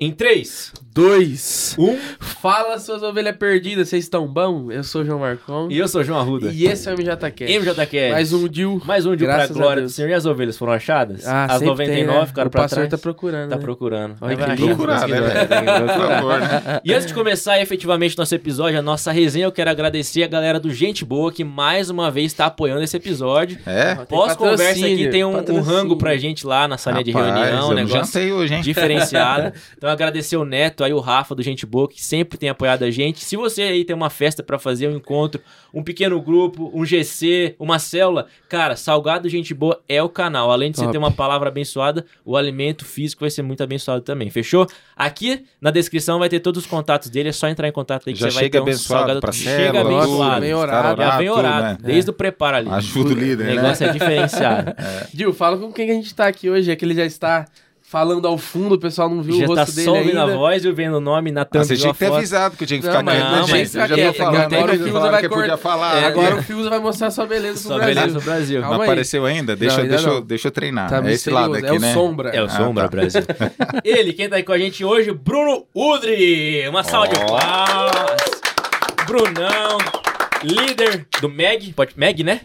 Em 3, Dois. 1 Fala, suas ovelhas perdidas, vocês estão bom? Eu sou o João Marcon. e eu sou o João Arruda. E esse é o MJCast. MJCast. Mais um Dil. Mais um dia pra Graças glória do. Senhor. E as ovelhas foram achadas? Ah, as sempre 99 tem, né? ficaram O pra pastor trás. tá procurando, Tá né? procurando. Olha Vai que achar, lindo. Procurar, né, velho? Né? E antes de começar efetivamente nosso episódio, a nossa resenha, eu quero agradecer a galera do Gente Boa que mais uma vez está apoiando esse episódio. É? Pós-conversa aqui tem um, um rango pra gente lá na salinha de Rapaz, reunião, eu um negócio jantei hoje, hein? diferenciado. Então agradecer o Neto, aí o Rafa do Gente Boa, que sempre tem apoiado a gente. Se você aí tem uma festa pra fazer, um encontro, um pequeno grupo, um GC, uma célula, cara, Salgado Gente Boa é o canal. Além de você Top. ter uma palavra abençoada, o alimento físico vai ser muito abençoado também, fechou? Aqui na descrição vai ter todos os contatos dele, é só entrar em contato aí que Já você vai chega ter um abençoado salgado pra chega célula, abençoado. bem orado. Já orar, vem tudo, orado, né? desde o preparo ali. Ajuda o O líder, né? negócio é diferenciado. Dil, fala com quem que a gente tá aqui hoje. É que ele já está falando ao fundo, o pessoal não viu Já o tá rosto dele só ouvindo ainda. a voz e vendo o nome na Ah, thumb você de tinha uma que ter foto. avisado que eu tinha que Não, ficar mas- quieto. não, né, gente? Eu já quieto, tô falando, agora o né? Fiuza vai cortar. falar. É, agora né? o Fiuza vai mostrar sua beleza pro Só Brasil. beleza do Brasil. Não Calma aí. apareceu ainda? Deixa, Não, ainda deixa, eu- não. deixa eu treinar. Tá é esse lado aqui, é né? o Sombra. É o Ah, Sombra tá. Brasil. Ele, quem tá aí com a gente hoje, Bruno Udri. Uma salva de Ó. palmas. Brunão, líder do MEG. Pode, MEG, né?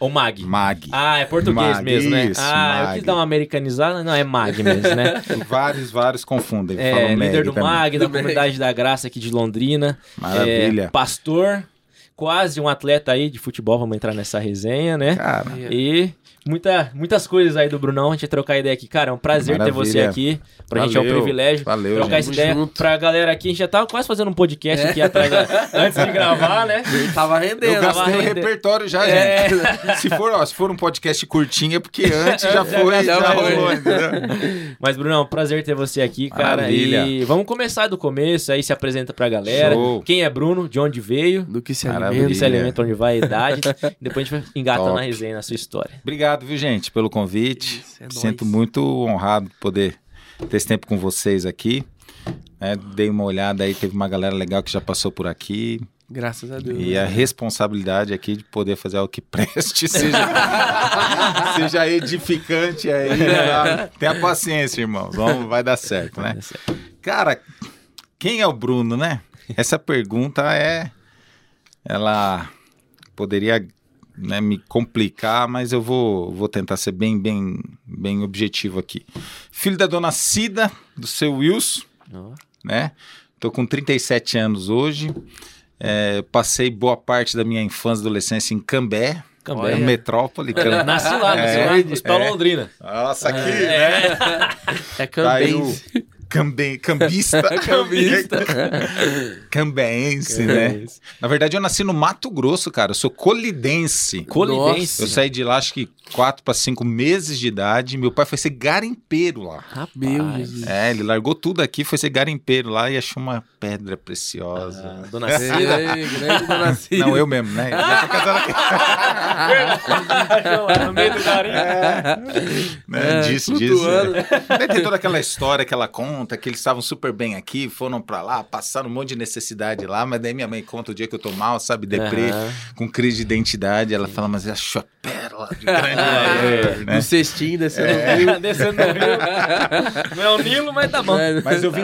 Ou MAG? Mag. Ah, é português Mag, mesmo, né? isso, ah, eu Mag. quis dar uma americanizada. Não, é MAG mesmo, né? Vários, vários confundem. É, líder do também. MAG, da. Comunidade da Graça aqui de Londrina. Maravilha. É, pastor, quase um atleta aí de futebol. Vamos entrar nessa resenha, né? Cara, E muita, muitas coisas aí do Brunão, a gente trocar ideia aqui. Cara, é um prazer ter Maravilha. você aqui. Pra gente é um Valeu. privilégio. Valeu, trocar gente. essa ideia junto. pra galera aqui. A gente já tava quase fazendo um podcast aqui atrás da- antes de gravar, né? Ele tava rendendo. eu gastei o repertório já, É. gente. Se for, ó, se for um podcast curtinho, é porque antes já foi, já já, foi. rolou? Mas, Brunão, prazer ter você aqui, cara. Maravilha. E vamos começar do começo, aí se apresenta pra galera. Show. Quem é Bruno, de onde veio, Do que se alimenta. e se alimenta, onde vai, a idade. Depois a gente vai engatando Top. a resenha na sua história. Obrigado, viu, gente, pelo convite. Isso, é Sinto nóis. muito honrado de poder ter esse tempo com vocês aqui. né? dei uma olhada aí, teve uma galera legal que já passou por aqui. Graças a Deus. E a responsabilidade aqui de poder fazer algo que preste, seja, seja edificante aí. tá? Tenha paciência, irmãos. Vamos, vai dar certo, né? Cara, quem é o Bruno, né? Essa pergunta é. Ela poderia né, me complicar, mas eu vou, vou tentar ser bem, bem, bem objetivo aqui. Filho da dona Cida, do seu Wilson, Ó. né? Tô com 37 anos hoje. É, passei boa parte da minha infância e adolescência em Cambé, Cambé. no Metrópole. Cam... Nasci lá, nasci É, lá, é. Londrina. Nossa, aqui, É. né? É Tá aí Cambense. o Cambe... Cambista. Cambista. Cambense, né? Na verdade, eu nasci no Mato Grosso, cara. Eu sou colidense. Colidense. Eu saí de lá, acho que quatro para cinco meses de idade. Meu pai foi ser garimpeiro lá. Rapaz. Meu Jesus. É, ele largou tudo aqui, foi ser garimpeiro lá e achou uma pedra preciosa. Ah, dona Cida. Grande dona Cida. Não, eu mesmo, né? Eu já tô casado aqui. no meio do garimpo. né? É, disso, flutuando. disso. Daí tem toda aquela história que ela conta, que eles estavam super bem aqui, foram pra lá, passaram um monte de necessidade lá, mas daí minha mãe conta o dia que eu tô mal, sabe, deprê, Aham. com crise de identidade, ela fala, mas achou a pérola de grande É. né? No cestinho, descendo o rio. Descendo no rio. Não é o Nilo, mas tá bom. É, Mas eu vim,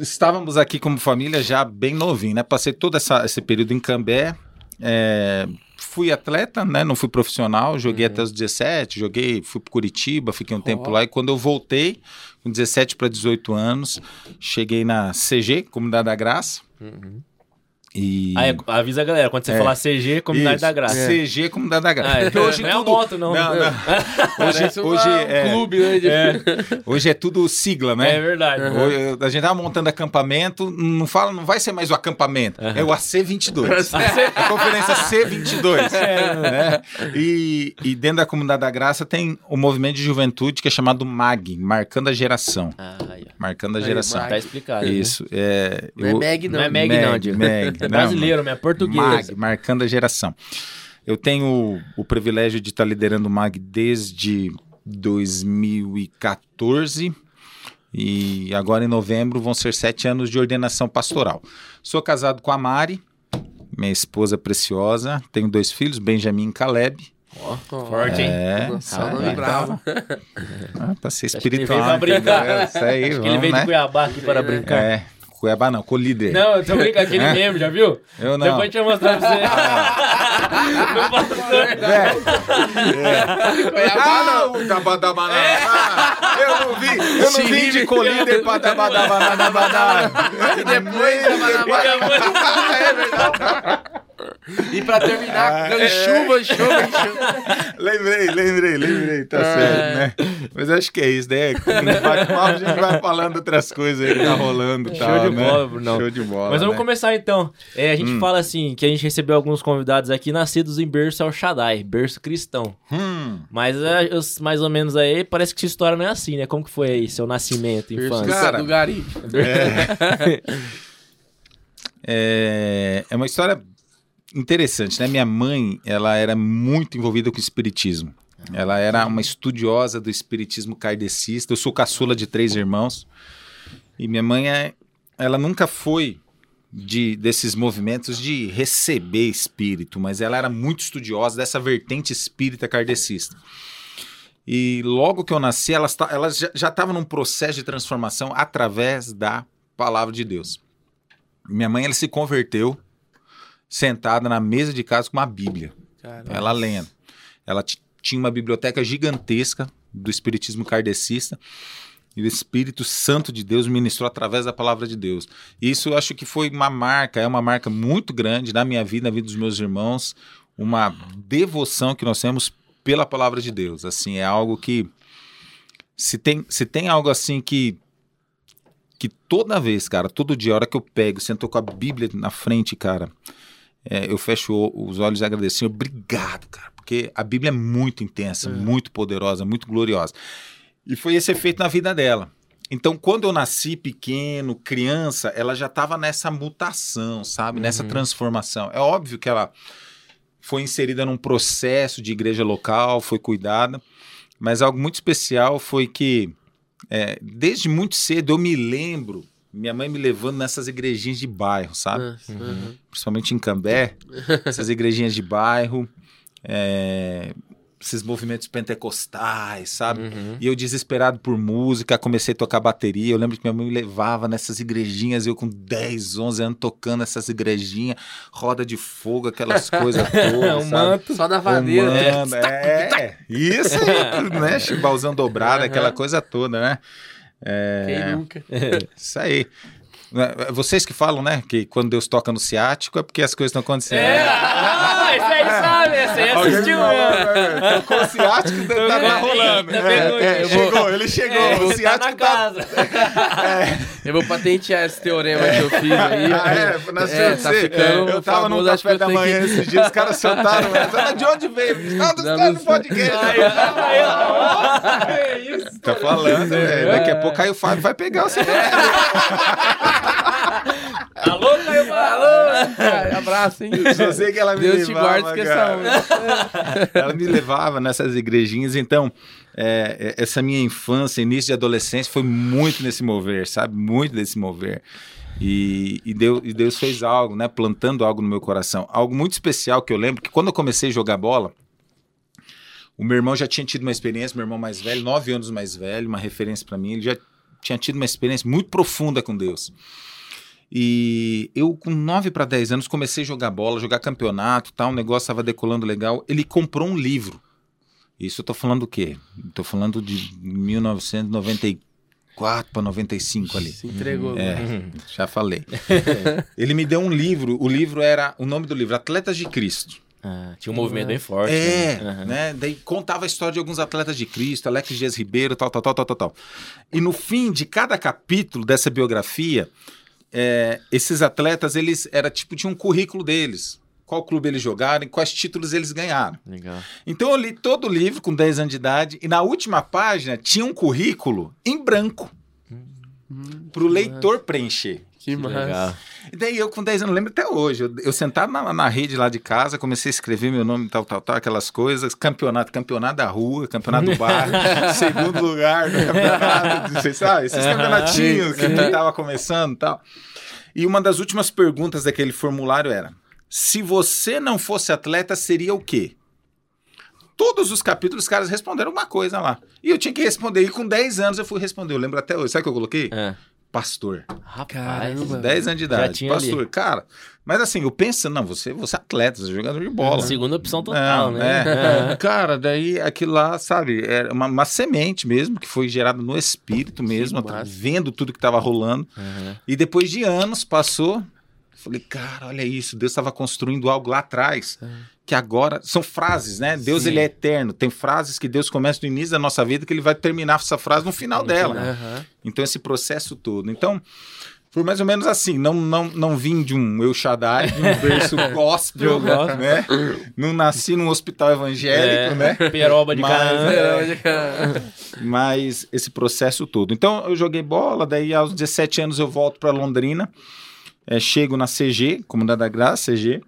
estávamos aqui como família já bem novinho, né? Passei todo essa- esse período em Cambé, é, fui atleta, né? Não fui profissional, joguei até os 17, joguei, fui para Curitiba, fiquei um tempo lá e quando eu voltei, com 17 para 18 anos, cheguei na CG, Comunidade da Graça. E Aí, avisa a galera, quando você É. falar CG, Comunidade Isso, da Graça. CG Comunidade da Graça. Ah, é. Porque hoje Não é tudo a moto, não. Não, não. Hoje, hoje, um é, clube, né? de- hoje é tudo sigla, né? É verdade. Hoje, A gente tava montando acampamento, não fala, não vai ser mais o acampamento, é o AC22. a conferência C22. né? e, e dentro da comunidade da Graça tem o movimento de juventude que é chamado MAG, marcando a geração. Ah, aí, ó. Marcando a Aí, geração. Mag. Tá explicado. né? Isso. É, Não é eu- Meg, não. Não é Meg, não, É não, brasileiro, mas é português. MAG, marcando a geração. Eu tenho o, o privilégio de estar liderando o MAG desde 2014 e agora em novembro vão ser sete anos de ordenação pastoral. Sou casado com a Mari, minha esposa preciosa, tenho dois filhos, Benjamin e Caleb. Ó, Forte, hein? É, nome aí, bravo. Ah, pra ser que ele espiritual. veio pra brincar. entendeu? Isso aí, Acho que ele vamos, veio de né? Cuiabá aqui para brincar. É, Cuiabá não, colíder. Não, eu tô brincando, aquele É? meme, já viu? Eu não. Depois a gente vai mostrar pra você. Não passou. É. Ah, o Dabadabaná. Ah, eu não vi, eu não vim de colíder pra Dabadabaná. E depois, É verdade. E pra terminar, dando chuva, chuva, chuva. Lembrei, lembrei, lembrei, tá certo, né? Mas acho que é isso, né? No bate-papo a gente vai falando outras coisas aí que tá rolando e Show tal, de né? bola, Brunão. Show de bola, Mas vamos né? começar então. É, a gente Hum. fala assim, que a gente recebeu alguns convidados aqui nascidos em berço El Shaddai, berço cristão. Hum, Mas é, mais ou menos aí, parece que sua história não é assim, né? Como que foi aí, seu nascimento, infância? Cara, do Gari. é, é uma história interessante, né? Minha mãe, ela era muito envolvida com o espiritismo. Ela era uma estudiosa do espiritismo kardecista. Eu sou caçula de três irmãos. E minha mãe, é, ela nunca foi de, desses movimentos de receber espírito, mas ela era muito estudiosa dessa vertente espírita kardecista. E logo que eu nasci, ela, ela já estava num processo de transformação através da palavra de Deus. Minha mãe ela se converteu sentada na mesa de casa com uma Bíblia. Cara, Ela lendo. Ela ti- tinha uma biblioteca gigantesca do espiritismo kardecista e o Espírito Santo de Deus ministrou através da palavra de Deus. Isso eu acho que foi uma marca, é uma marca muito grande na minha vida, na vida dos meus irmãos, uma devoção que nós temos pela palavra de Deus. Assim, é algo que se tem, se tem algo assim que que toda vez, cara, todo dia, a hora que eu pego, sento com a Bíblia na frente, cara, é, eu fecho os olhos e agradeço. Senhor, obrigado, cara, porque a Bíblia é muito intensa, É. muito poderosa, muito gloriosa. E foi esse efeito na vida dela. Então, quando eu nasci pequeno, criança, ela já estava nessa mutação, sabe? Nessa Uhum. transformação. É óbvio que ela foi inserida num processo de igreja local, foi cuidada, mas algo muito especial foi que, é, desde muito cedo, eu me lembro, minha mãe me levando nessas igrejinhas de bairro, sabe? Nossa, aham. principalmente em Cambé, essas igrejinhas de bairro, é, esses movimentos pentecostais, sabe? Uhum. E eu desesperado por música, comecei a tocar bateria. Eu lembro que minha mãe me levava nessas igrejinhas, eu com 10, 11 anos tocando essas igrejinhas, roda de fogo, aquelas coisas todas, um manto. Só da vadeira. né? Comando, é, isso, né? Chimbalzão dobrado, aquela coisa toda, né? É, Quem nunca? isso aí. É, Vocês que falam, né? Que quando Deus toca no ciático é porque as coisas estão acontecendo. É, ah, esse aí sabe, esse aí assistiu mesmo. Tocou o ciático, tá, tá rolando. Tá? É, é, chegou, ele chegou. É, o tá na ciático tá. casa. Eu vou patentear esse teorema que eu fiz aí. Ah, é, na É, tá ficando eu tava no famoso, que café da manhã que- esses dias, os caras soltaram essa. Mas de onde veio? Não, dos caras do podcast. É isso. Tá falando, velho. Daqui a pouco aí o Fábio vai pegar você. Alô, Caio Alô. Ah, Abraço, hein? Só sei que ela me Deus te levava, guarde, cara. esqueça Ela me levava nessas igrejinhas, então é, é, essa minha infância, início de adolescência, foi muito nesse mover, sabe? Muito nesse mover. E, e, Deus, e Deus fez algo, né? Plantando algo no meu coração. Algo muito especial que eu lembro que quando eu comecei a jogar bola, o meu irmão já tinha tido uma experiência, meu irmão mais velho, nove anos mais velho, uma referência para mim, ele já tinha tido uma experiência muito profunda com Deus. E eu, com 9 para 10 anos, comecei a jogar bola, jogar campeonato, tal, o negócio estava decolando legal. Ele comprou um livro. Isso eu tô falando do quê? Tô falando de 1994 para 95 ali. Se entregou. né? É, já falei. Ele me deu um livro, o livro era, o nome do livro, Atletas de Cristo. Ah, tinha um movimento bem forte. É, né? Né? Daí contava a história de alguns atletas de Cristo, Alex Dias Ribeiro, tal, tal, tal, tal, tal, tal. E no fim de cada capítulo dessa biografia, é, esses atletas, eles era tipo de um currículo deles. Qual clube eles jogaram e quais títulos eles ganharam. Legal. Então eu li todo o livro com 10 anos de idade e na última página tinha um currículo em branco para o leitor preencher. Que Que massa. legal. E daí eu com 10 anos, lembro até hoje, eu, eu sentado na, na rede lá de casa, comecei a escrever meu nome, tal, tal, tal, aquelas coisas, campeonato, campeonato da rua, campeonato do bairro, segundo lugar no campeonato, vocês sabem, esses Aham, campeonatinhos que sim. estava começando e tal. E uma das últimas perguntas daquele formulário era, se você não fosse atleta, seria o quê? todos os capítulos os caras responderam uma coisa lá. E eu tinha que responder. E com 10 anos eu fui responder. Eu lembro até hoje. Sabe o que eu coloquei? É. Pastor. Rapaz. Caramba. 10 anos de idade. Pastor. ali. Cara, mas assim, eu penso, não, você, você é atleta, você é jogador de bola. Segunda opção total, Não, né? é. Cara, daí aquilo lá, sabe, era uma, uma semente mesmo, que foi gerada no espírito mesmo, massa. vendo tudo que estava rolando. Uhum. E depois de anos passou, falei, cara, olha isso, Deus estava construindo algo lá atrás. Que agora são frases, né? Deus Sim. ele é eterno. Tem frases que Deus começa no início da nossa vida que ele vai terminar essa frase no final No dela. final. Aham. Então, esse processo todo. Então, foi mais ou menos assim. Não, não, não vim de um Eu Shaddai, de um berço gospel, um né? Não nasci num hospital evangélico, né? Peroba de Mas- caramba. É. Mas esse processo todo. Então, eu joguei bola, daí aos 17 anos eu volto para Londrina. É, chego na CG, Comunidade da Graça, CG.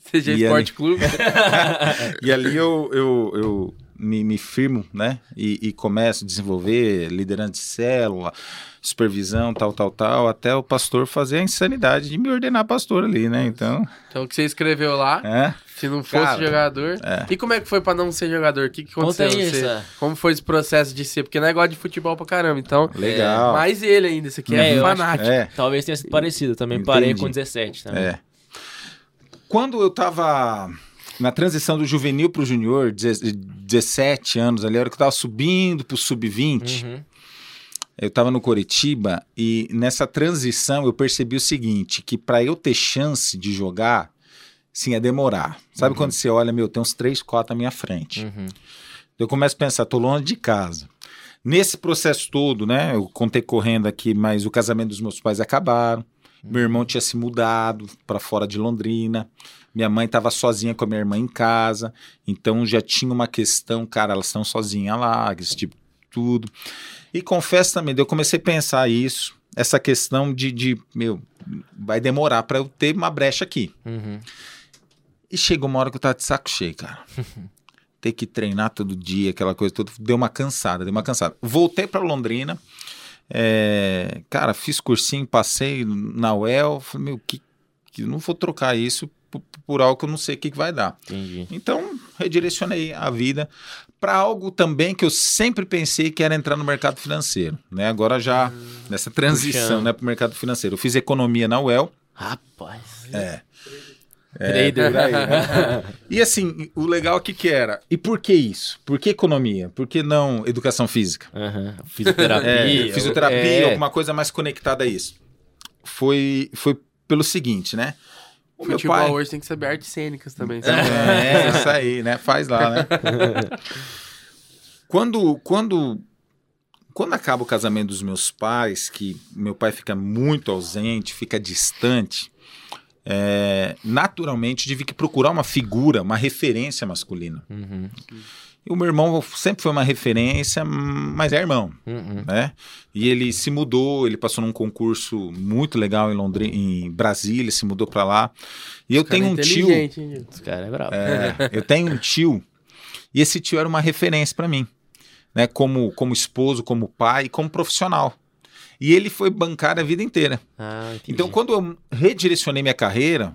CG E Esporte Clube. E ali eu, eu, eu me, me firmo, né? E, e começo a desenvolver liderança de célula, supervisão, tal, tal, tal, até o pastor fazer a insanidade de me ordenar pastor ali, né? Então, Então, o que você escreveu lá, é. Se não fosse Cara, jogador. é. E como é que foi pra não ser jogador? O que, que Conta aconteceu? aí Você- essa. Como foi esse processo de ser? Porque não é igual de futebol pra caramba. Então, Legal. mais ele ainda. Esse aqui é, É, eu acho- fanático. É, Talvez tenha sido parecido. Também Entendi. parei com 17 também. é. Quando eu tava na transição do juvenil pro junior, 17 anos ali, a hora que eu tava subindo pro sub-20, Uhum. Eu estava no Coritiba e nessa transição eu percebi o seguinte, que para eu ter chance de jogar, sim, ia demorar. Sabe quando você olha, meu, tem uns três, quatro à minha frente. Uhum. Eu começo a pensar, tô longe de casa. Nesse processo todo, né, eu contei correndo aqui, mas o casamento dos meus pais acabaram. Meu irmão tinha se mudado para fora de Londrina. Minha mãe estava sozinha com a minha irmã em casa. Então já tinha uma questão, cara, elas estão sozinhas lá, esse tipo de tudo. E confesso também, eu comecei a pensar isso, essa questão de, de meu, vai demorar para eu ter uma brecha aqui. Uhum. E chegou uma hora que eu tava de saco cheio, cara. Ter que treinar todo dia, aquela coisa toda, deu uma cansada, deu uma cansada. Voltei para Londrina, é, cara, fiz cursinho, passei na UEL, falei, meu, que, que não vou trocar isso por, por algo que eu não sei o que, que vai dar. Entendi. Então, redirecionei a vida para algo também que eu sempre pensei que era entrar no mercado financeiro, né? Agora já nessa transição, Puxando. né, para o mercado financeiro. Eu fiz economia na UEL, Rapaz. é. Trader. por aí, né? E assim, o legal aqui que era, e por que isso? Por que economia? Por que não educação física? Aham. Fisioterapia. É, fisioterapia, é. alguma coisa mais conectada a isso. Foi, foi pelo seguinte, né? O meu pai... hoje tem que saber artes cênicas também. sabe? É, isso aí, né? Faz lá, né? quando, quando, quando acaba o casamento dos meus pais, que meu pai fica muito ausente, fica distante, é, naturalmente tive que procurar uma figura, uma referência masculina. Uhum. E o meu irmão sempre foi uma referência, mas é irmão, Uhum. né? E ele se mudou, ele passou num concurso muito legal em Londrina, em Brasília, se mudou para lá. E eu Cara, tenho um tio? Esse cara é brabo. é, eu tenho um tio e esse tio era uma referência para mim, né? Como, como esposo, como pai, como profissional. E ele foi bancário a vida inteira. Ah. Então, quando eu redirecionei minha carreira,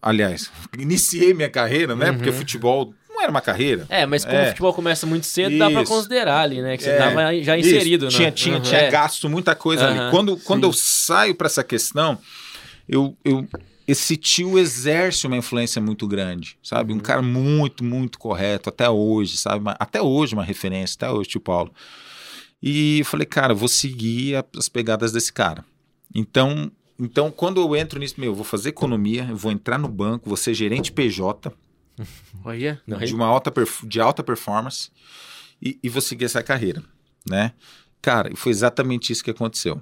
aliás, iniciei minha carreira, né? Porque futebol não era uma carreira. É, mas como É. o futebol começa muito cedo, dá pra Isso. considerar ali, né? Que você É. tava já Isso, inserido, Tinha, né? tinha, Uhum. tinha É. gasto muita coisa Aham, ali. Quando, quando eu saio para essa questão, eu, eu, esse tio exerce uma influência muito grande, sabe? Uhum. Um cara muito, muito correto, até hoje, sabe? Até hoje uma referência, até hoje, tio Paulo. E eu falei, cara, vou seguir a- as pegadas desse cara. Então, então, quando eu entro nisso, meu, eu vou fazer economia, eu vou entrar no banco, vou ser gerente PJ, Olha. Não, de uma alta de alta performance e, e vou seguir essa carreira, né? Cara, e foi exatamente isso que aconteceu.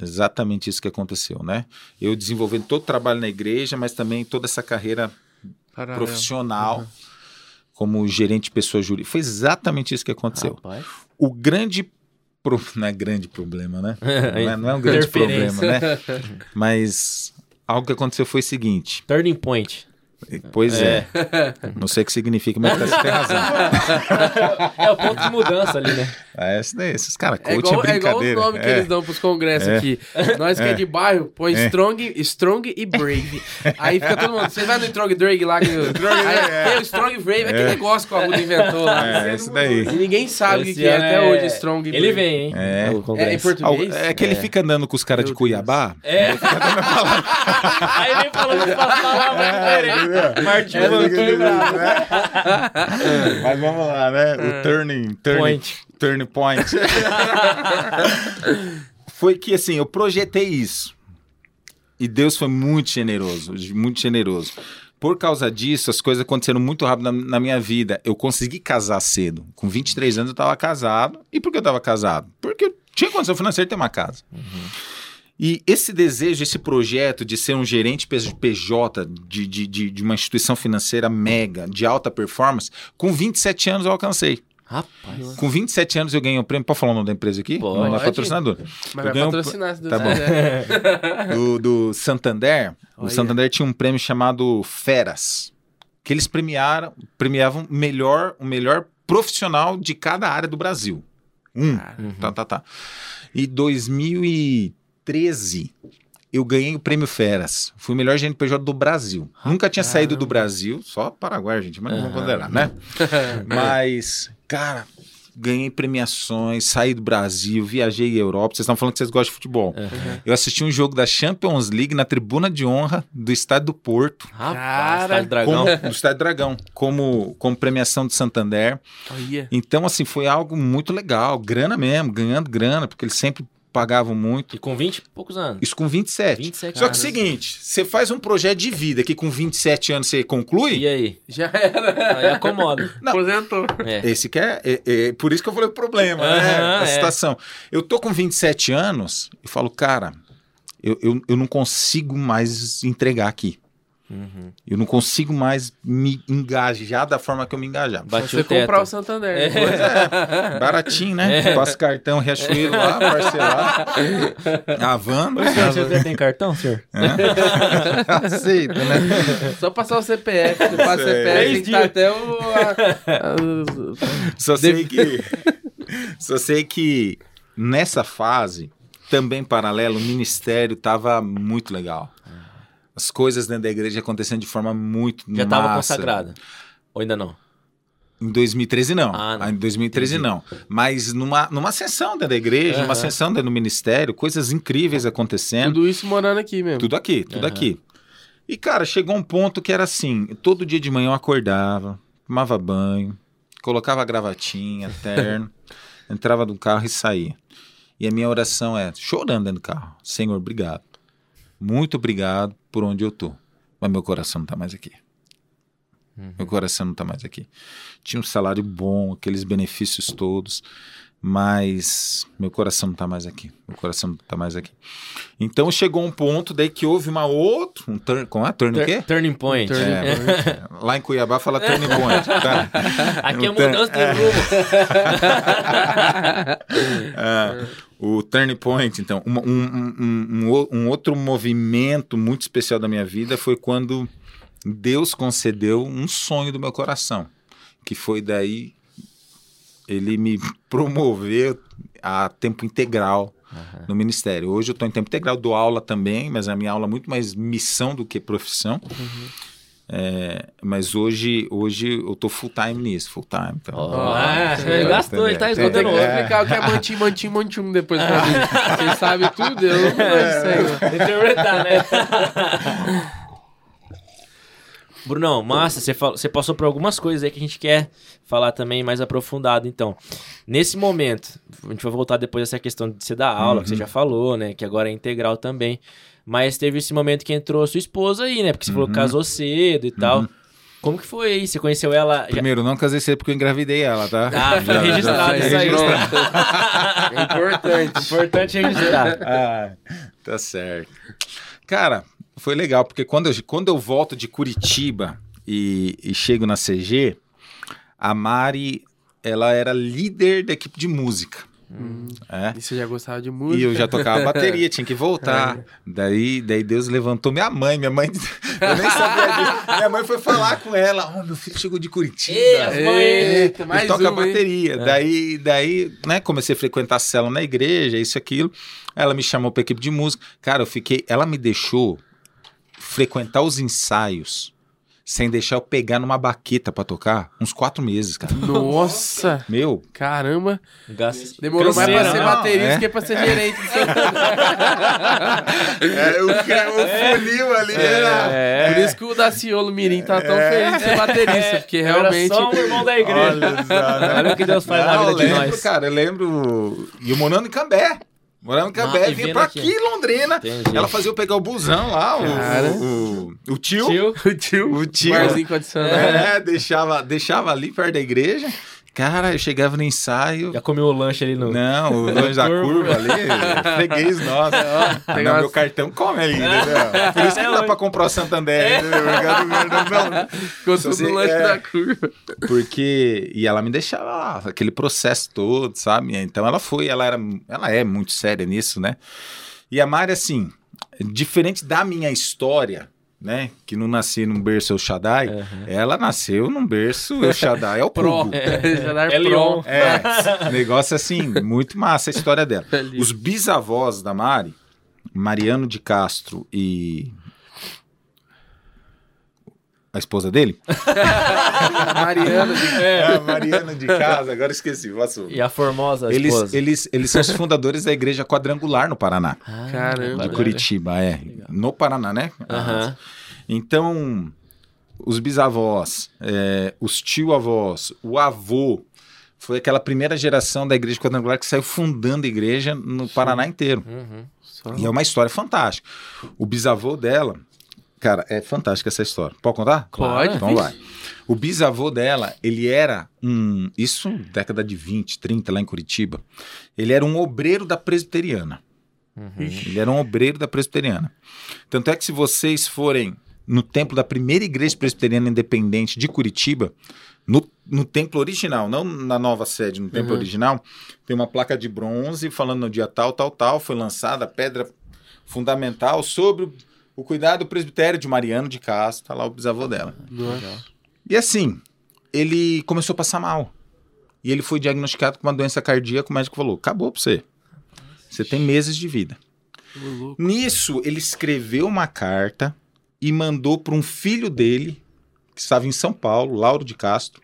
Exatamente isso que aconteceu, né? Eu desenvolvendo todo o trabalho na igreja, mas também toda essa carreira Paralelo. profissional como gerente de pessoa jurídica. Foi exatamente isso que aconteceu. Rapaz. O grande pro- não é grande problema, né? Não é, não é um grande problema, né? Mas algo que aconteceu foi o seguinte. Turning point. Pois é. Não sei o que significa, mas você tem razão. É o ponto de mudança ali, né? É esse daí, esses caras, É coach igual, é é igual os brincadeira. nomes que É. eles dão pros congressos É. aqui. Nós que é. É. de bairro, põe É. strong, strong e brave. Aí fica todo mundo. Você vai no Strong Drake lá. Que, aí, tem o Strong Brave, é aquele É. negócio que o Arruda inventou lá. É, esse daí. E ninguém sabe o que, que é até é- hoje, Strong e Ele Brave. vem, hein? É. É em português? É que ele fica andando com os caras de Cuiabá. É. Aí ele falou que pra falar Martinho É, Vanquinho bravo. Mas vamos lá, né? O turning, turning Point. turning point. foi que assim, eu projetei isso. E Deus foi muito generoso, muito generoso. Por causa disso, as coisas aconteceram muito rápido na, na minha vida. Eu consegui casar cedo. Com 23 anos eu estava casado. E por que eu estava casado? Porque eu tinha condição financeira de ter uma casa. E esse desejo, esse projeto de ser um gerente PJ de, de, de, uma instituição financeira mega, de alta performance, com 27 anos eu alcancei. Rapaz. Com 27 anos eu ganhei um prêmio. Pode falar o nome da empresa aqui? Pode. Não é patrocinador. Mas Eu vai um patrocinar Deus Tá bom. quiser. Do, do Santander. O Olha. Santander tinha um prêmio chamado Feras. Que eles premiaram, premiavam melhor, o melhor profissional de cada área do Brasil. Um. Tá, tá, tá. E 2013, eu ganhei o prêmio Feras. Fui o melhor gerente PJ do Brasil. Nunca tinha saído do Brasil, só Paraguai, gente, mas não vamos considerar, né? mas, cara, ganhei premiações, saí do Brasil, viajei à Europa. Vocês estão falando que vocês gostam de futebol. Eu assisti um jogo da Champions League na tribuna de honra do Estádio do Porto. Rapaz, Cara, tá de dragão. Como, do Estádio Dragão, como, como premiação de Santander. Olha. Então, assim, foi algo muito legal. Grana mesmo, ganhando grana, porque eles sempre pagavam muito. E com 20 e poucos anos. Isso com 27. 27 Só que é o seguinte, você faz um projeto de vida que com 27 anos você conclui, E aí? Já era. Aí acomoda. Não. Aposentou. É. esse que é, é- é por isso que eu falei o problema, né? Aham, A é. situação. Eu tô com 27 anos e falo, cara, eu, eu, eu não consigo mais entregar aqui. Uhum. Eu não consigo mais me engajar da forma que eu me engajava. Bati Você o comprar o Santander. É. depois. Baratinho, né? É. Passa cartão, Riachuelo lá, parcelar. A van, já tem cartão, senhor? aceita, né? Só passar o CPF. Você passa o. CPF, tem que estar até o. a- Só sei que. Só sei que nessa fase, também paralelo, o ministério tava muito legal. As coisas dentro da igreja acontecendo de forma muito Já tava massa. consagrada. Ou ainda não? Em 2013 não. Ah, não. Em 2013 não. Mas numa, numa sessão dentro da igreja, Aham. uma sessão dentro do ministério, coisas incríveis acontecendo. Tudo isso morando aqui mesmo. Tudo aqui, tudo Aham. aqui. E, cara, chegou um ponto que era assim: todo dia de manhã eu acordava, tomava banho, colocava a gravatinha, terno, entrava no carro e saía. E a minha oração é, chorando dentro do carro: Senhor, obrigado. Muito obrigado por onde eu tô. Mas meu coração não tá mais aqui. Meu coração não tá mais aqui. Tinha um salário bom, aqueles benefícios todos, mas meu coração não tá mais aqui. Meu coração não tá mais aqui. Então chegou um ponto daí que houve uma outra, um turn, como é? Turn o quê? Turning point. Turning É, lá em Cuiabá fala turning point, tá? Aqui é mudança de rumo. É, o turning point, então, um, um- um- um outro movimento muito especial da minha vida foi quando Deus concedeu um sonho do meu coração, que foi daí ele me promoveu a tempo integral no ministério. Hoje eu estou em tempo integral, dou aula também, mas a minha aula é muito mais missão do que profissão. É, mas hoje, hoje eu tô full time nisso, full time. Então, Ó, ah, você gastou, ele tá É, Vou escondendo. é. explicar o que é mantim, mantim, mantim depois pra mim. Você sabe tudo? Eu não sei. Interpretar, né? Brunão, massa, você, fal- você passou por algumas coisas aí que a gente quer falar também mais aprofundado. Então, nesse momento, a gente vai voltar depois dessa questão de você dar aula, que você já falou, né? Que agora é integral também. Mas teve esse momento que entrou a sua esposa aí, né? Porque você falou que casou cedo e tal. Como que foi aí? Você conheceu ela? já- Primeiro, não casei cedo porque eu engravidei ela, tá? Ah, foi registrado foi isso aí. É importante. Importante registrar. Ah, tá certo. Cara, foi legal, porque quando eu, quando eu volto de Curitiba e, e chego na CG, a Mari, ela era líder da equipe de música. É. E você já gostava de música? E eu já tocava bateria, tinha que voltar. Daí, daí Deus levantou minha mãe. Minha mãe, eu nem sabia disso. Minha mãe foi falar com ela: Ó, meu filho chegou de Curitiba. Eita, Ele mais toca bateria. Daí, daí, né, comecei a frequentar a cela na igreja, isso e aquilo. Ela me chamou pra equipe de música. Cara, eu fiquei. Ela me deixou frequentar os ensaios sem deixar eu pegar numa baqueta pra tocar uns quatro meses, cara. Nossa! Meu, Caramba! Gasto- Demorou mais pra ser né? não, baterista é. que pra ser gerente. é, o, o funil ali era. É. Por isso que o Daciolo Mirim tá tão feliz de ser baterista, porque Eu era realmente. só um irmão da igreja. Olha né? O que Deus faz na Não, vida de eu lembro, nós. cara, eu lembro. E eu morando em Cambé. Cambé, Ah, e vinha pra aqui. aqui, Londrina. Entendi. Ela fazia eu pegar o busão lá, o, Cara. o, o, o tio. Tio, O tio. O tio. Barzinho condicionado. É, deixava, deixava ali perto da igreja. Cara, eu chegava no ensaio. já comeu o lanche ali no... Não, o longe da curva ali, freguês nossa. Não, meu cartão come ali, entendeu? Por isso que não dá pra comprar o Santander. entendeu? Ficou tudo Você- no lanche é. da curva. Porque. E ela me deixava lá, aquele processo todo, sabe? Então ela foi, ela era. Ela é muito séria nisso, né? E a Mari, assim, diferente da minha história, né? Que não nasci num berço El Shaddai, ela nasceu num berço El Shaddai, é o Pro. É pro. Leon. É, negócio assim, muito massa a história dela. Feliz. Os bisavós da Mari, Mariano de Castro e. A esposa dele? A Mariana de É, a Mariana de Casa, agora esqueci, posso. E a formosa Eles, esposa. eles, eles são os fundadores da igreja quadrangular no Paraná. Ah, Caramba. De Curitiba, é. No Paraná, né? Aham. Então, os bisavós, é, os tio-avós, o avô, foi aquela primeira geração da igreja quadrangular que saiu fundando a igreja no Paraná inteiro. Uhum. E é uma história fantástica. O bisavô dela, cara, é fantástica essa história. Pode contar? Pode. Então vai. O bisavô dela, ele era um. Isso década de 20, 30, lá em Curitiba. Ele era um obreiro da presbiteriana. Ele era um obreiro da presbiteriana. Tanto é que se vocês forem no templo da primeira igreja presbiteriana independente de Curitiba, no, no templo original, não na nova sede, no templo Uhum. original, tem uma placa de bronze falando no dia tal, tal, tal, foi lançada a pedra fundamental sobre o, cuidado do presbitério de Mariano de Castro, tá lá o bisavô dela. Nossa. E assim, ele começou a passar mal. E ele foi diagnosticado com uma doença cardíaca, o médico falou: acabou pra você. Você tem meses de vida. Louco. Nisso, ele escreveu uma carta e mandou para um filho dele, que estava em São Paulo, Lauro de Castro,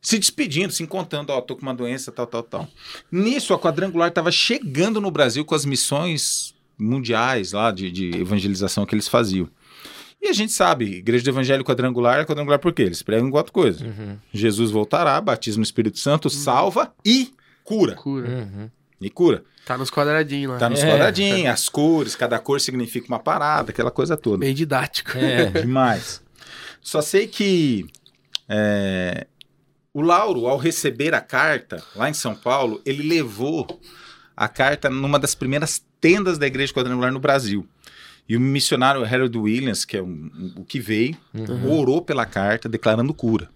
se despedindo, se encontrando, ó, tô com uma doença, tal, tal, tal. Nisso, a Quadrangular estava chegando no Brasil com as missões mundiais lá de, de evangelização que eles faziam. E a gente sabe, Igreja do Evangelho Quadrangular, quadrangular por quê? Eles pregam quatro coisas. Uhum. Jesus voltará, batismo no Espírito Santo, salva e cura. Cura. Uhum. E cura. Tá nos quadradinhos lá. Tá nos É. quadradinhos, as cores, cada cor significa uma parada, aquela coisa toda. Bem didático. É. Demais. Só sei que é, o Lauro, ao receber a carta lá em São Paulo, ele levou a carta numa das primeiras tendas da Igreja Quadrangular no Brasil. E o missionário Harold Williams, que é um- um- o que veio, orou pela carta, declarando cura.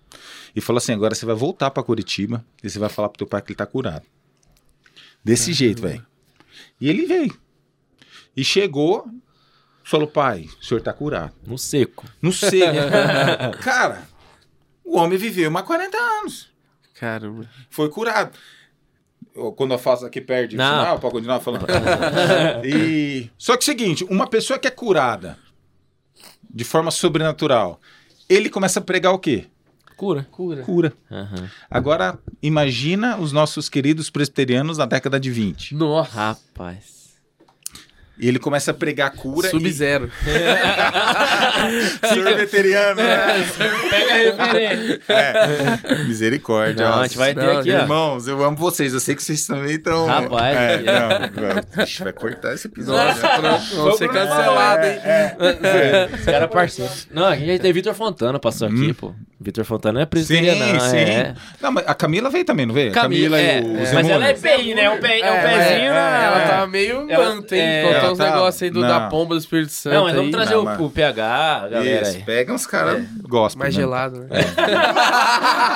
E falou assim: agora você vai voltar para Curitiba e você vai falar pro teu pai que ele tá curado. Desse jeito, velho. E ele veio. E chegou, falou: pai, o senhor tá curado. No seco. Não sei. Cara, o homem viveu mais 40 anos. Caramba. Foi curado. Quando eu faço aqui perde o Não. sinal, pode continuar falando. e... Só que é o seguinte, uma pessoa que é curada de forma sobrenatural, ele começa a pregar o quê? Cura. Cura. Cura. Aham. Agora, imagina os nossos queridos presbiterianos na década de 20. Nossa. Rapaz. E ele começa a pregar cura Sub-zero. e... Presbiteriano, né? Pega a referência. É. Misericórdia. Não, a gente vai ter Não, aqui, ó. Irmãos, eu amo vocês. Eu sei que vocês também estão. Rapaz, é, é. não, não. Ixi, vai cortar esse episódio. Vamos ser cancelados, hein? Os caras parceiros. Não, aqui a gente tem Vitor Fontana, passou aqui, Hum. pô. Vitor Fontana não é Sim, presbiteriano, não. sim. É. Não, mas a Camila veio também, não veio? A Camila, é, e o é. Zé Mas ela é bem, né? Um, pé, é um É, pezinho é. Ela É. tava meio Ela- manta, hein? É, ela uns tava- negócios aí do, não. da pomba do Espírito Santo. Não, mas vamos aí. trazer Não, o, mas- o PH, a galera Isso, aí. pega uns caras gospel. Mais né? gelado, né?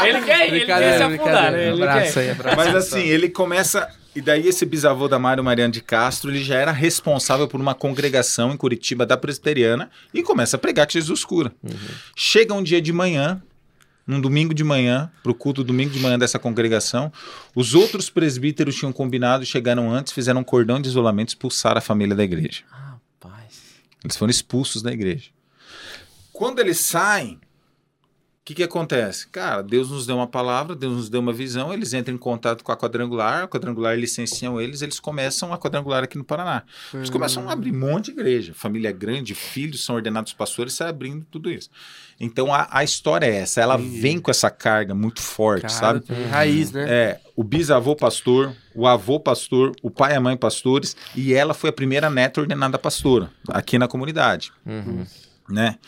Ele quer, ele quer se afundar, né? Ele Abraço quer. aí, abraço. Mas assim, ele começa. E daí esse bisavô da Mário Mariano de Castro, ele já era responsável por uma congregação em Curitiba da Presbiteriana e começa a pregar que Jesus cura. Chega um dia de manhã, num domingo de manhã, pro culto domingo de manhã dessa congregação, os outros presbíteros tinham combinado, chegaram antes, fizeram um cordão de isolamento, expulsaram a família da igreja. Rapaz. Eles foram expulsos da igreja. Quando eles saem, o que, que acontece? Cara, Deus nos deu uma palavra, Deus nos deu uma visão, eles entram em contato com a quadrangular, a quadrangular licenciam eles, eles começam a quadrangular aqui no Paraná. Eles começam a abrir um monte de igreja, família grande, filhos são ordenados pastores, sai abrindo tudo isso. Então a, a história é essa, ela vem com essa carga muito forte, Cara, sabe? tem raiz, né? É, o bisavô pastor, o avô pastor, o pai e a mãe pastores, e ela foi a primeira neta ordenada pastora aqui na comunidade, Uhum. né?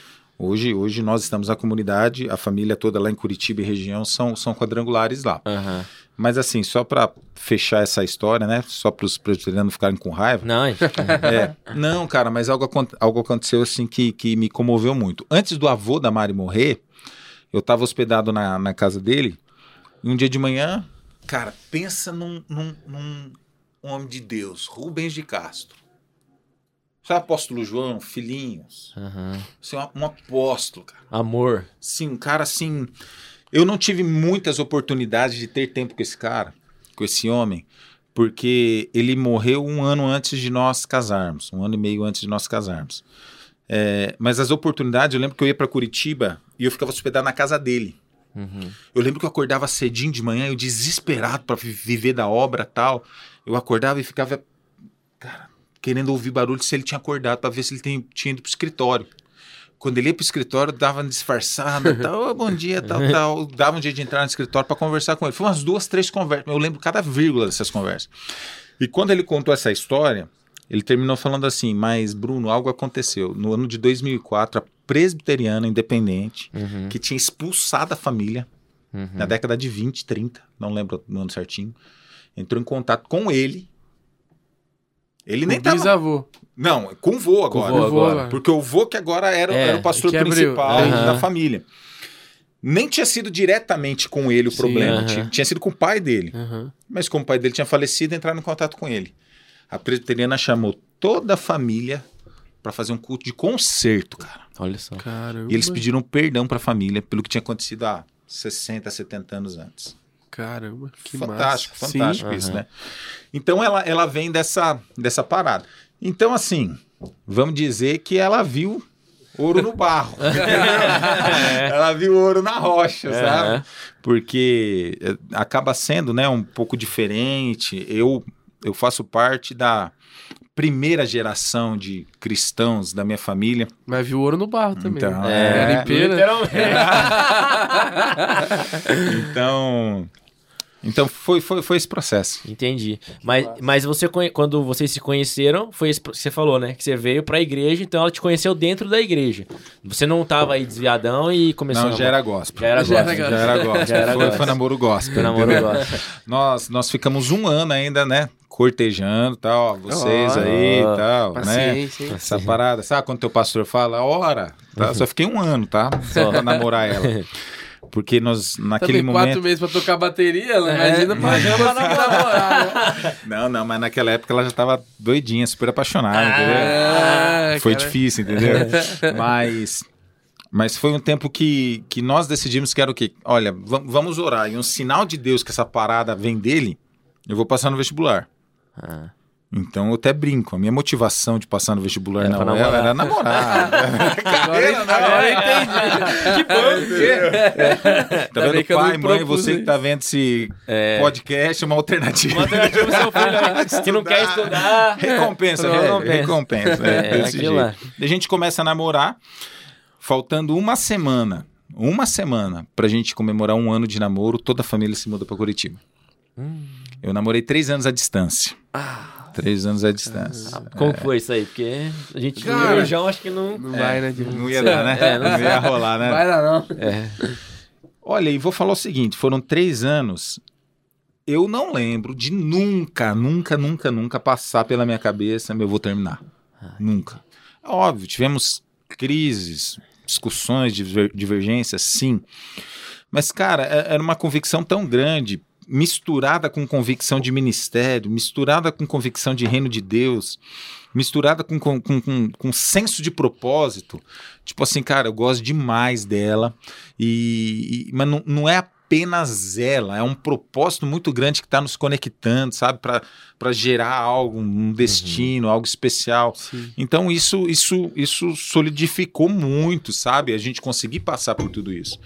Hoje, hoje nós estamos na comunidade, a família toda lá em Curitiba e região são, são quadrangulares lá. Aham. Mas assim, só para fechar essa história, né? Só para os presbiterianos ficarem com raiva. Não. É, não, cara, mas algo, algo aconteceu assim que, que me comoveu muito. Antes do avô da Mari morrer, eu estava hospedado na, na casa dele, e um dia de manhã, cara, pensa num, num, num homem de Deus, Rubens de Castro. Sabe apóstolo João, filhinhos? Aham. Você é um, um apóstolo, cara. Amor. Sim, um cara assim. Eu não tive muitas oportunidades de ter tempo com esse cara, com esse homem, porque ele morreu um ano antes de nós casarmos, um ano e meio antes de nós casarmos. É, mas as oportunidades, eu lembro que eu ia para Curitiba e eu ficava hospedado na casa dele. Uhum. Eu lembro que eu acordava cedinho de manhã, eu desesperado para viver da obra tal. Eu acordava e ficava, cara, querendo ouvir barulho se ele tinha acordado para ver se ele tem- tinha ido pro escritório. Quando ele ia pro escritório, dava uma disfarçada, tal, "Ô, bom dia, tal, tal. Dava um dia de entrar no escritório para conversar com ele. Foi umas duas, três conversas. Eu lembro cada vírgula dessas conversas. E quando ele contou essa história, ele terminou falando assim: Mas, Bruno, algo aconteceu. No ano de 2004, a presbiteriana independente, Uhum. que tinha expulsado a família, Uhum. na década de 20, 30, não lembro o ano certinho, entrou em contato com ele. Ele nem o tava. bisavô. Não, com o vô agora. Com vô agora. agora. Porque o vô que agora era, É, era o pastor principal Aham. da família. Nem tinha sido diretamente com ele o Sim, problema, aham. tinha, sido com o pai dele. Mas como o pai dele tinha falecido, entraram em contato com ele. A presbiteriana chamou toda a família para fazer um culto de concerto, cara. Olha só. Caramba. E eles pediram perdão para a família pelo que tinha acontecido há 60, 70 anos antes. Caramba, que fantástico, massa. fantástico Sim. isso, Aham. né? Então ela, ela vem dessa, dessa parada. Então, assim, vamos dizer que ela viu ouro no barro. ela viu ouro na rocha, É. sabe? Porque eh, acaba sendo, né, um pouco diferente. Eu, eu faço parte da primeira geração de cristãos da minha família. Mas viu ouro no barro também. Então, é, é. Literalmente. Então, então foi, foi, foi esse processo. Entendi. Mas, mas você quando vocês se conheceram, foi isso que você falou, né? Que você veio pra igreja, então ela te conheceu dentro da igreja. Você não tava aí desviadão e começou Não, a já era gospel. Já era gospel. Já era gospel. Já era foi, gospel. foi namoro gospel. Foi namoro gospel. Nós, nós ficamos um ano ainda, né? Cortejando tal, vocês Ó. aí e tal, né? Paciência, hein? Essa parada, sabe quando teu pastor fala, hora? Tá? Só fiquei um ano, tá? Só pra namorar ela. Porque nós, naquele Também quatro momento. meses pra tocar bateria, ela É, imagina pra imagina pra conseguir namorar. né? Não, não, mas naquela época ela já tava doidinha, super apaixonada, entendeu? Ah, Foi cara. difícil, entendeu? mas, mas foi um tempo que, que nós decidimos que era o quê? Olha, va- vamos orar. E um sinal de Deus que essa parada vem dele, eu vou passar no vestibular. Ah. Então eu até brinco. A minha motivação de passar no vestibular Era na UEL era namorar. Agora, agora eu entendi. Que bom! Tá vendo, que eu não pai, mãe, você que tá vendo esse É. podcast, uma alternativa. Uma alternativa pro seu filho né? que não quer estudar. Recompensa, Recompensa. velho. Recompensa. É, É, desse lá. jeito. Daí A gente começa a namorar, faltando uma semana, uma semana, pra gente comemorar um ano de namoro, toda a família se muda pra Curitiba. Hum. Eu namorei três anos à distância. Ah. Três anos à distância. Como foi isso aí? Porque a gente Cara, no João acho que não. Não vai, né, Diego? Não ia dar, né? É, não não ia rolar, né? Vai lá, não. É. Olha, e vou falar o seguinte: foram três anos. Eu não lembro de nunca, nunca, nunca, nunca passar pela minha cabeça, meu, eu vou terminar. Nunca. Óbvio, tivemos crises, discussões, diver- divergências, sim. Mas, cara, é- era uma convicção tão grande misturada com convicção de ministério, misturada com convicção de reino de Deus, misturada com, com, com, com, senso de propósito. Tipo assim, cara, eu gosto demais dela, e, e mas não, não é apenas ela, é um propósito muito grande que está nos conectando, sabe? Para gerar algo, um destino, uhum. algo especial. Sim. Então isso, isso, isso solidificou muito, sabe? A gente conseguir passar por tudo isso.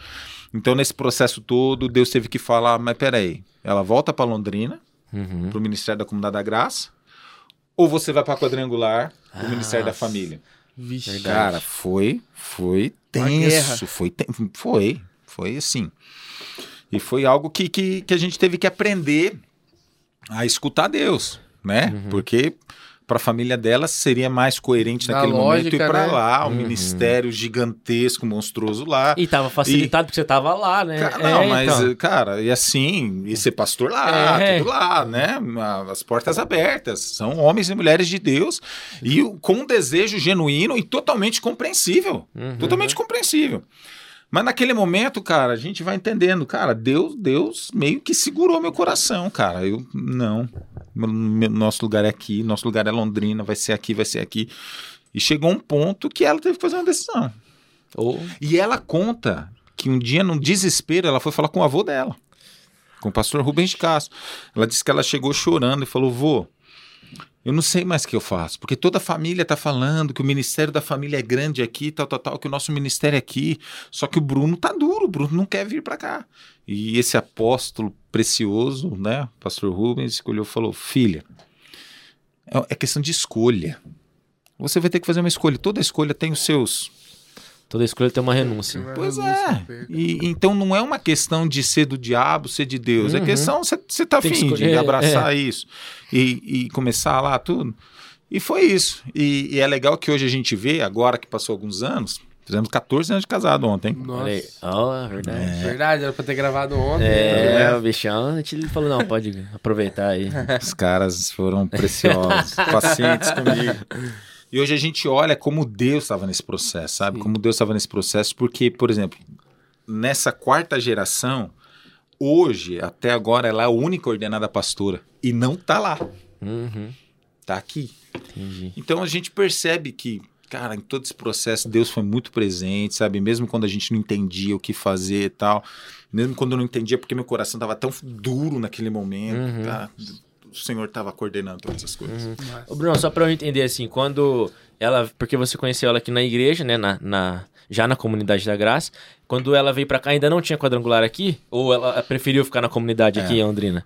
Então, nesse processo todo, Deus teve que falar: mas peraí, ela volta para Londrina, uhum. para o Ministério da Comunidade da Graça, ou você vai para Quadrangular, para o ah, Ministério da Família? Vixe. Cara, foi, foi tenso, foi, foi, foi assim. E foi algo que, que, que a gente teve que aprender a escutar Deus, né? Uhum. Porque para a família dela seria mais coerente naquele lógica, momento ir para né? lá, um uhum. ministério gigantesco, monstruoso lá. E tava facilitado e... porque você tava lá, né? Cara, não, é, mas, então. cara, e assim, e ser pastor lá, é. tudo lá, né? As portas abertas. São homens e mulheres de Deus e com um desejo genuíno e totalmente compreensível. Uhum. Totalmente compreensível. Mas naquele momento, cara, a gente vai entendendo, cara, Deus, Deus meio que segurou meu coração, cara. Eu não, nosso lugar é aqui, nosso lugar é Londrina, vai ser aqui, vai ser aqui. E chegou um ponto que ela teve que fazer uma decisão. Oh. E ela conta que um dia, num desespero, ela foi falar com o avô dela, com o pastor Rubens de Castro. Ela disse que ela chegou chorando e falou: vô, eu não sei mais o que eu faço, porque toda a família está falando que o ministério da família é grande aqui, tal, tal, tal, que o nosso ministério é aqui. Só que o Bruno tá duro, o Bruno não quer vir para cá. E esse apóstolo precioso, né, pastor Rubens, escolheu falou: filha, é, é questão de escolha. Você vai ter que fazer uma escolha. Toda escolha tem os seus Toda escolha tem uma renúncia. Pois é. E, então não é uma questão de ser do diabo, ser de Deus. É uhum. É questão, você tá afim de abraçar é. isso e, e, começar lá tudo. E foi isso. E, e, é legal que hoje a gente vê, agora que passou alguns anos, fizemos 14 anos de casado ontem. Nossa. Oh, verdade. É. Verdade, era pra ter gravado ontem. É, né? o bichão, a gente falou, não, pode aproveitar aí. Os caras foram preciosos, pacientes comigo. E hoje a gente olha como Deus estava nesse processo, sabe? Sim. Como Deus estava nesse processo, porque, por exemplo, nessa quarta geração, hoje, até agora, ela é a única ordenada pastora. E não tá lá. Uhum. Tá aqui. Entendi. Então a gente percebe que, cara, em todo esse processo, Deus foi muito presente, sabe? Mesmo quando a gente não entendia o que fazer e tal. Mesmo quando eu não entendia porque meu coração estava tão duro naquele momento. Uhum. Tá? O Senhor estava coordenando todas essas coisas. Uhum. Ô, Bruno, só para eu entender assim, quando ela, porque você conheceu ela aqui na igreja, né, na, na já na comunidade da Graça, quando ela veio para cá ainda não tinha quadrangular aqui ou ela preferiu ficar na comunidade é. aqui em Londrina?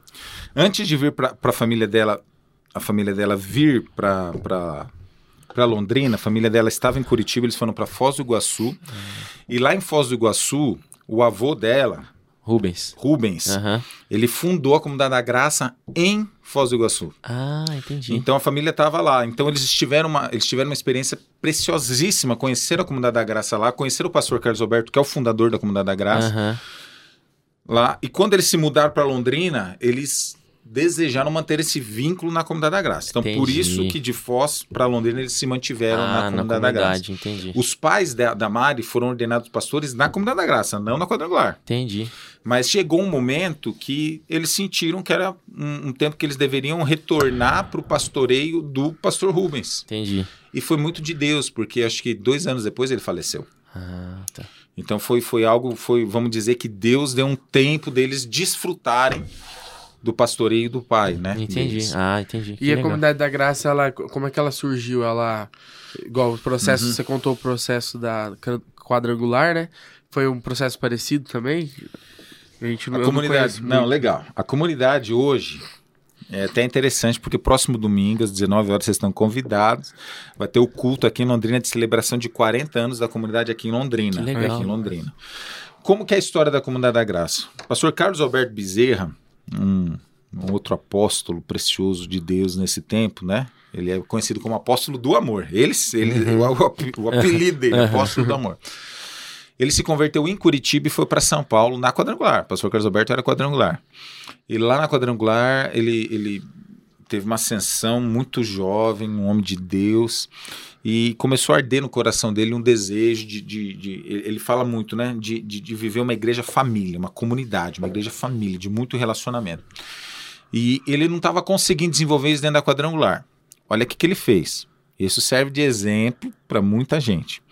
Antes de vir para a família dela, a família dela vir para para Londrina, a família dela estava em Curitiba, eles foram para Foz do Iguaçu. Uhum. E lá em Foz do Iguaçu, o avô dela, Rubens. Rubens. Uhum. Ele fundou a Comunidade da Graça em Foz do Iguaçu. Ah, entendi. Então a família estava lá. Então eles tiveram, uma, eles tiveram uma experiência preciosíssima. Conheceram a Comunidade da Graça lá, conheceram o pastor Carlos Alberto, que é o fundador da Comunidade da Graça. Uhum. Lá. E quando eles se mudaram para Londrina, eles desejaram manter esse vínculo na Comunidade da Graça. Então, entendi. por isso que de Foz para Londrina eles se mantiveram ah, na, comunidade na, comunidade da Graça. Entendi. Os pais da, da Mari foram ordenados pastores na Comunidade da Graça, não na Quadrangular. Entendi. Mas chegou um momento que eles sentiram que era um, um tempo que eles deveriam retornar para o pastoreio do pastor Rubens. Entendi. E foi muito de Deus, porque acho que dois anos depois ele faleceu. Ah, tá. Então foi, foi algo, foi, vamos dizer que Deus deu um tempo deles desfrutarem do pastoreio do pai, né? Entendi. Deles. Ah, entendi. Que e legal. a comunidade da graça, ela, como é que ela surgiu? Ela, igual o processo, uhum. você contou o processo da quadrangular, né? Foi um processo parecido também? A gente a comunidade, não, não, legal. A comunidade hoje é até interessante porque próximo domingo às 19 horas vocês estão convidados. Vai ter o culto aqui em Londrina de celebração de 40 anos da comunidade aqui em Londrina, que legal. aqui em Londrina. Como que é a história da comunidade da Graça? O pastor Carlos Alberto Bezerra, um, um outro apóstolo precioso de Deus nesse tempo, né? Ele é conhecido como apóstolo do amor. Ele, ele uhum. o, o, apelido dele, uhum. apóstolo do amor. Ele se converteu em Curitiba e foi para São Paulo na quadrangular. O pastor Carlos Alberto era quadrangular. E lá na quadrangular, ele, ele teve uma ascensão muito jovem, um homem de Deus, e começou a arder no coração dele um desejo de. de, de ele fala muito, né? De, de, de, viver uma igreja família, uma comunidade, uma igreja família, de muito relacionamento. E ele não estava conseguindo desenvolver isso dentro da quadrangular. Olha o que, que ele fez. Isso serve de exemplo para muita gente.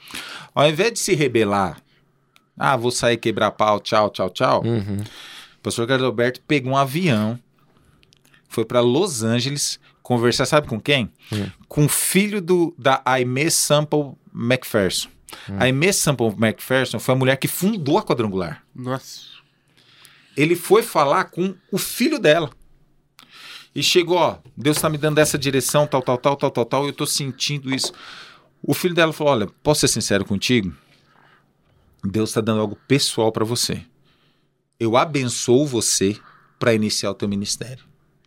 Ao invés de se rebelar, ah, vou sair quebrar pau, tchau, tchau, tchau. Uhum. O pastor Carlos Alberto pegou um avião, foi para Los Angeles conversar, sabe com quem? Hum. Com o filho do, da Aimee Sample McPherson. Hum. A Aimee Sample McPherson foi a mulher que fundou a quadrangular. Nossa. Ele foi falar com o filho dela. E chegou, ó, Deus está me dando essa direção, tal, tal, tal, tal, tal, tal, e eu tô sentindo isso. O filho dela falou: Olha, posso ser sincero contigo? Deus está dando algo pessoal para você. Eu abençoo você para iniciar o teu ministério.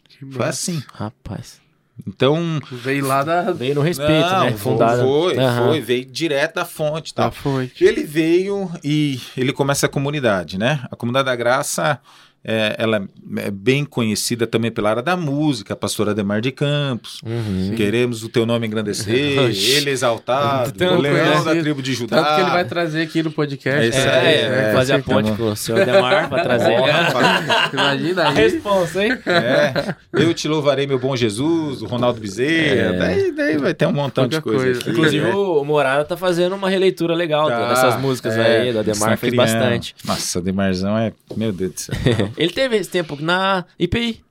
Que Foi massa. assim. Rapaz. Então, Veio lá da, Veio no respeito, Não, né? Fundada. Foi, Aham. foi, veio direto da fonte, da tá? fonte. Ele veio e ele começa a comunidade, né? A comunidade da Graça, é, ela é bem conhecida também pela área da música, a pastora Ademar de Campos. Uhum. Queremos o teu nome engrandecer, ele exaltado, Tanto o leão da tribo de Judá. Tanto que ele vai trazer aqui no podcast. É isso É, aí, é, é, fazer a sim, ponte com o senhor Demar pra trazer. Imagina A aí. responsa, hein? É, eu te louvarei, meu bom Jesus, o Ronaldo Bezerra. É. Daí, daí vai ter um montão de coisa. coisa. aqui, Inclusive, né? o Morada tá fazendo uma releitura legal Tá, dessas músicas é, aí. Da eles Demar tão fez bastante. Nossa, o Demarzão é. Meu Deus do céu. Ele teve esse tempo na IPI.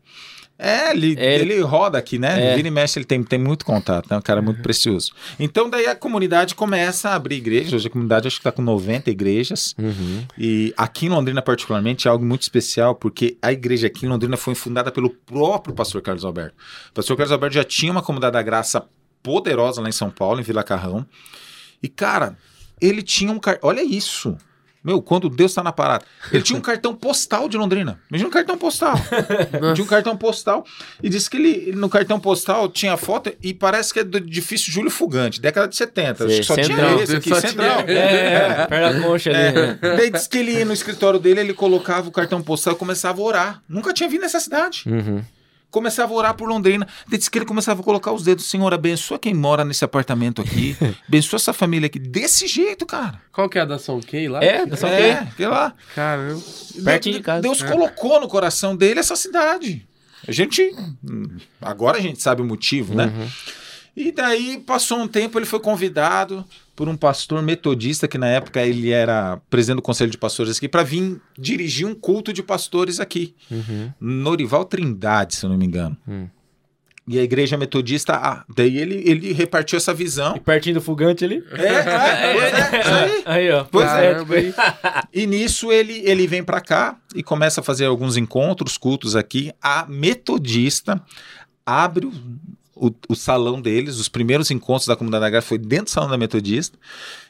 É, ele, É, ele roda aqui, né? É. Vira e mexe, ele tem, tem muito contato, né? Um cara muito precioso. Então, daí a comunidade começa a abrir igrejas. Hoje a comunidade acho que está com 90 igrejas. Uhum. E aqui em Londrina, particularmente, é algo muito especial, porque a igreja aqui em Londrina foi fundada pelo próprio pastor Carlos Alberto. O pastor Carlos Alberto já tinha uma comunidade da graça poderosa lá em São Paulo, em Vila Carrão. E, cara, ele tinha um. Olha isso. Meu, quando Deus tá na parada. Ele tinha um cartão postal de Londrina. Imagina um cartão postal. Tinha um cartão postal. E disse que ele, no cartão postal tinha foto e parece que é do edifício Júlio Fugante, década de 70. Acho que só Central. tinha esse aqui, central. tinha- É, perna concha ali. né? Daí disse que ele ia no escritório dele, ele colocava o cartão postal e começava a orar. Nunca tinha vindo nessa cidade. Uhum. Começava a orar por Londrina. Disse que ele começava a colocar os dedos. Senhor, abençoa quem mora nesse apartamento aqui. abençoa essa família aqui. Desse jeito, cara. Qual que é a da São Key lá? É, só que é, que lá. Caramba. Pertinho de casa. Deus É. colocou no coração dele essa cidade. A gente. Agora a gente sabe o motivo, né? Uhum. E daí passou um tempo, ele foi convidado por um pastor metodista, que na época ele era presidente do conselho de pastores aqui, para vir dirigir um culto de pastores aqui. Uhum. Norival Trindade, se eu não me engano. Hum. E a igreja metodista, ah, daí ele, ele repartiu essa E visão. pertinho do fugante ali. É, é, pois é, isso aí. Aí, ó. Pois é. Caramba? E nisso ele, ele vem para cá e começa a fazer alguns encontros, cultos aqui. A metodista abre o, o, salão deles, os primeiros encontros da comunidade agrária foi dentro do salão da metodista.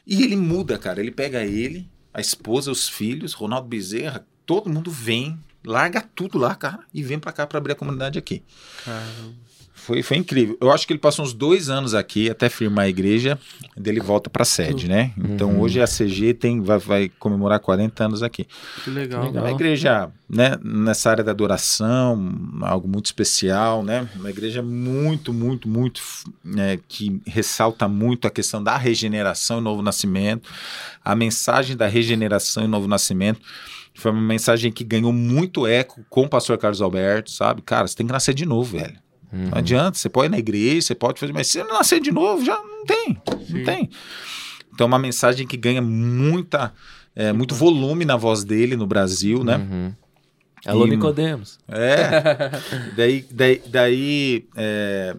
E ele muda, cara. Ele pega ele, a esposa, os filhos, Ronaldo Bezerra, todo mundo vem, larga tudo lá, cara, e vem para cá para abrir a comunidade aqui. Caramba. Foi, foi incrível. Eu acho que ele passou uns dois anos aqui até firmar a igreja, daí ele volta para a sede, né? Então hoje a CG tem, vai, vai comemorar 40 anos aqui. Que legal. Legal. É uma igreja, né, nessa área da adoração, algo muito especial, né? Uma igreja muito, muito, muito, né, que ressalta muito a questão da regeneração e novo nascimento. A mensagem da regeneração e novo nascimento foi uma mensagem que ganhou muito eco com o pastor Carlos Alberto, sabe? Cara, você tem que nascer de novo, velho. Não adianta, você pode ir na igreja, você pode fazer, mas se você não nascer de novo, já não tem, Sim. não tem. Então é uma mensagem que ganha muita, é, muito volume na voz dele no Brasil, né? Uhum. Alô, E- Nicodemos. É. daí, daí, daí é,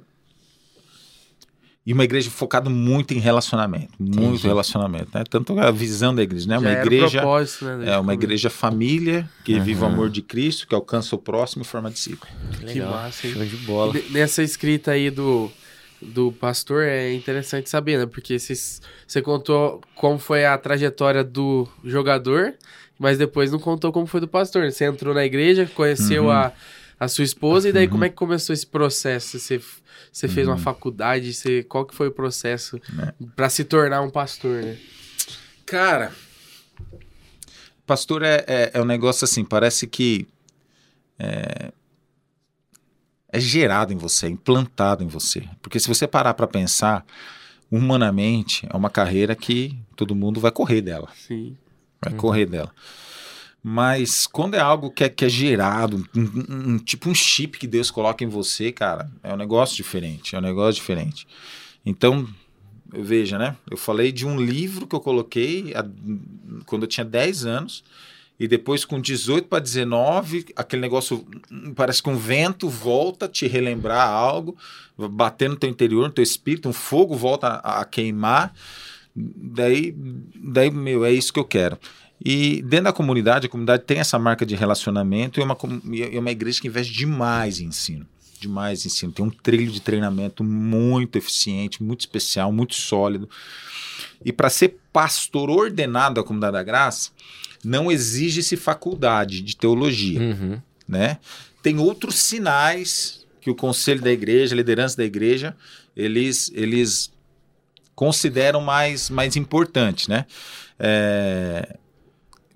e uma igreja focada muito em relacionamento, muito Entendi. relacionamento, né? Tanto a visão da igreja, né? Já Uma era o igreja propósito, né, é uma igreja família que Uhum. vive o amor de Cristo, que alcança o próximo e forma discípulo. Que Que legal. massa, hein? Show de bola. Ne- Nessa escrita aí do, do pastor é interessante saber, né? Porque você contou como foi a trajetória do jogador, mas depois não contou como foi do pastor. né? Você entrou na igreja, conheceu Uhum. a, a sua esposa, e daí Uhum. como é que começou esse processo? Você, você fez uma faculdade, você, qual que foi o processo É. pra se tornar um pastor, né? Cara, pastor é, é, é um negócio assim, parece que é, é gerado em você, é implantado em você. Porque se você parar para pensar, humanamente, é uma carreira que todo mundo vai correr dela. Sim. Vai correr dela. Mas quando é algo que é, que é gerado, um- um- tipo um chip que Deus coloca em você, cara, é um negócio diferente. É um negócio diferente. Então, veja, né? Eu falei de um livro que eu coloquei a- quando eu tinha 10 anos. E depois, com 18 para 19, aquele negócio hum, parece que um vento volta a te relembrar algo, bater no teu interior, no teu espírito, um fogo volta a, a queimar. Daí, daí, meu, é isso que eu quero. E dentro da comunidade, a comunidade tem essa marca de relacionamento e é uma, é uma igreja que investe demais em ensino. Demais em ensino. Tem um trilho de treinamento muito eficiente, muito especial, muito sólido. E para ser pastor ordenado da comunidade da graça, não exige-se faculdade de teologia Uhum. né? Tem outros sinais que o conselho da igreja, a liderança da igreja, eles, eles consideram mais, mais importantes, né? É,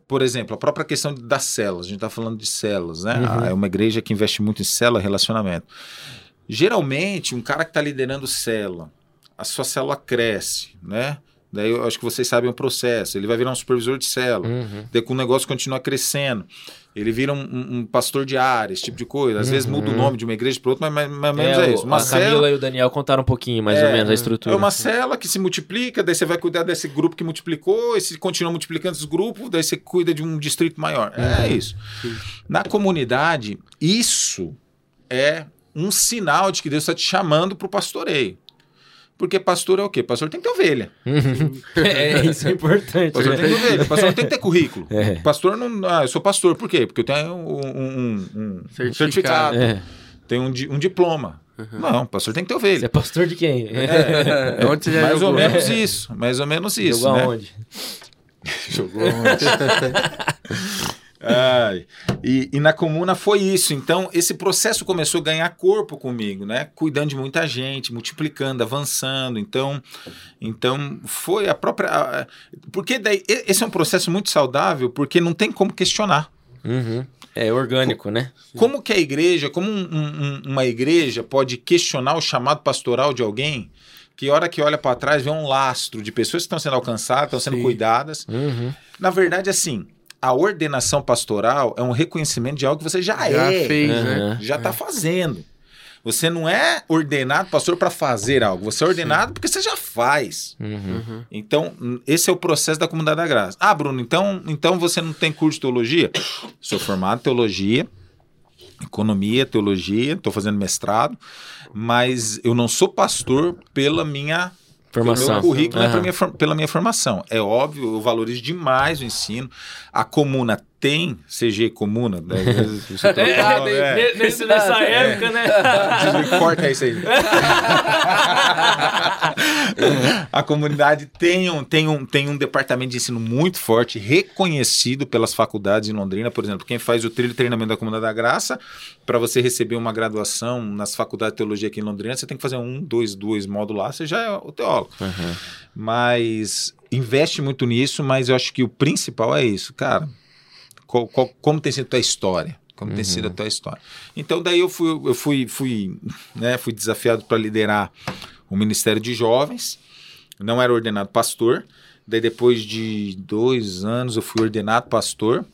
por exemplo, a própria questão das células, a gente está falando de células, né? Uhum. Ah, É uma igreja que investe muito em célula, relacionamento. Geralmente, um cara que está liderando célula, a sua célula cresce, né? Daí eu acho que vocês sabem o processo. Ele vai virar um supervisor de célula. Uhum. Daí o negócio continua crescendo. Ele vira um, um- um pastor de área, esse tipo de coisa. Às vezes muda o nome de uma igreja para outra, mas mais, menos é, o- isso. Uma a Camila e o Daniel contaram um pouquinho, mais É, ou menos, a estrutura. é uma célula que se multiplica, daí você vai cuidar desse grupo que multiplicou, esse continua multiplicando os grupos, daí você cuida de um distrito maior. É isso. Na comunidade, isso é um sinal de que Deus está te chamando para o pastoreio. Porque pastor é o quê? Pastor tem que ter ovelha. é, isso é importante. Pastor né? tem que ter ovelha. Pastor não tem que ter currículo. É. Pastor não. Ah, eu sou pastor. Por quê? Porque eu tenho um, um- um- Certificado. certificado. É. Tenho um, um diploma. Não, pastor tem que ter Você ovelha. é pastor de quem? É, onde você já mais jogou? ou menos isso. Mais ou menos isso. Jogou né? aonde? Jogou Ai, e, e na comuna foi isso. Então, esse processo começou a ganhar corpo comigo, né? Cuidando de muita gente, multiplicando, avançando. Então, então foi a própria. Porque daí, esse é um processo muito saudável, porque não tem como questionar. Uhum. É orgânico, né? Como que a igreja, como um- um- uma igreja pode questionar o chamado pastoral de alguém que, hora que olha para trás, vê um lastro de pessoas que estão sendo alcançadas, estão sendo Sim. cuidadas. Uhum. Na verdade, assim, a ordenação pastoral é um reconhecimento de algo que você já, Já é, fez, Uhum. né? já está fazendo. Você não é ordenado pastor para fazer algo, você é ordenado porque você já faz. Uhum. Uhum. Então, esse é o processo da comunidade da graça. Ah, Bruno, então, então você não tem curso de teologia? Sou formado em teologia, economia, teologia, estou fazendo mestrado, mas eu não sou pastor pela minha pelo Formação. meu currículo é minha, for- pela minha formação. É óbvio, eu valorizo demais o ensino. A comuna tem CG comuna. Né? Tô- é. Nesse- nessa época, né? Corta isso aí. a comunidade tem um, tem, um, tem um departamento de ensino muito forte, reconhecido pelas faculdades em Londrina. Por exemplo, quem faz o trilho de treinamento da Comunidade da Graça, para você receber uma graduação nas faculdades de teologia aqui em Londrina, você tem que fazer um, dois, dois módulos lá, você já é o teólogo. Mas investe muito nisso, mas eu acho que o principal é isso, cara. Qual- qual- como tem sido a tua história? Como tem sido a tua história? Então daí eu fui, eu fui, fui, né, fui desafiado para liderar o Ministério de Jovens. Não era ordenado pastor. Daí depois de dois anos eu fui ordenado pastor.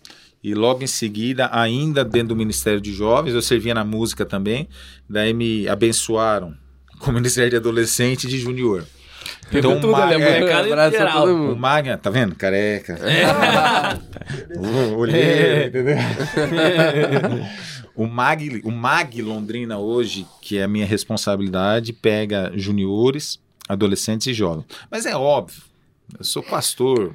E logo em seguida, ainda dentro do Ministério de Jovens, eu servia na música também. Daí me abençoaram com o Ministério de Adolescente e de Junior. Pegou tudo Ma- ali, a é, abraça inteira. todo o mundo. Magna, tá vendo? Careca. O olheiro, entendeu? o, Mag, o Mag Londrina hoje, que é a minha responsabilidade, pega juniores, adolescentes e jovens. Mas é óbvio, eu sou pastor,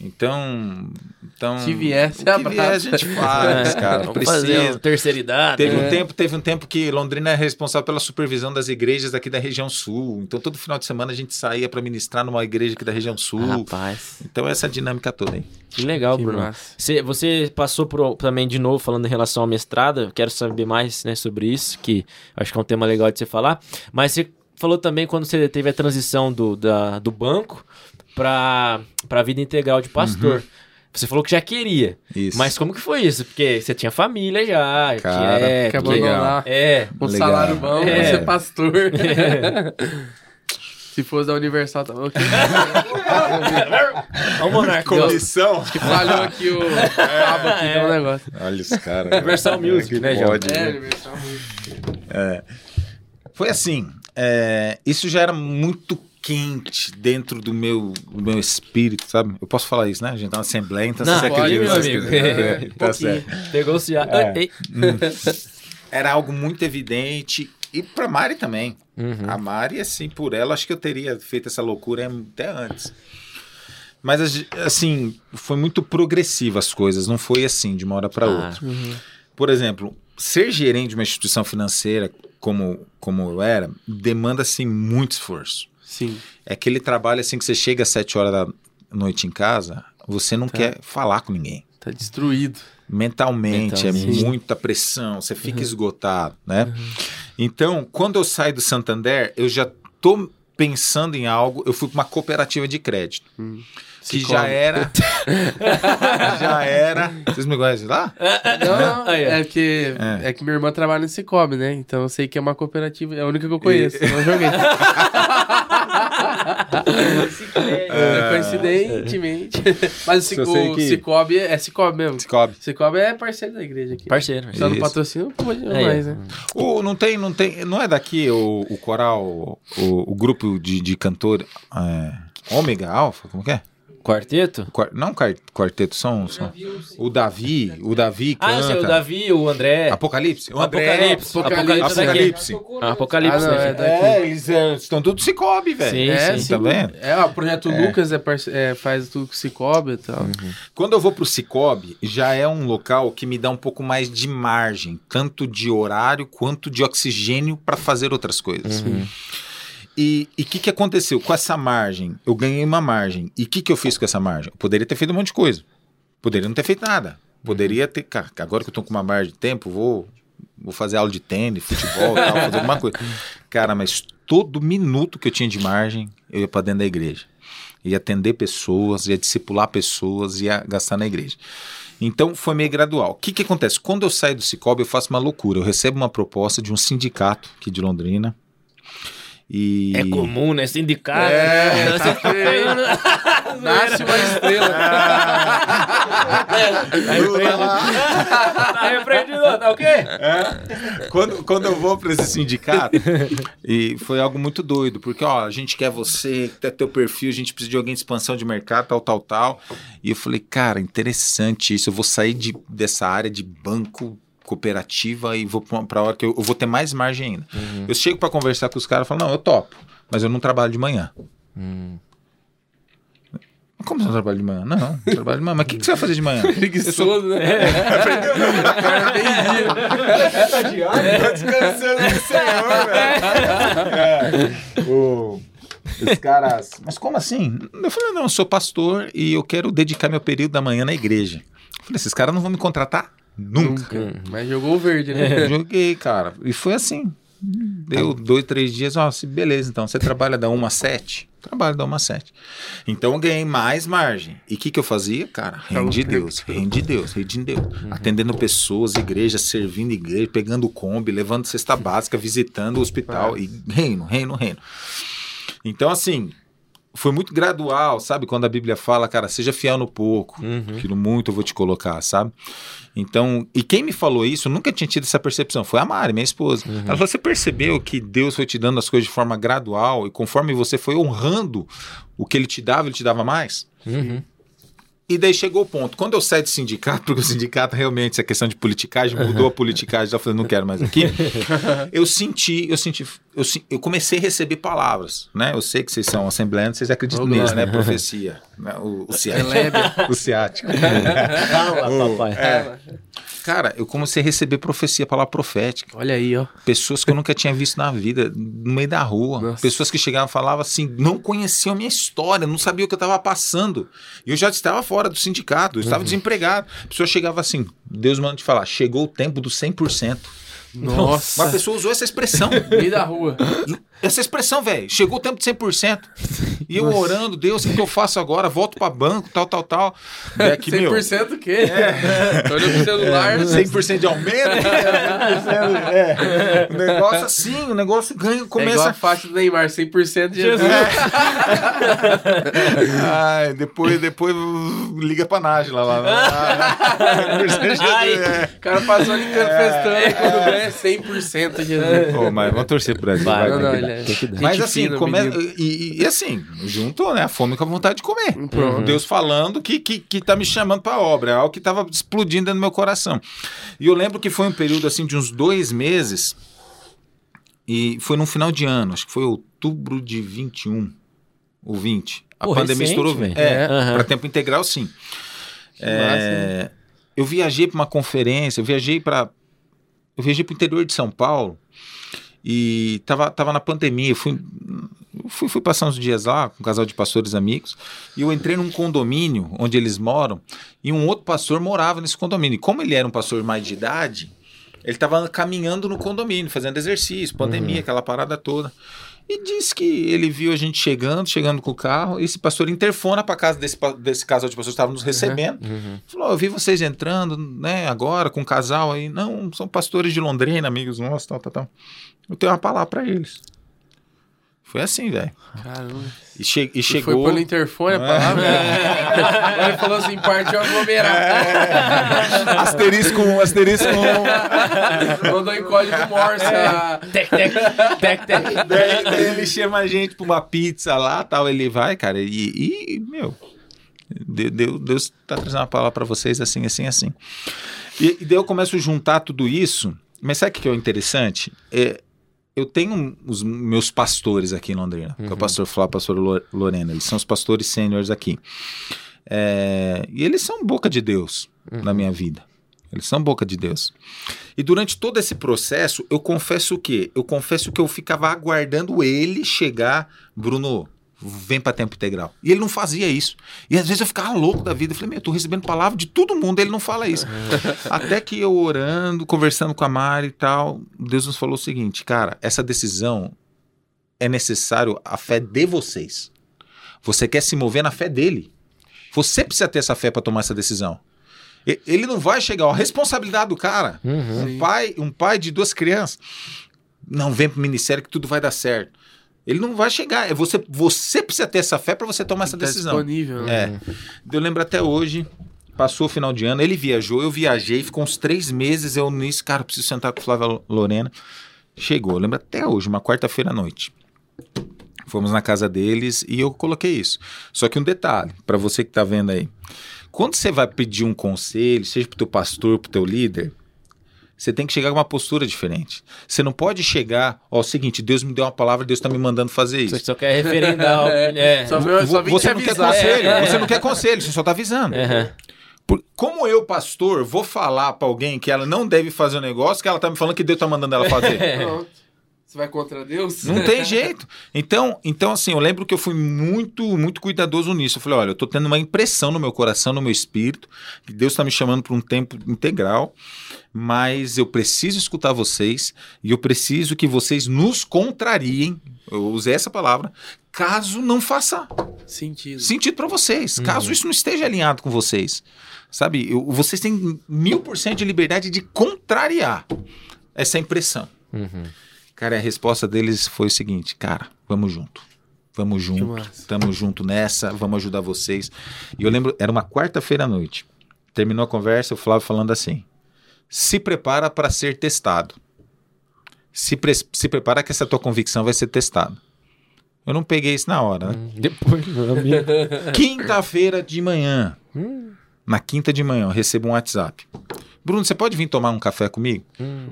então... então Se o que abraça. vier a gente faz, cara. Vamos fazer Precisa. uma terceira idade. Teve né? um, tempo, teve um tempo que Londrina é responsável pela supervisão das igrejas aqui da região sul. Então, todo final de semana a gente saía para ministrar numa igreja aqui da região sul. Rapaz, Então, essa dinâmica toda aí. que legal, Que Bruno. Você, você passou por, também de novo falando em relação ao mestrado, eu quero saber mais né, sobre isso, que acho que é um tema legal de você falar. Mas você falou também quando você teve a transição do, da, do banco para a vida integral de pastor. Você falou que já queria. Isso. Mas como que foi isso? Porque você tinha família já. Cara, tinha, é, Que porque- abandonar É. um Legal. salário bom, É. você ser pastor. Se fosse da Universal, tava ok. Olha o Monarca. Comissão. Que falhou aqui o cabo aqui, tem um negócio. Olha os caras. Universal velho. Music, né, João? pode, É, né? Universal. Foi assim, é, isso já era muito quente dentro do meu, do meu espírito, sabe? Eu posso falar isso, né? A gente tá na Assembleia, então Não, você pode, acredita meu amigo. É, tá certo. Pegou o ciático. É. Ei. Era algo muito evidente. E pra Mari também. Uhum. A Mari, assim, por ela, acho que eu teria feito essa loucura até antes. Mas, assim, foi muito progressiva as coisas, não foi assim, de uma hora para Ah. outra. Por exemplo, ser gerente de uma instituição financeira, como, como eu era, demanda, assim, muito esforço. Sim. É aquele trabalho, assim, que você chega às sete horas da noite em casa, você não quer falar com ninguém. Tá destruído. Mentalmente, é muita pressão, você fica esgotado, né? Então, quando eu saio do Santander, eu já tô pensando em algo, eu fui para uma cooperativa de crédito. Que Cicobi. já era. já era. Vocês me conhecem lá? Não, não, Aí, ó. é que, É. é. que minha irmã trabalha no Cicobi, né? Então eu sei que é uma cooperativa, é a única que eu conheço. Não joguei. É, coincidentemente. Mas o, sei que- o Cicobi é, é Cicobi mesmo. Cicobi. Cicobi é parceiro da igreja aqui. Parceiro. Só no patrocínio não pode Aí, mais, né? O, não tem, não tem. Não é daqui o, o coral, o, o grupo de, de cantor é, Ômega Alfa, como que é? Quarteto? Quar- não quar- quarteto, são, são. O Davi, o Davi Ah, canta. eu sei, o Davi, o André. Apocalipse? O André- Apocalipse. Apocalipse. Apocalipse. Ah, Apocalipse Ah, não, é daqui. É, eles é, estão tudo Cicobi, velho. Sim, É, sim. Tá vendo? É, o projeto Lucas é é, faz tudo com Cicobi e tal. Quando eu vou pro Cicobi, já é um local que me dá um pouco mais de margem, tanto de horário quanto de oxigênio para fazer outras coisas. E o que, que aconteceu? Com essa margem, eu ganhei uma margem. E o que, que eu fiz com essa margem? Eu poderia ter feito um monte de coisa. Poderia não ter feito nada. Poderia ter. Cara, agora que eu tô com uma margem de tempo, vou, vou fazer aula de tênis, futebol, tal, fazer alguma coisa. Cara, mas todo minuto que eu tinha de margem, eu ia para dentro da igreja. Ia atender pessoas, ia discipular pessoas, ia gastar na igreja. Então foi meio gradual. O que, que acontece? Quando eu saio do Cicobi, eu faço uma loucura. Eu recebo uma proposta de um sindicato aqui de Londrina. E... É comum, né? Sindicato. É, Você tá fica pegando. Nasce uma estrela. Tá repreendido, tá o quê? quando, quando eu vou para esse sindicato, e foi algo muito doido, porque ó, a gente quer você, quer teu perfil, a gente precisa de alguém de expansão de mercado, tal, tal, tal. E eu falei, cara, interessante isso. Eu vou sair de, dessa área de banco cooperativa e vou para a hora que eu, eu vou ter mais margem ainda. Eu chego para conversar com os caras e falo, não, eu topo, mas eu não trabalho de manhã. Como você não trabalha de manhã? Não, não trabalho de manhã. Mas o que, que você vai fazer de manhã? Preguiçoso, né? Tô descansando no Senhor, velho. O- Os caras. Mas como assim? Eu falei, não, eu sou pastor e eu quero dedicar meu período da manhã na igreja. Eu falei, esses caras não vão me contratar? Nunca. Nunca. Mas jogou o verde, né? Eu Joguei, cara. E foi assim. Deu dois, três dias, ó, se- beleza, então. Você trabalha da 1 às 7? Trabalho da 1 às 7. Então eu ganhei mais margem. E o que, que eu fazia, cara? Reino de Deus, reino de Deus, reino de Deus. Atendendo pessoas, igrejas, servindo igreja, pegando Kombi, levando cesta básica, visitando o hospital. E reino, reino, reino. Então, assim, foi muito gradual, sabe? Quando a Bíblia fala, cara, seja fiel no pouco, que no muito eu vou te colocar, sabe? Então, e quem me falou isso, nunca tinha tido essa percepção, foi a Mari, minha esposa. Ela falou, você percebeu que Deus foi te dando as coisas de forma gradual e conforme você foi honrando o que ele te dava, ele te dava mais? E daí chegou o ponto. Quando eu saí do sindicato, porque o sindicato realmente, essa questão de politicagem, mudou a politicagem, já falei, não quero mais aqui. eu senti, eu senti, eu, eu comecei a receber palavras, né? Eu sei que vocês são assembleanos, vocês acreditam Ô, nisso, né? Profecia. né? O, o ciático. Celebe. o ciático. Fala, papai. É. Cara, eu comecei a receber profecia, palavra profética. Olha aí, ó. Pessoas que eu nunca tinha visto na vida, no meio da rua. Nossa. Pessoas que chegavam e falavam assim, não conheciam a minha história, não sabiam o que eu estava passando. E eu já estava fora do sindicato, eu estava desempregado. A pessoa chegava assim, Deus manda te falar, chegou o tempo do 100%. Nossa. Uma pessoa usou essa expressão. Meio da rua. Essa expressão, velho. Chegou o tempo de 100%. E eu orando, Deus, o que eu faço agora? Volto pra banco, tal, tal, tal. É que, meu, 100% o quê? É. Olha pro celular. 100% de aumento. 100%, é. O negócio assim, o negócio ganha, É igual começa... a faixa do Neymar, 100% de Jesus. Ai, depois, depois liga pra Nájila lá. lá. 100% de- Ai. é. O cara passou ali inteiro festando e quando ganha é 100% de Jesus. Pô, mas vamos torcer pro Brasil. Vai, vai, Não, não, é... Tem que dar. Mas assim, come... e, e- e assim, juntou, né? A fome com a vontade de comer. Pronto. Deus falando que, que, que tá me chamando pra obra, é algo que tava explodindo dentro do meu coração. E eu lembro que foi um período assim de uns dois meses, e foi no final de ano, acho que foi outubro de 21, ou 20. A Pô, pandemia recente, estourou. velho. É, Aham. para tempo integral, sim. É, eu viajei para uma conferência, eu viajei para eu viajei para o interior de São Paulo e tava, tava na pandemia. Fui, fui, fui passar uns dias lá com um casal de pastores amigos e eu entrei num condomínio onde eles moram e um outro pastor morava nesse condomínio. E como ele era um pastor mais de idade, ele estava caminhando no condomínio, fazendo exercício, pandemia, aquela parada toda. E disse que ele viu a gente chegando, chegando com o carro. Esse pastor interfona para casa desse, desse casal de pessoas que estavam nos recebendo. Falou: "Ó, Eu vi vocês entrando, né, agora com um casal aí. Não, são pastores de Londrina, amigos nossos, tal, tal, tal. Eu tenho uma palavra para eles. Foi assim, velho. Caramba. E, che e chegou. Foi pelo interfone a palavra. Agora ele falou assim, partiu aglomerar. asterisco um, asterisco um. Mandou em código Morse. a- Tec, tec, tec, tec. daí, daí ele chama a gente pra uma pizza lá tal. Ele vai, cara, e, e, meu, De- Deus, Deus tá trazendo uma palavra para vocês assim, assim, assim. E, e daí eu começo a juntar tudo isso. Mas sabe o que que é o interessante? É, eu tenho os meus pastores aqui em Londrina, que é o pastor Flávio, pastor Lo- Lorena. Eles são os pastores sêniores aqui. É, e eles são boca de Deus na minha vida. Eles são boca de Deus. E durante todo esse processo, eu confesso o quê? Eu confesso que eu ficava aguardando ele chegar, Bruno, vem para tempo integral. E ele não fazia isso. E às vezes eu ficava louco da vida. Eu falei, meu, eu tô recebendo palavra de todo mundo, ele não fala isso. Até que eu orando, conversando com a Mari e tal, Deus nos falou o seguinte, cara, essa decisão é necessário a fé de vocês. Você quer se mover na fé dele. Você precisa ter essa fé para tomar essa decisão. Ele não vai chegar, ó, a responsabilidade do cara. Uhum. Um pai, um pai de duas crianças. Não vem pro ministério que tudo vai dar certo. Ele não vai chegar. É você, você precisa ter essa fé para você tomar essa Tá decisão. disponível. né? É. Eu lembro até hoje, passou o final de ano, ele viajou, eu viajei, ficou uns três meses, eu nisso, cara, preciso sentar com o Flávia Lorena. Chegou, eu lembro até hoje, uma quarta-feira à noite. Fomos na casa deles e eu coloquei isso. Só que um detalhe, para você que tá vendo aí. Quando você vai pedir um conselho, seja pro teu pastor, pro teu líder, você tem que chegar com uma postura diferente. Você não pode chegar, ó, é o seguinte, Deus me deu uma palavra, Deus tá me mandando fazer isso. Você só quer referendar. o- é. Só, só você não quer conselho, É. você não quer conselho, você só tá avisando. Aham. Por- como eu, pastor, vou falar pra alguém que ela não deve fazer um negócio que ela tá me falando que Deus tá mandando ela fazer? Pronto. Você vai contra Deus? Não tem jeito. Então, então, assim, eu lembro que eu fui muito, muito cuidadoso nisso. Eu falei, olha, eu tô tendo uma impressão no meu coração, no meu espírito, que Deus está me chamando para um tempo integral, mas eu preciso escutar vocês e eu preciso que vocês nos contrariem. Eu usei essa palavra. Caso não faça Sentido. sentido para vocês, caso isso não esteja alinhado com vocês. Sabe, eu- vocês têm mil por cento de liberdade de contrariar essa impressão. Uhum. Cara, a resposta deles foi o seguinte, cara, vamos junto. Vamos junto, tamo junto nessa, vamos ajudar vocês. E eu lembro, era uma quarta-feira à noite. Terminou a conversa, o Flávio falando assim: se prepara para ser testado. Se, pre- se prepara que essa tua convicção vai ser testada. Eu não peguei isso na hora, né? Depois, meu amigo. Quinta-feira de manhã. Na quinta de manhã, eu recebo um WhatsApp. Bruno, você pode vir tomar um café comigo?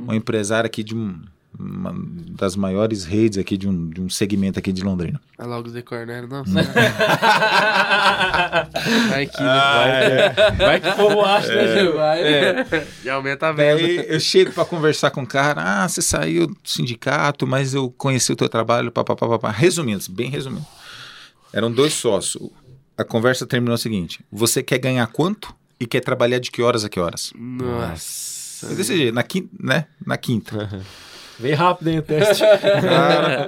Um empresário aqui de um- uma das maiores redes aqui de um, de um segmento aqui de Londrina. A logo de Cornélio, não. Hum. Vai que Vai que o povo acha, né, Gil? vai. É. Já aumenta a venda. Daí eu chego para conversar com o cara. Ah, você saiu do sindicato, mas eu conheci o teu trabalho. Papapá, papá. Resumindo, bem resumindo. Eram dois sócios. A conversa terminou o seguinte: você quer ganhar quanto e quer trabalhar de que horas a que horas? Nossa. Desse jeito, na quinta, né? Na quinta. Veio rápido, hein, o teste. Cara,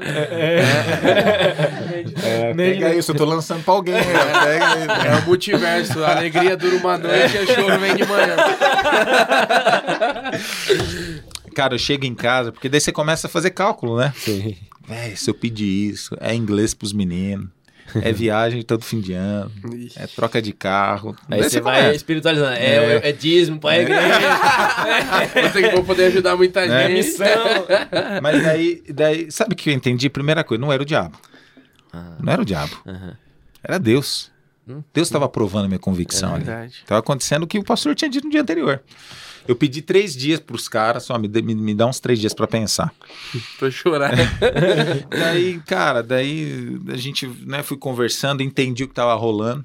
é, pega isso, eu tô lançando pra alguém. né? Pega aí. É o multiverso. A alegria dura uma noite e o choro vem de manhã. Cara, eu chego em casa, porque daí você começa a fazer cálculo, né? Sim. É, se eu pedir isso, é inglês pros meninos, é viagem todo fim de ano, é troca de carro. Aí Daí você vai começa. espiritualizando. É, É. é, é dízimo pra igreja. Você que vou poder ajudar muita É. gente. missão. Mas daí, daí, sabe o que eu entendi? Primeira coisa, não era o diabo. Não era o diabo. Aham. Era Deus. Deus estava provando a minha convicção É ali. verdade. Estava acontecendo o que o pastor tinha dito no dia anterior. Eu pedi três dias para os caras, só me, me, me dá uns três dias para pensar. Tô chorando. Daí, cara, daí a gente, né, fui conversando, entendi o que tava rolando.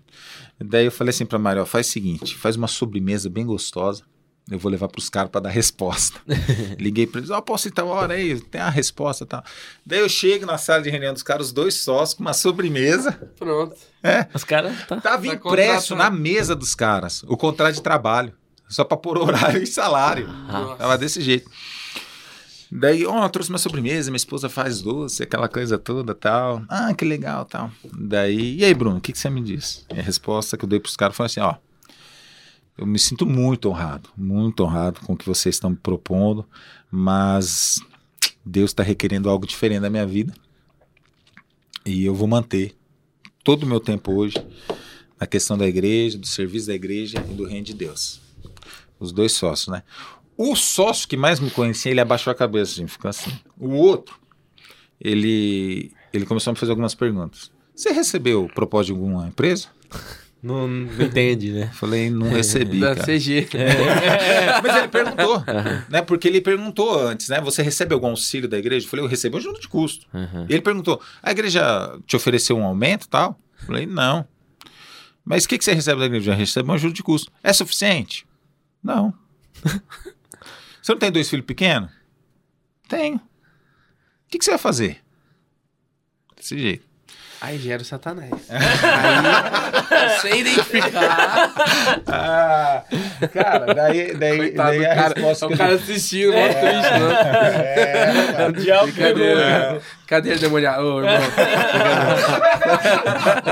Daí eu falei assim pra Maria, ó, faz o seguinte, faz uma sobremesa bem gostosa. Eu vou levar pros caras pra dar resposta. Liguei pra eles, ó, posso ir tal hora aí, tem a resposta e tal. Daí eu chego na sala de reunião dos caras, os dois sócios, com uma sobremesa. Pronto. É, Os caras tá. tava Tá impresso contratado. na mesa dos caras, o contrato de trabalho. Só pra pôr horário e salário. Nossa. Tava desse jeito. Daí, ó, eu trouxe uma sobremesa, minha esposa faz doce, aquela coisa toda tal. Ah, que legal tal. Daí, e aí, Bruno, o que, que você me diz? E a resposta que eu dei pros caras foi assim: ó, eu me sinto muito honrado, muito honrado com o que vocês estão me propondo, mas Deus está requerendo algo diferente da minha vida e eu vou manter todo o meu tempo hoje na questão da igreja, do serviço da igreja e do reino de Deus. Os dois sócios, né? O sócio que mais me conhecia, ele abaixou a cabeça, assim, ficou assim. O outro, ele, ele começou a me fazer algumas perguntas. Você recebeu propósito de alguma empresa? Não, não entende, né? Falei, não recebi, Da cara. CG. É, mas ele perguntou, né? Porque ele perguntou antes, né? Você recebe algum auxílio da igreja? Eu falei, eu recebo ajuda de custo. E ele perguntou, a igreja te ofereceu um aumento e tal? Eu falei, não. Mas o que, que você recebe da igreja? Eu recebo uma ajuda de custo. É suficiente? Não. você não tem dois filhos pequenos? Tenho. O que, que você vai fazer? Desse jeito. Aí gera o satanás. Aí, sem identificar. Ah, cara, daí, daí, Coitado daí a cara. resposta O que eu cara assistindo, mó triste, né? É, O diabo pegou. Brincadeira. Cadê ele demoniado? Ô, irmão.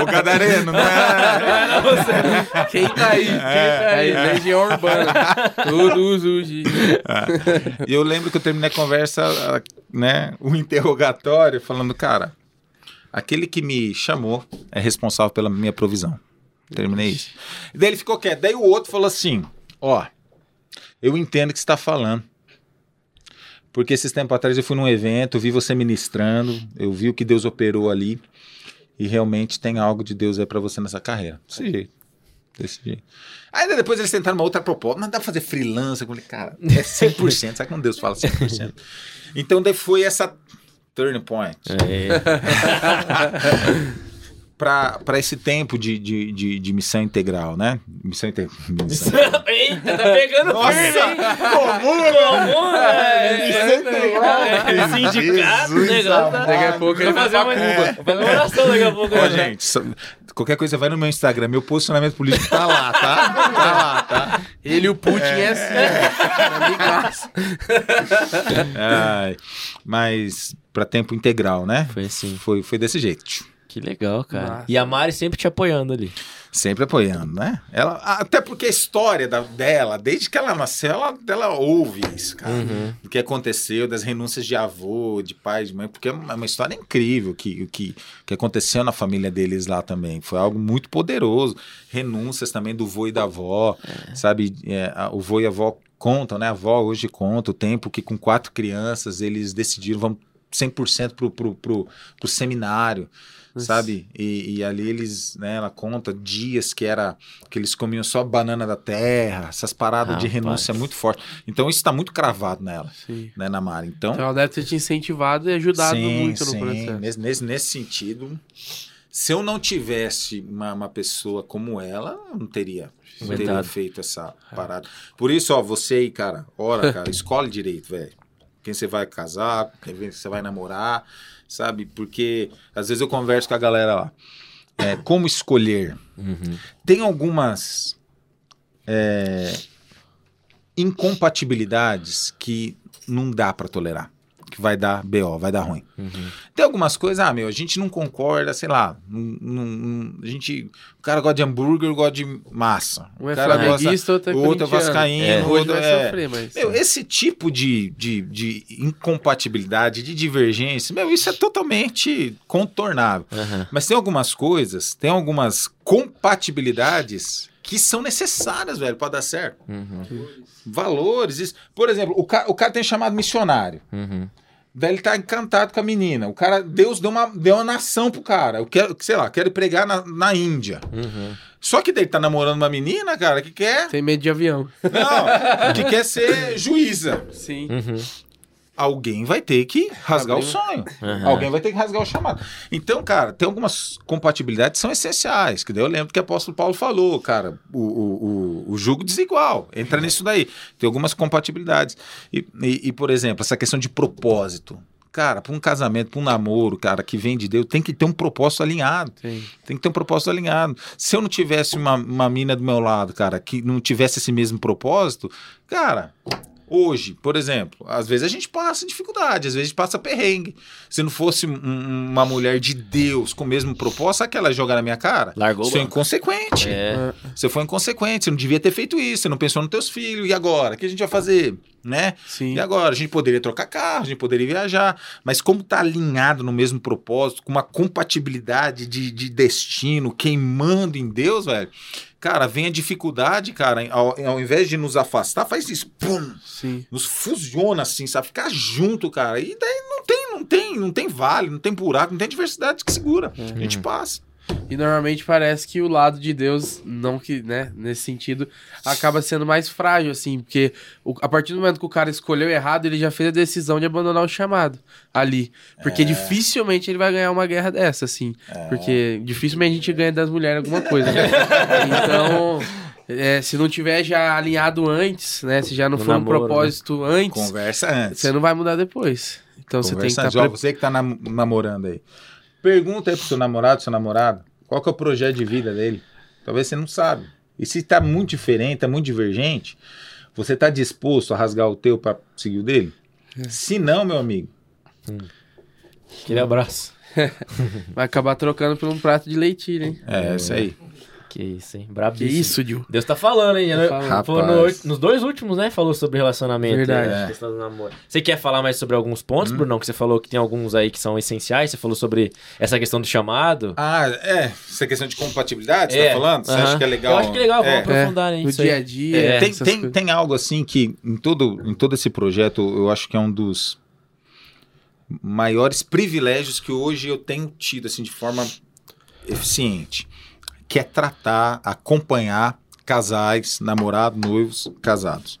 Ô, Gadareno, não é? Quem tá aí? Quem tá aí? Legião Urbana. Todos os dias. E eu lembro que eu terminei a conversa, né, o interrogatório, falando, cara, aquele que me chamou é responsável pela minha provisão. Terminei isso. E daí ele ficou quieto. Daí o outro falou assim, ó, eu entendo o que você está falando. Porque esses tempos atrás eu fui num evento, vi você ministrando, eu vi o que Deus operou ali, e realmente tem algo de Deus aí para você nessa carreira. Desse jeito. Desse jeito. Aí depois eles tentaram uma outra proposta, mas dá pra fazer freelancer. Eu falei, cara, é 100%. Sabe quando Deus fala 100%? Então daí foi essa turning point É. pra para esse tempo de, de, de, de missão integral, né? Missão integral. Eita, tá pegando firme, hein? Comum, é, é, Sindicato, negócio. tá- Daqui a pouco ele Vou vai fazer uma, fazer oração daqui a pouco. Ó, né? gente, só- qualquer coisa vai no meu Instagram, meu posicionamento político tá lá, tá? Tá lá, tá? Ele e o Putin é, assim. Amigaço. Ai, mas pra tempo integral, né? Foi assim. Foi, foi desse jeito. Que legal, cara. Massa. E a Mari sempre te apoiando ali. Sempre apoiando, né? Ela, até porque a história da- dela, desde que ela nasceu, ela, ela ouve isso, cara. Do que aconteceu, das renúncias de avô, de pai, de mãe, porque é uma, uma história incrível que, que, que aconteceu na família deles lá também. Foi algo muito poderoso. Renúncias também do vô e da avó, sabe? É, o vô e a avó contam, né? A avó hoje conta o tempo que com quatro crianças eles decidiram, vamos 100% pro, pro, pro, pro seminário sabe? E, e ali eles, né, ela conta dias que era que eles comiam só banana da terra, essas paradas de Rapaz. renúncia muito forte. Então isso está muito cravado nela, Sim. né, na Mari. Então, Então ela deve ter te incentivado e ajudado muito no processo. Nesse, nesse, nesse sentido, se eu não tivesse uma, uma pessoa como ela, eu não teria, não teria feito essa parada. Por isso, ó, você aí, cara, ora, cara, escolhe direito, velho. Quem você vai casar, quem você vai namorar, sabe? Porque às vezes eu converso com a galera lá. É, como escolher? Uhum. Tem algumas é, incompatibilidades que não dá pra tolerar. Que vai dar BO, vai dar ruim. Tem algumas coisas, ah, meu, a gente não concorda, sei lá. não- não- a gente. O cara gosta de hambúrguer, eu gosto de massa. Um é o cara flamenguista, outro é o outro é vascaíno, É, o outro vai é- sofrer, mas... Meu, esse tipo de, de, de incompatibilidade, de divergência, meu, isso é totalmente contornável. Aham. Mas tem algumas coisas, tem algumas compatibilidades que são necessárias, velho, pra dar certo. Uhum. Valores, isso. Por exemplo, o cara, o cara tem chamado missionário. Uhum. Daí ele tá encantado com a menina. O cara, Deus deu uma, deu uma nação pro cara. Eu quero, sei lá, quero pregar na, na Índia. Uhum. Só que daí ele tá namorando uma menina, cara, que quer. Tem medo de avião. Não, que quer ser juíza. Sim. Uhum. Alguém vai ter que rasgar o sonho. Aham. Alguém vai ter que rasgar o chamado. Então, cara, tem algumas compatibilidades que são essenciais. Que daí eu lembro que o apóstolo Paulo falou, cara, o, o, o, o jugo desigual. Entra nisso daí. Tem algumas compatibilidades. E, e, e, por exemplo, essa questão de propósito. Cara, para um casamento, para um namoro, cara, que vem de Deus, tem que ter um propósito alinhado. Tem. Tem que ter um propósito alinhado. Se eu não tivesse uma, uma mina do meu lado, cara, que não tivesse esse mesmo propósito, cara, hoje, por exemplo, às vezes a gente passa dificuldade, às vezes a gente passa perrengue. Se não fosse um- uma mulher de Deus com o mesmo propósito, sabe que ela joga na minha cara? Largou Você é inconsequente. É. Você foi inconsequente, você não devia ter feito isso, você não pensou nos teus filhos. E agora? O que a gente vai fazer? Né? Sim. E agora? A gente poderia trocar carro, a gente poderia viajar, mas como tá alinhado no mesmo propósito, com uma compatibilidade de, de destino, queimando em Deus, velho, cara, vem a dificuldade, cara, ao, ao invés de nos afastar, faz isso, pum, Sim. nos fusiona assim, sabe? Ficar junto, cara. E daí não tem, não tem, não tem vale, não tem buraco, não tem diversidade que segura. A gente passa. E normalmente parece que o lado de Deus, não que, né, nesse sentido, acaba sendo mais frágil, assim, porque o- a partir do momento que o cara escolheu errado, ele já fez a decisão de abandonar o chamado ali. Porque dificilmente ele vai ganhar uma guerra dessa, assim. Porque dificilmente a gente ganha das mulheres alguma coisa. né? então. é, se não tiver já alinhado antes, né? Se já não No for um namoro, propósito antes, Conversa antes. você não vai mudar depois. Então você tem que Conversa estar antes. Ó, você que tá nam- namorando aí. Pergunta aí pro seu namorado, seu namorado, qual que é o projeto de vida dele? Talvez você não sabe. E se tá muito diferente, tá muito divergente, você tá disposto a rasgar o teu pra seguir o dele? É. Se não, meu amigo, Aquele abraço. vai acabar trocando por um prato de leitilho, hein? é isso aí. Que isso, hein? Que Brabíssimo. isso, Dil? Deus tá falando, hein? Tá falando. Foi no- Rapaz. nos dois últimos, né? Falou sobre relacionamento. Verdade. é, questão do namoro. Você quer falar mais sobre alguns pontos, Hum. Brunão? Que você falou que tem alguns aí que são essenciais. Você falou sobre essa questão do chamado. Ah, é. Essa questão de compatibilidade, você É, tá falando? Você aham. acha que é legal? Eu acho que é legal, vamos É. aprofundar No nisso dia a dia. É, tem, tem, tem algo assim que em todo, em todo esse projeto eu acho que é um dos maiores privilégios que hoje eu tenho tido assim de forma eficiente, que é tratar, acompanhar casais, namorados, noivos, casados.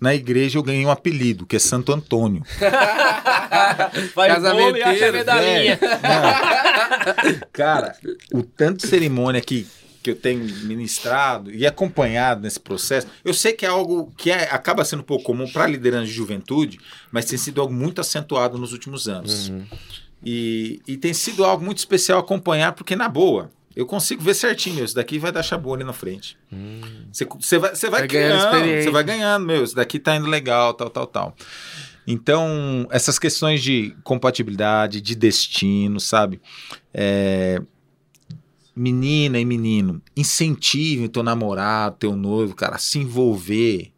Na igreja eu ganhei um apelido, que é Santo Antônio. Vai Casamenteiro, bolo e acha a medalhinha. Não. Cara, o tanto de cerimônia que, que eu tenho ministrado e acompanhado nesse processo, eu sei que é algo que é- acaba sendo um pouco comum para liderança de juventude, mas tem sido algo muito acentuado nos últimos anos. Uhum. E, e tem sido algo muito especial acompanhar, porque na boa, eu consigo ver certinho, isso daqui vai dar chabu ali na frente. Você você vai, você vai, Vai ganhando criando, você vai ganhando, meu, isso daqui tá indo legal, tal, tal, tal. Então, essas questões de compatibilidade, de destino, sabe? É, menina e menino, incentive teu namorado, teu noivo, cara, a se envolver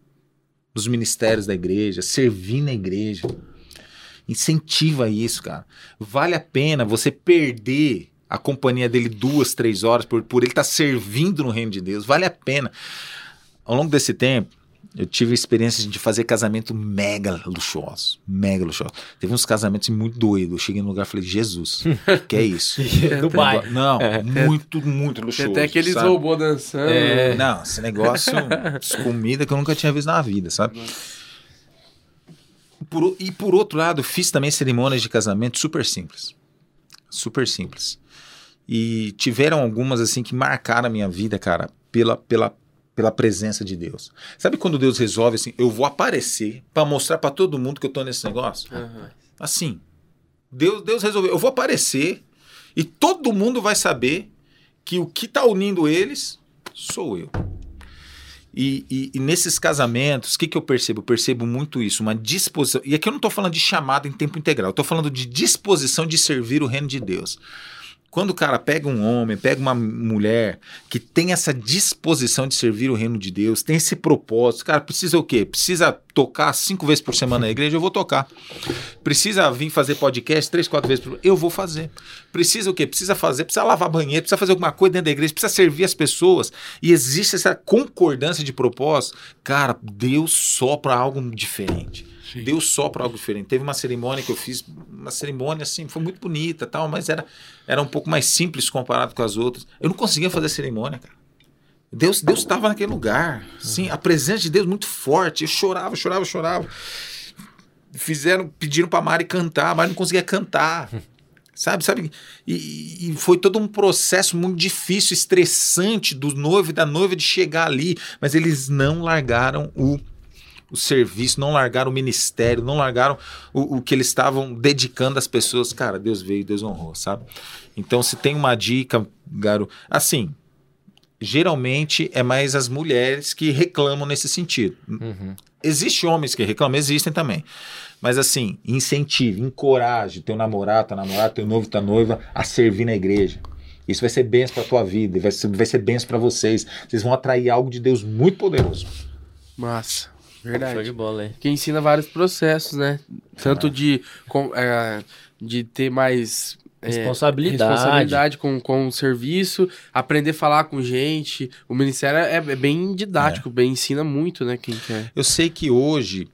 nos ministérios da igreja, servir na igreja. Incentiva isso, cara. Vale a pena você perder a companhia dele duas, três horas por, por ele estar servindo no reino de Deus. Vale a pena. Ao longo desse tempo, eu tive a experiência de fazer casamento mega luxuoso. Mega luxuoso. Teve uns casamentos muito doidos. Eu cheguei no lugar e falei, Jesus, que é isso? Dubai. Não, muito, muito Tem luxuoso. até aqueles sabe? robôs dançando. É. Não, esse negócio comida que eu nunca tinha visto na vida, sabe? Por e por outro lado, fiz também cerimônias de casamento super simples. Super simples. E tiveram algumas assim que marcaram a minha vida, cara, pela, pela, pela presença de Deus. Sabe quando Deus resolve assim, eu vou aparecer pra mostrar pra todo mundo que eu tô nesse negócio? Aham. Assim, Deus, Deus resolveu. Eu vou aparecer e todo mundo vai saber que o que está unindo eles sou eu. E, e, e nesses casamentos, o que, que eu percebo? Eu percebo muito isso, uma disposição. E aqui eu não estou falando de chamada em tempo integral, estou falando de disposição de servir o reino de Deus. Quando o cara pega um homem, pega uma mulher que tem essa disposição de servir o reino de Deus, tem esse propósito, cara, precisa o quê? Precisa tocar cinco vezes por semana na igreja, eu vou tocar. Precisa vir fazer podcast três, quatro vezes por eu vou fazer. Precisa o quê? Precisa fazer, precisa lavar banheiro, precisa fazer alguma coisa dentro da igreja, precisa servir as pessoas. E existe essa concordância de propósito. Cara, Deus sopra algo diferente. Sim. Deus sopra algo diferente. Teve uma cerimônia que eu fiz, uma cerimônia assim, foi muito bonita, tal, mas era, era um pouco mais simples comparado com as outras. Eu não conseguia fazer cerimônia, cara. Deus Deus estava naquele lugar, sim, a presença de Deus muito forte. Eu chorava, chorava, chorava. Fizeram, pediram para Mari cantar, mas não conseguia cantar. Sabe, sabe? E, e, foi todo um processo muito difícil, estressante do noivo e da noiva de chegar ali, mas eles não largaram o o serviço, não largaram o ministério, não largaram o, o que eles estavam dedicando às pessoas. Cara, Deus veio, Deus honrou, sabe? Então, se tem uma dica, garoto, assim, geralmente é mais as mulheres que reclamam nesse sentido. Uhum. Existem homens que reclamam, existem também. Mas assim, incentive, encoraje teu namorado, tua namorada, teu noivo, tua noiva a servir na igreja. Isso vai ser benção para tua vida, vai ser, vai ser benção para vocês. Vocês vão atrair algo de Deus muito poderoso. Massa. Verdade. Show de bola, hein? Que ensina vários processos, né? Tanto ah. de, com, é, de ter mais é, responsabilidade, responsabilidade com, com o serviço, aprender a falar com gente. O ministério é, é bem didático, é. bem ensina muito, né? Quem quer. Eu sei que hoje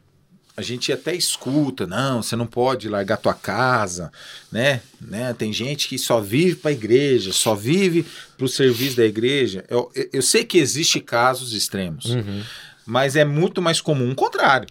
a gente até escuta, não, você não pode largar tua casa, né? né? Tem gente que só vive para a igreja, só vive para o serviço da igreja. Eu, eu sei que existe casos extremos. Uhum. Mas é muito mais comum o contrário.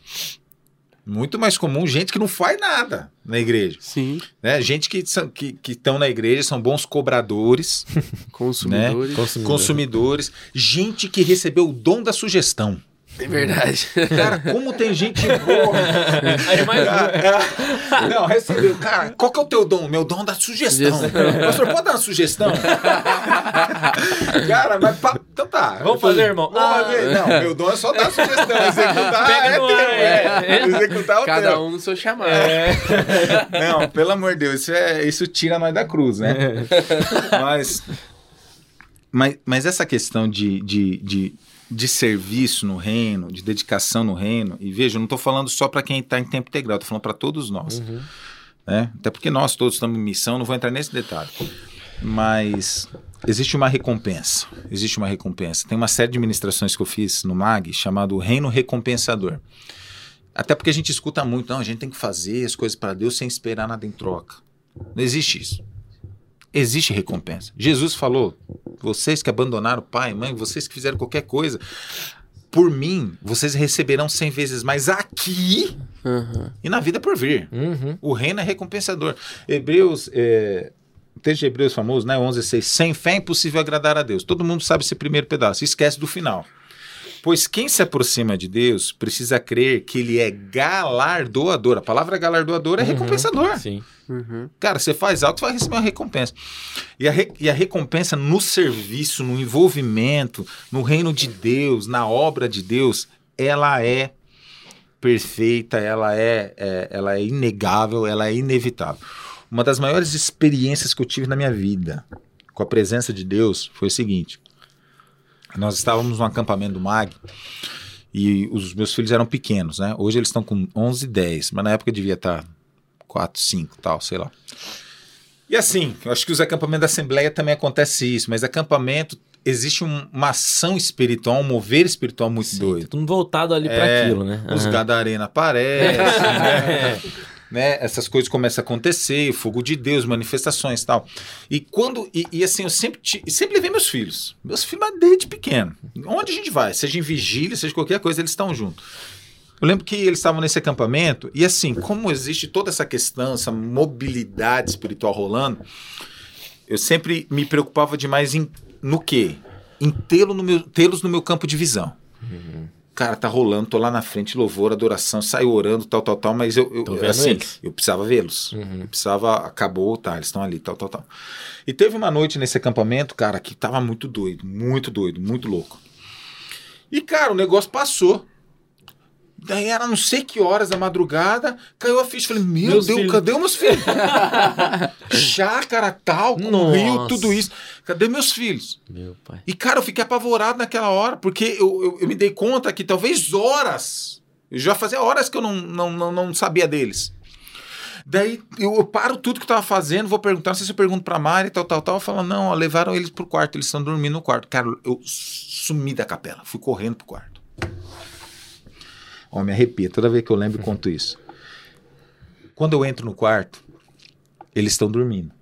Muito mais comum gente que não faz nada na igreja. Sim. Né? Gente que estão que, que na igreja são bons cobradores. consumidores. Né? consumidores. Consumidores. Gente que recebeu o dom da sugestão. É verdade. Cara, como tem gente boa. Aí mais cara, é, não, recebeu. Cara, qual que é o teu dom? Meu dom é da sugestão. Pastor, pode dar uma sugestão? cara, mas. Pa... Então tá. Vamos fazer, irmão. Vamos ah. fazer. Não, meu dom é só dar sugestão. Executar Pega é teu. É. é. Executar é o Cada teu. um no seu chamado. É. Não, pelo amor de Deus, isso, é, isso tira nós da cruz, né? Mas. Mas, mas essa questão de, de, de de serviço no reino, de dedicação no reino. E veja, eu não estou falando só para quem está em tempo integral, estou falando para todos nós. Uhum. Né? Até porque nós todos estamos em missão, não vou entrar nesse detalhe. Mas existe uma recompensa. Existe uma recompensa. Tem uma série de ministrações que eu fiz no MAG chamado Reino Recompensador. Até porque a gente escuta muito, não, a gente tem que fazer as coisas para Deus sem esperar nada em troca. Não existe isso existe recompensa. Jesus falou: vocês que abandonaram pai e mãe, vocês que fizeram qualquer coisa, por mim, vocês receberão cem vezes mais aqui uhum. e na vida por vir. Uhum. O reino é recompensador. Hebreus, é, texto de Hebreus famoso, né? 11,6. Sem fé é impossível agradar a Deus. Todo mundo sabe esse primeiro pedaço. Esquece do final. Pois quem se aproxima de Deus precisa crer que ele é galardoador. A palavra galardoador é uhum, recompensador. Sim. Uhum. Cara, você faz algo, você vai receber uma recompensa. E a, re, e a recompensa no serviço, no envolvimento, no reino de Deus, na obra de Deus, ela é perfeita, ela é, é, ela é inegável, ela é inevitável. Uma das maiores experiências que eu tive na minha vida com a presença de Deus foi o seguinte: nós estávamos no acampamento do MAG e os meus filhos eram pequenos, né? Hoje eles estão com 11 e 10, mas na época devia estar 4, 5 tal, sei lá. E assim, eu acho que os acampamentos da Assembleia também acontece isso, mas acampamento existe um, uma ação espiritual, um mover espiritual muito Sim, doido. Tudo voltado ali é, para aquilo, né? Os uhum. gadarena aparecem, né? né? Essas coisas começam a acontecer, fogo de Deus, manifestações e tal. E quando. E, e assim, eu sempre, sempre levei meus filhos. Meus filhos desde pequeno. Onde a gente vai, seja em vigília, seja qualquer coisa, eles estão juntos. Eu lembro que eles estavam nesse acampamento, e assim, como existe toda essa questão, essa mobilidade espiritual rolando, eu sempre me preocupava demais em no quê? Em tê-los no, meu, tê no meu campo de visão. Uhum. Cara, tá rolando, tô lá na frente, louvor, adoração, saio orando, tal, tal, tal, mas eu, eu assim, eles. eu precisava vê-los. Uhum. Eu precisava, acabou, tá, eles estão ali, tal, tal, tal. E teve uma noite nesse acampamento, cara, que tava muito doido, muito doido, muito louco. E, cara, o negócio passou. Daí era não sei que horas da madrugada, caiu a ficha. Falei, meu Meus Deus, filhos. cadê os meus filhos? Chácara, tal, com Nossa. rio, tudo isso. Cadê meus filhos? Meu pai. E, cara, eu fiquei apavorado naquela hora, porque eu, eu, eu me dei conta que talvez horas, já fazia horas que eu não, não, não, não sabia deles. Daí eu, eu paro tudo que eu tava fazendo, vou perguntar, não sei se eu pergunto pra Mari, tal, tal, tal. Fala, não, ó, levaram eles pro quarto, eles estão dormindo no quarto. Cara, eu sumi da capela, fui correndo pro quarto. Ó, me arrepia, toda vez que eu lembro, eu conto isso. Quando eu entro no quarto, eles estão dormindo,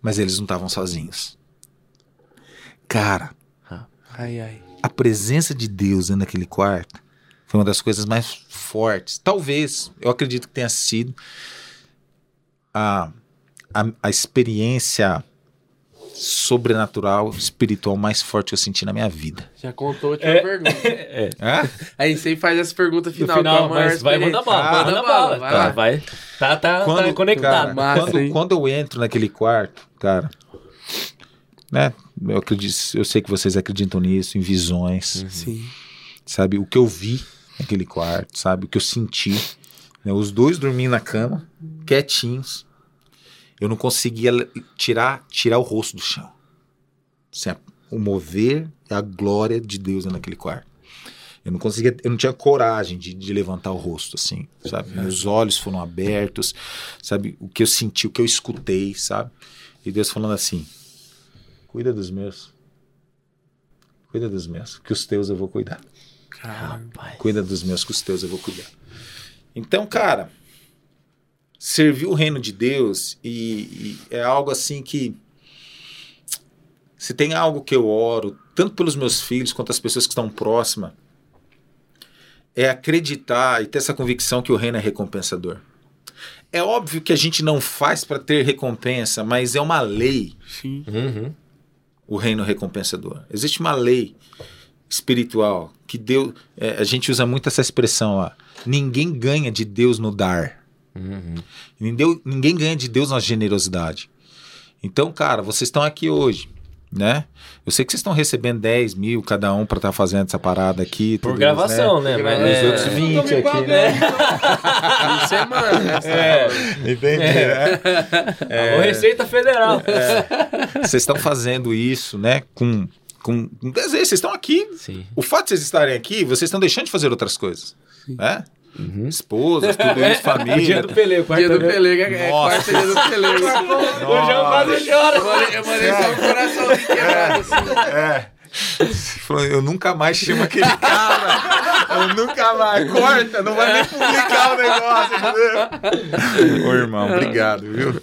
mas eles não estavam sozinhos. Cara, Ai, ai. a presença de Deus dentro daquele quarto foi uma das coisas mais fortes. Talvez, eu acredito que tenha sido a, a, a experiência sobrenatural, espiritual mais forte que eu senti na minha vida. Já contou a última É. pergunta. Hã? Aí você faz essa pergunta No final. final, mas vai mandar bala, Ah, manda bala. vai Tá, lá. vai. Tá, tá, Quando, tá conectado. cara, Massa, quando, hein? quando eu entro naquele quarto, cara, né? Eu acredito, eu sei que vocês acreditam nisso, em visões. Sim. sabe? O que eu vi naquele quarto, sabe? O que eu senti. né? Os dois dormindo na cama, quietinhos. Eu não conseguia tirar, tirar o rosto do chão. Assim, o mover a glória de Deus naquele quarto. Eu não conseguia, eu não tinha coragem de, de levantar o rosto, assim, sabe? Meus olhos foram abertos, sabe? O que eu senti, o que eu escutei, sabe? E Deus falando assim: cuida dos meus. Cuida dos meus, que os teus eu vou cuidar. Cuida dos meus, que os teus eu vou cuidar. Então, cara, servir o reino de Deus e, e é algo assim que. Se tem algo que eu oro, tanto pelos meus filhos quanto as pessoas que estão próximas, é acreditar e ter essa convicção que o reino é recompensador. É óbvio que a gente não faz para ter recompensa, mas é uma lei Sim. Uhum. o reino recompensador. Existe uma lei espiritual que Deus. é, a gente usa muito essa expressão lá. Ninguém ganha de Deus no dar. Uhum. Ninguém, ninguém ganha de Deus na generosidade. Então, cara, vocês estão aqui hoje, né? Eu sei que vocês estão recebendo 10 mil cada um para estar fazendo essa parada aqui. Por tudo gravação, né? Por Mas Né? Os é... outros 20 aqui, né? De semana, né? É, Entendi, né? Alô, Receita Federal. Vocês estão fazendo isso, né? Com, com, com desejo. Vocês estão aqui Sim. O fato de vocês estarem aqui, vocês estão deixando de fazer outras coisas. Né? Uhum. Esposas, tudo isso, O dia família. do Pelé, o quarto Dia do Pelé. Pelego, é quarta dia do Pelego. O João quase chora. Eu mandei, eu mandei só um coraçãozinho quebrado assim. É. Falou, Eu nunca mais chamo aquele cara. Eu nunca mais. Corta, não vai nem publicar o negócio, entendeu? Ô, irmão, obrigado, viu?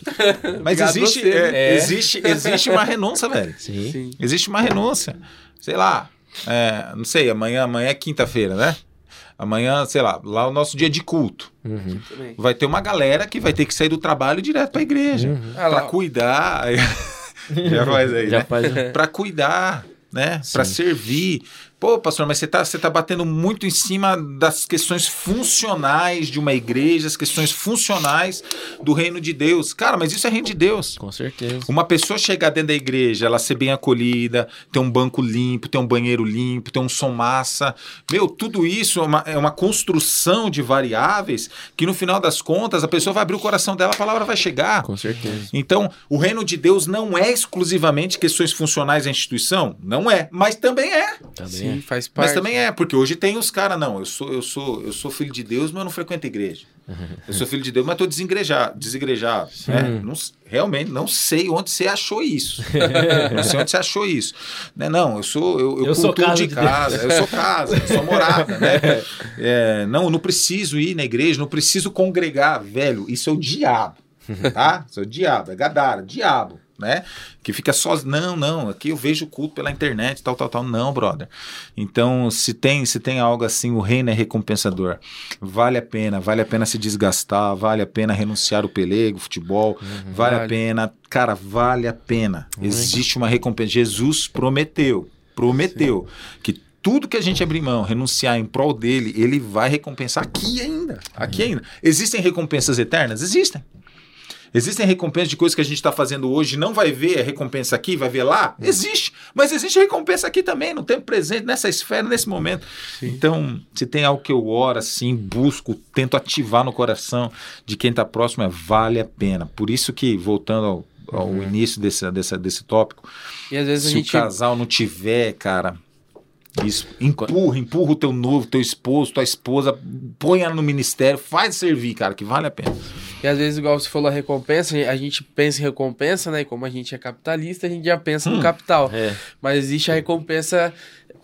Mas Obrigado existe, você. é, É. existe, existe uma renúncia, velho. Sim. Sim. Existe uma renúncia. Sei lá, é, não sei, amanhã, amanhã é quinta-feira, né? Amanhã, sei lá, lá é o nosso dia de culto. Uhum. Vai ter uma galera que vai ter que sair do trabalho direto pra igreja. Uhum. Ah. Pra cuidar. Já faz aí, Já né? faz. Pra cuidar, né? Pra Sim. servir. Pô, pastor, mas você tá, você tá batendo muito em cima das questões funcionais de uma igreja, as questões funcionais do reino de Deus. Cara, mas isso é reino de Deus. Com certeza. Uma pessoa chegar dentro da igreja, ela ser bem acolhida, ter um banco limpo, ter um banheiro limpo, ter um som massa. Meu, tudo isso é uma, é uma construção de variáveis que no final das contas a pessoa vai abrir o coração dela, a palavra vai chegar. Com certeza. Então, o reino de Deus não é exclusivamente questões funcionais da instituição, não é, mas também é. Também Sim, faz parte. Mas também é, porque hoje tem os caras, não, eu sou, eu sou, eu sou filho de Deus, mas eu não frequento igreja. Eu sou filho de Deus, mas estou desengrejado, desigrejado. né? Não realmente não sei onde você achou isso. não sei onde você achou isso. Né? Não, eu sou eu, eu Eu sou casa de de casa, eu sou casa, eu sou morada, né? É, não, eu não preciso ir na igreja, não preciso congregar, velho. Isso é o diabo, tá? Isso é o diabo, é gadara, diabo. Né? Que fica só, não, não, aqui eu vejo culto pela internet, tal, tal, tal. Não, brother. Então, se tem, se tem algo assim, o reino é recompensador. Vale a pena, vale a pena se desgastar, vale a pena renunciar o pelego, futebol, vale, a Vale. pena, cara, vale a pena. Existe uma recompensa. Jesus prometeu, prometeu que tudo que a gente abrir mão, renunciar em prol dele, ele vai recompensar aqui ainda, aqui ainda. Existem recompensas eternas? Existem. Existem recompensas de coisas que a gente está fazendo hoje, não vai ver a recompensa aqui, vai ver lá? Existe. Mas existe recompensa aqui também, no tempo presente, nessa esfera, nesse momento. Sim. Então, se tem algo que eu oro, assim, busco, tento ativar no coração de quem está próximo, é vale a pena. Por isso que, voltando ao, ao uhum. início desse, desse, desse tópico, e às vezes se gente... o casal não tiver, cara, isso, empurra, empurra o teu novo, teu esposo, tua esposa, põe ela no ministério, faz servir, cara, que vale a pena. E às vezes, igual você falou, a recompensa, a gente pensa em recompensa, né? E como a gente é capitalista, a gente já pensa hum, no capital. É. Mas existe a recompensa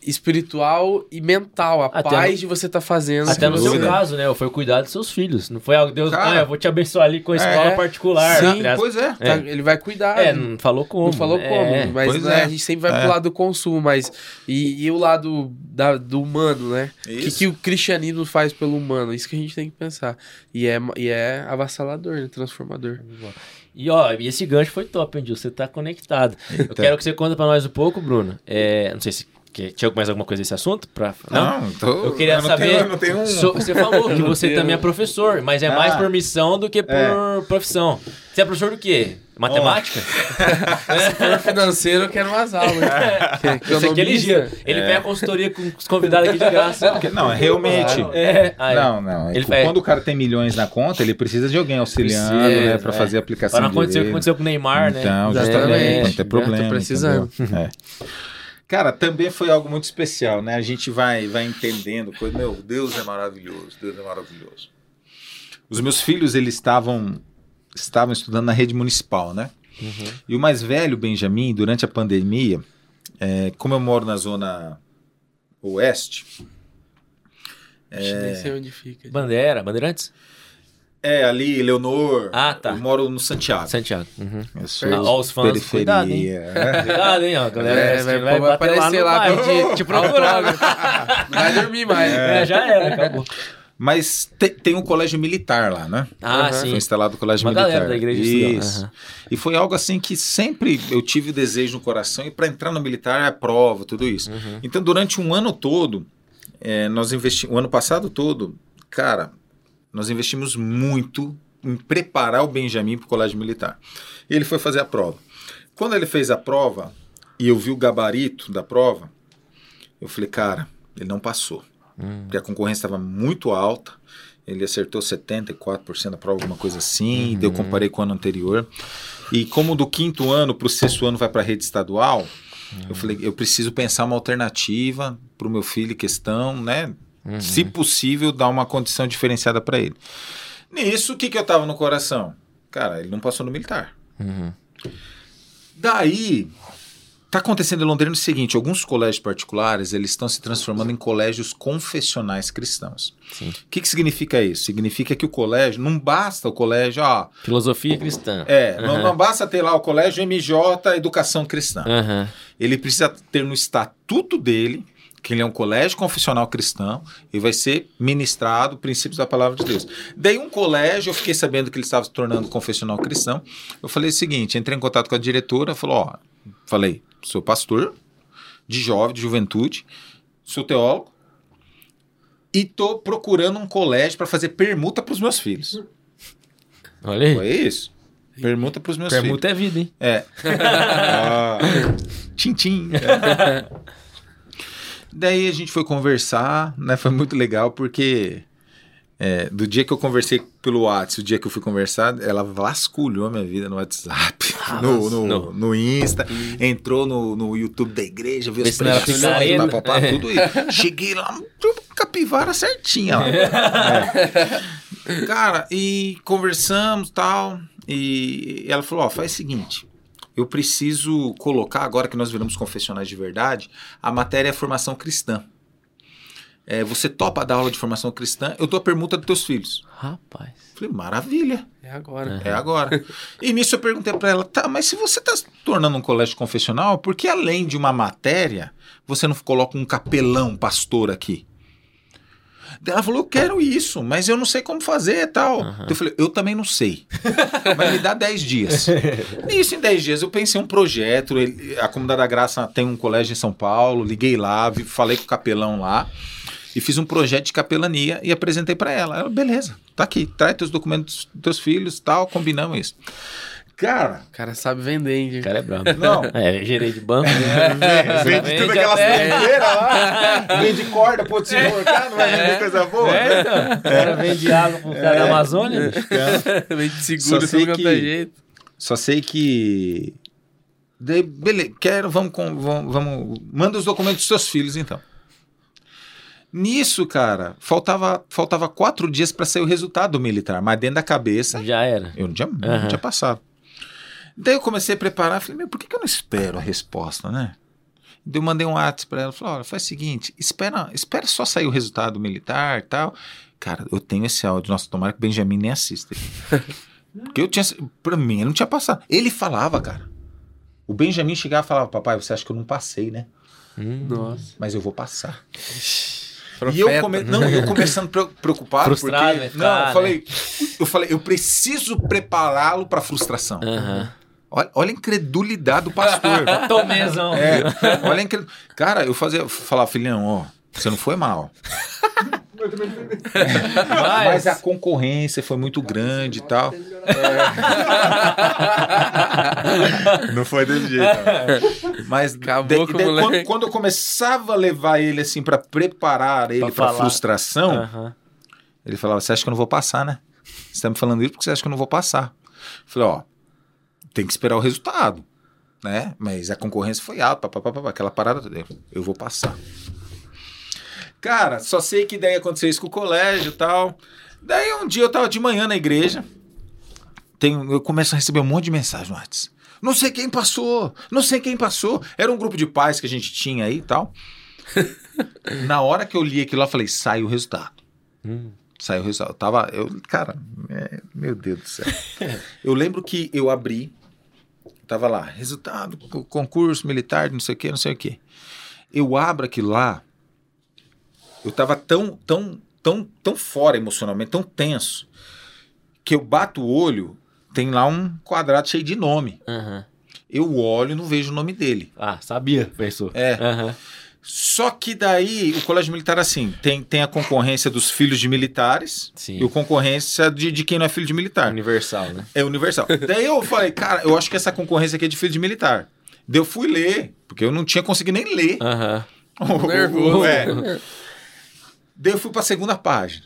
espiritual e mental, a até paz no... de você estar tá fazendo. Até no seu caso, né? Foi cuidar dos seus filhos. Não foi algo, Deus, Cara, ah, eu vou te abençoar ali com a escola é, particular. Sim, pois é. Tá, ele vai cuidar. É, não falou como. Não falou é. como, mas né, é. a gente sempre vai pro é. lado do consumo, mas e, e o lado da, do humano, né? O que, que o cristianismo faz pelo humano? Isso que a gente tem que pensar. E é, e é avassalador, né? transformador. E ó, esse gancho foi top, hein, Você tá conectado. Eita. Eu quero que você conta para nós um pouco, Bruno. É, não sei se que, tinha mais alguma coisa desse assunto? Pra, não, não tô, eu queria eu saber. Tenho, tenho um... so, você falou que você também é professor, mas é ah, mais por missão do que por é. profissão. Você é professor do quê? Matemática? Oh. Se for financeiro, eu quero umas aulas. É. Que, que ele gira. Ele é. pega a consultoria com os convidados aqui de graça. Não, é realmente. É. não, não. Ele quando o cara tem milhões na conta, ele precisa de alguém auxiliando, precisa, né? Pra é. fazer a aplicação. Para não acontecer o que aconteceu com o Neymar, né? Então, justamente. Não tem problema. Tô precisando. É. Cara, também foi algo muito especial, né? A gente vai, vai entendendo coisa. Meu, Deus é maravilhoso, Deus é maravilhoso. Os meus filhos, eles estavam estavam estudando na rede municipal, né? Uhum. E o mais velho, Benjamin, durante a pandemia, é, como eu moro na zona oeste. É... Nem sei onde fica. Bandeira, Bandeirantes? É, ali, Leonor. Ah, tá. Eu moro no Santiago. Santiago. Uhum. Eu sou ah, os fãs, periferia. Cuidado, hein? É. Cuidado, hein, ó. Galera, é, vai, vai, vai aparecer lá, lá te, te procurar. vai dormir mais. É. é, já era, acabou. Mas te, tem um colégio militar lá, né? Ah, uhum. sim. Foi instalado o colégio Uma militar. Galera da igreja Isso. Uhum. E foi algo assim que sempre eu tive desejo no coração e para entrar no militar é prova, tudo isso. Uhum. Então, durante um ano todo, é, nós investimos, o ano passado todo, cara, nós investimos muito em preparar o Benjamin para o colégio militar. E ele foi fazer a prova. Quando ele fez a prova e eu vi o gabarito da prova, eu falei, cara, ele não passou. Hum. Porque a concorrência estava muito alta. Ele acertou 74% da prova, alguma coisa assim. Uhum. Eu comparei com o ano anterior. E como do quinto ano para o sexto ano vai para a rede estadual, uhum. eu falei, eu preciso pensar uma alternativa para o meu filho questão, né? Uhum. Se possível, dar uma condição diferenciada para ele. Nisso, o que, que eu tava no coração? Cara, ele não passou no militar. Uhum. Daí, tá acontecendo em Londrina o seguinte, alguns colégios particulares, eles estão se transformando em colégios confessionais cristãos. O que, que significa isso? Significa que o colégio, não basta o colégio, ó... Filosofia cristã. É, uhum. não, não, basta ter lá o colégio MJ Educação Cristã. Uhum. Ele precisa ter no estatuto dele que ele é um colégio confessional cristão e vai ser ministrado princípios da palavra de Deus. Daí um colégio, eu fiquei sabendo que ele estava se tornando confessional cristão. Eu falei o seguinte, entrei em contato com a diretora, falou, ó, falei, sou pastor de jovem, de juventude, sou teólogo e tô procurando um colégio para fazer permuta para os meus filhos. Olha aí. Foi isso. Permuta para os meus permuta filhos. Permuta é vida, hein? É. ah, tchim, tchim. É. Daí a gente foi conversar, né? Foi muito legal porque é, do dia que eu conversei pelo WhatsApp, o dia que eu fui conversar, ela vasculhou a minha vida no WhatsApp, ah, no, no, no, Insta, entrou no, no YouTube da igreja, viu as pregações, papapá, é. tudo isso. Cheguei lá, capivara certinha lá. É. Cara, e conversamos tal, e ela falou, ó, faz o seguinte, eu preciso colocar, agora que nós viramos confessionais de verdade, a matéria é formação cristã. É, você topa dar aula de formação cristã? Eu dou a permuta dos teus filhos. Rapaz. Falei, maravilha. É agora. É agora. e nisso eu perguntei para ela, tá, mas se você está se tornando um colégio confessional, por que além de uma matéria, você não coloca um capelão pastor aqui? Ela falou, eu quero isso, mas eu não sei como fazer e tal. Uhum. Eu falei, eu também não sei. mas me dá 10 dias. Nisso, em 10 dias, eu pensei um projeto. Ele, a Comunidade da Graça tem um colégio em São Paulo, liguei lá, falei com o capelão lá. e fiz um projeto de capelania e apresentei para ela. Ela, beleza, tá aqui, traz teus documentos dos teus filhos, tal, combinamos isso. Cara, O cara sabe vender, hein? O cara é brabo. não, É, gerei de banco. vende Vende tudo aquelas bandeiras lá, vende corda pro outro se enforcar, não vai vender coisa boa. É, então. O cara vende água pro cara da Amazônia. bicho. Vende Só seguro, sei quanto é que- jeito. Só sei que. Daí, beleza, quero, vamos, com- vamos, vamos. Manda os documentos dos seus filhos, então. Nisso, cara, faltava, faltava quatro dias para sair o resultado do militar, mas dentro da cabeça, Já era. eu não tinha, não Aham. tinha passado. Daí eu comecei a preparar, falei, meu, por que, que eu não espero a resposta, né? Daí eu mandei um WhatsApp pra ela, falei, olha, faz o seguinte, espera, espera só sair o resultado do militar e tal. Cara, eu tenho esse áudio, nossa, tomara que o Benjamin nem assista. Porque eu tinha, pra mim, eu não tinha passado. Ele falava, cara. O Benjamin chegava e falava, papai, você acha que eu não passei, né? Nossa. Mas eu vou passar. Profeta. E eu, come... não, eu começando pre- preocupado, Frustrado, porque... ficar, não, eu né? falei, eu falei, eu preciso prepará-lo para frustração. Aham. Olha, olha a incredulidade do pastor. Tomezão. É, olha a incredulidade. Cara, eu fazia, eu falava, filhão, ó, você não foi mal. Mas a concorrência foi muito grande e tal. É. Não foi desse jeito. não. Mas Acabou daí moleque. quando, quando eu começava a levar ele assim para preparar ele Pra para falar. frustração, Aham. ele falava: "Você acha que eu não vou passar, né? Você tá me falando isso porque você acha que eu não vou passar?" Eu falei: "Ó, tem que esperar o resultado, né? Mas a concorrência foi alta, pá, pá, pá, aquela parada. Eu vou passar." Cara, só sei que daí aconteceu isso com o colégio e tal. Daí um dia eu tava de manhã na igreja. Tenho, eu começo a receber um monte de mensagem no WhatsApp. Não sei quem passou, não sei quem passou. Era um grupo de pais que a gente tinha aí e tal. na hora que eu li aquilo lá, eu falei, sai o resultado. Hum. Saiu o resultado. Eu tava, eu, cara, é, meu Deus do céu. eu lembro que eu abri, tava lá, resultado, co- concurso militar, não sei o que, não sei o que. Eu abro aquilo lá, eu tava tão, tão, tão, tão fora emocionalmente, tão tenso, que eu bato o olho, tem lá um quadrado cheio de nome. Aham. Eu olho e não vejo o nome dele. Ah, sabia, pensou. É. Aham. Só que daí o colégio militar assim, tem, tem a concorrência dos filhos de militares Sim. e a concorrência de, de quem não é filho de militar. Universal, né? É universal. daí eu falei, cara, eu acho que essa concorrência aqui é de filho de militar. Daí eu fui ler, porque eu não tinha conseguido nem ler. Aham. Nervoso. É. Daí eu fui pra segunda página.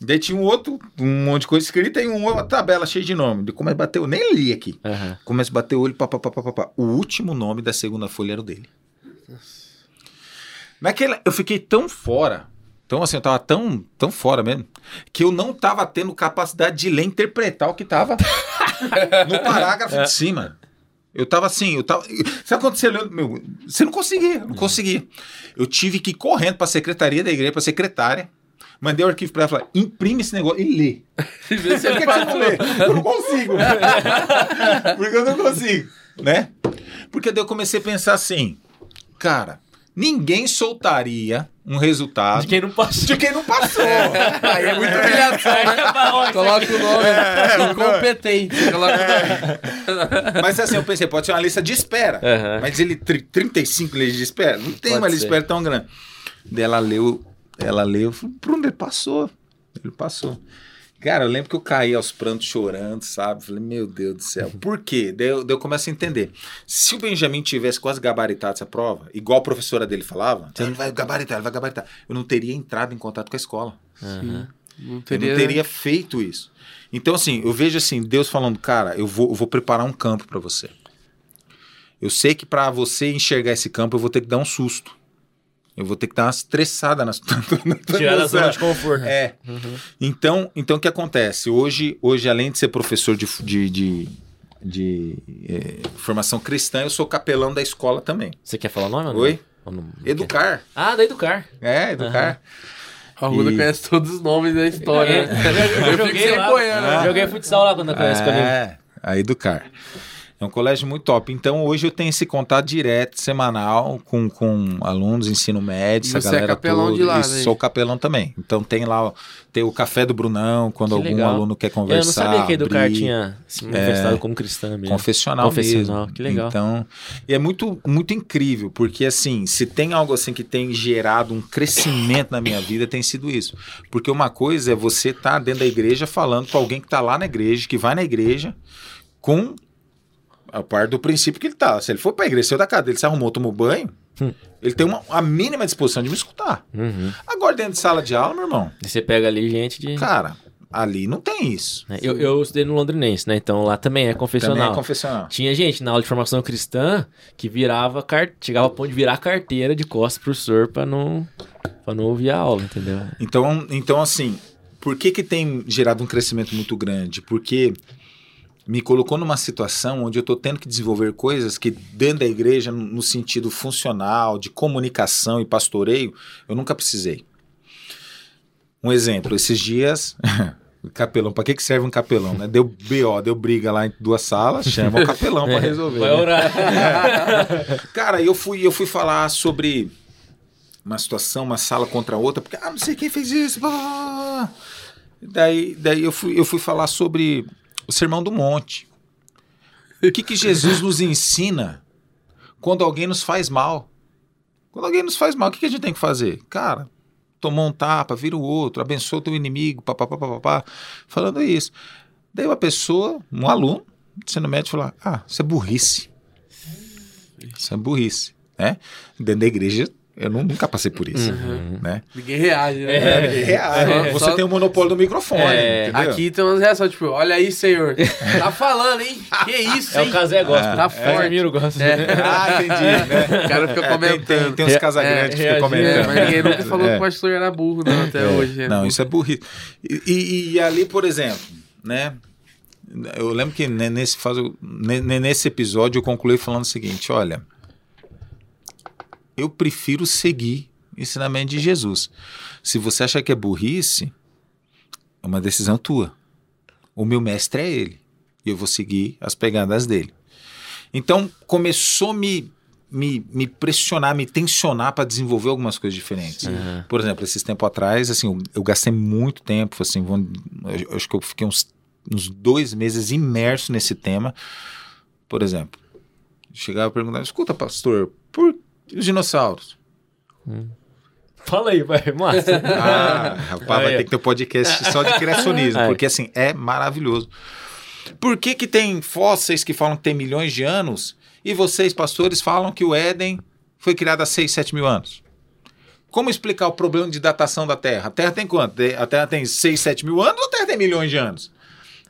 Daí tinha um outro, um monte de coisa escrita e uma tabela cheia de nome. Daí começa a bater, eu nem li aqui. Aham. Começa a bater o olho, pá, pá, pá, pá, pá, pá. O último nome da segunda folha era o dele. Naquela, eu fiquei tão fora, tão assim, eu tava tão, tão fora mesmo, que eu não tava tendo capacidade de ler e interpretar o que tava no parágrafo de cima. Eu tava assim, eu tava. Sabe quando você leu? Meu, você não conseguia, eu não conseguia. Eu tive que ir correndo pra secretaria da igreja, pra secretária. Mandei o arquivo pra ela e falei: imprime esse negócio e lê. Por que você não lê? Eu não consigo. Porque eu não consigo, né? Porque daí eu comecei a pensar assim, cara, ninguém soltaria um resultado De quem não passou. de quem não passou. Aí é muita humilhação, né? Coloca o nome. É, incompetente. Coloca o nome. Mas assim, eu pensei, pode ser uma lista de espera. Aham. Mas ele, tri- 35 listas de espera? Não tem Pode uma lista de espera tão grande. Daí ela leu, ela leu, falei, Bruno, ele passou. Ele passou. Cara, eu lembro que eu caí aos prantos chorando, sabe? Falei, meu Deus do céu. Por quê? Daí eu, daí eu começo a entender. Se o Benjamin tivesse quase gabaritado essa prova, igual a professora dele falava, ele vai gabaritar, ele vai gabaritar. Eu não teria entrado em contato com a escola. Aham. Não Eu teria, não teria feito isso. Então, assim, eu vejo assim, Deus falando, cara, eu vou, eu vou preparar um campo para você. Eu sei que para você enxergar esse campo, eu vou ter que dar um susto. Eu vou ter que dar uma estressada nas Tirar da zona de conforto. É. Então, então o que acontece? Hoje, hoje além de ser professor de, de, de, de, eh, formação cristã, eu sou capelão da escola também. Você quer falar o nome? ou? Oi? Ou não- Educar. Ah, da Educar. É, educar. A Ruda E- conhece todos os nomes da história. É, eu Eu fico joguei sem lá. Eu Joguei futsal lá quando eu ele. É, a educar. É um colégio muito top. Então hoje eu tenho esse contato direto, semanal, com, com alunos, ensino médio, E essa você é galera capelão toda. de lá, né? sou capelão também. Então tem lá, tem o café do Brunão, quando Que algum legal. aluno quer Eu não conversar. sabia que Educar abrir. tinha se manifestado como cristã mesmo. Confessional, Confessional, mesmo. que legal. Então, e é muito, muito incrível, porque assim, se tem algo assim que tem gerado um crescimento na minha vida, tem sido isso. Porque uma coisa é você estar dentro da igreja falando para alguém que está lá na igreja, que vai na igreja, com a parte do princípio que ele tá. Se ele for para a igreja, saiu da casa dele, se arrumou, tomou banho, Hum. ele tem uma, a mínima disposição de me escutar. Uhum. Agora, dentro de sala de aula, meu irmão, E você pega ali gente de. cara, ali não tem isso. né? Eu, eu estudei no Londrinense, né? Então lá também é Também confessional. é confessional. Tinha gente na aula de formação cristã que virava car... chegava ao ponto de virar carteira de costas pro professor pra não, pra não ouvir a aula, entendeu? Então, então assim, por que que tem gerado um crescimento muito grande? Porque me colocou numa situação onde eu estou tendo que desenvolver coisas que dentro da igreja, no sentido funcional, de comunicação e pastoreio, eu nunca precisei. Um exemplo, esses dias, capelão, para que que serve um capelão, né? Deu BO, deu briga lá em duas salas, chama o capelão para resolver. Vai né? orar. Cara, eu fui, eu fui falar sobre uma situação, uma sala contra a outra, porque ah, não sei quem fez isso. blá, blá, blá. Daí, daí eu, fui, eu fui falar sobre o Sermão do Monte. O que, que Jesus nos ensina quando alguém nos faz mal? Quando alguém nos faz mal, o que, que a gente tem que fazer? Cara, tomou um tapa, vira o outro, abençoa o teu inimigo, papapá, papapá, falando isso. Daí uma pessoa, um aluno, ensino médio, falou: Ah, isso é burrice. Isso é burrice. Né? Dentro da igreja, eu nu- nunca passei por isso. Né? Ninguém reage, né? É, real. É, Você só- tem o monopólio do microfone. É? Aqui tem umas reações, tipo, olha aí, senhor. Tá falando, hein? Que isso, É hein? o Casé gosta. Tá É, forte. Gosta. Ah, entendi. Né? O cara fica É, tem, tem, comentando. tem uns É, casagrandes que é, ficam É, comentando. mas ninguém nunca falou É. que o pastor era burro, não, até hoje. né? Não, isso é burrice. E, e- e ali, por exemplo, né? Eu lembro que ne- nesse, nesse episódio eu concluí falando o seguinte: olha, eu prefiro seguir o ensinamento de Jesus. Se você acha que é burrice, é uma decisão tua. O meu mestre é ele. E eu vou seguir as pegadas dele. Então começou a me, me, me pressionar, me tensionar para desenvolver algumas coisas diferentes. Aham. Por exemplo, esses tempo atrás, assim, eu, eu gastei muito tempo, assim, vou- eu, eu acho que eu fiquei uns, uns dois meses imerso nesse tema. Por exemplo, chegava e perguntava, escuta, pastor, por os dinossauros? Fala aí, vai, massa. Ah, rapaz, vai Aí, ó. ter que ter um podcast só de criacionismo, Aí. porque assim, é maravilhoso. Por que que tem fósseis que falam que tem milhões de anos e vocês, pastores, falam que o Éden foi criado há 6, 7 mil anos? Como explicar o problema de datação da Terra? A Terra tem quanto? A Terra tem 6, 7 mil anos ou a Terra tem milhões de anos?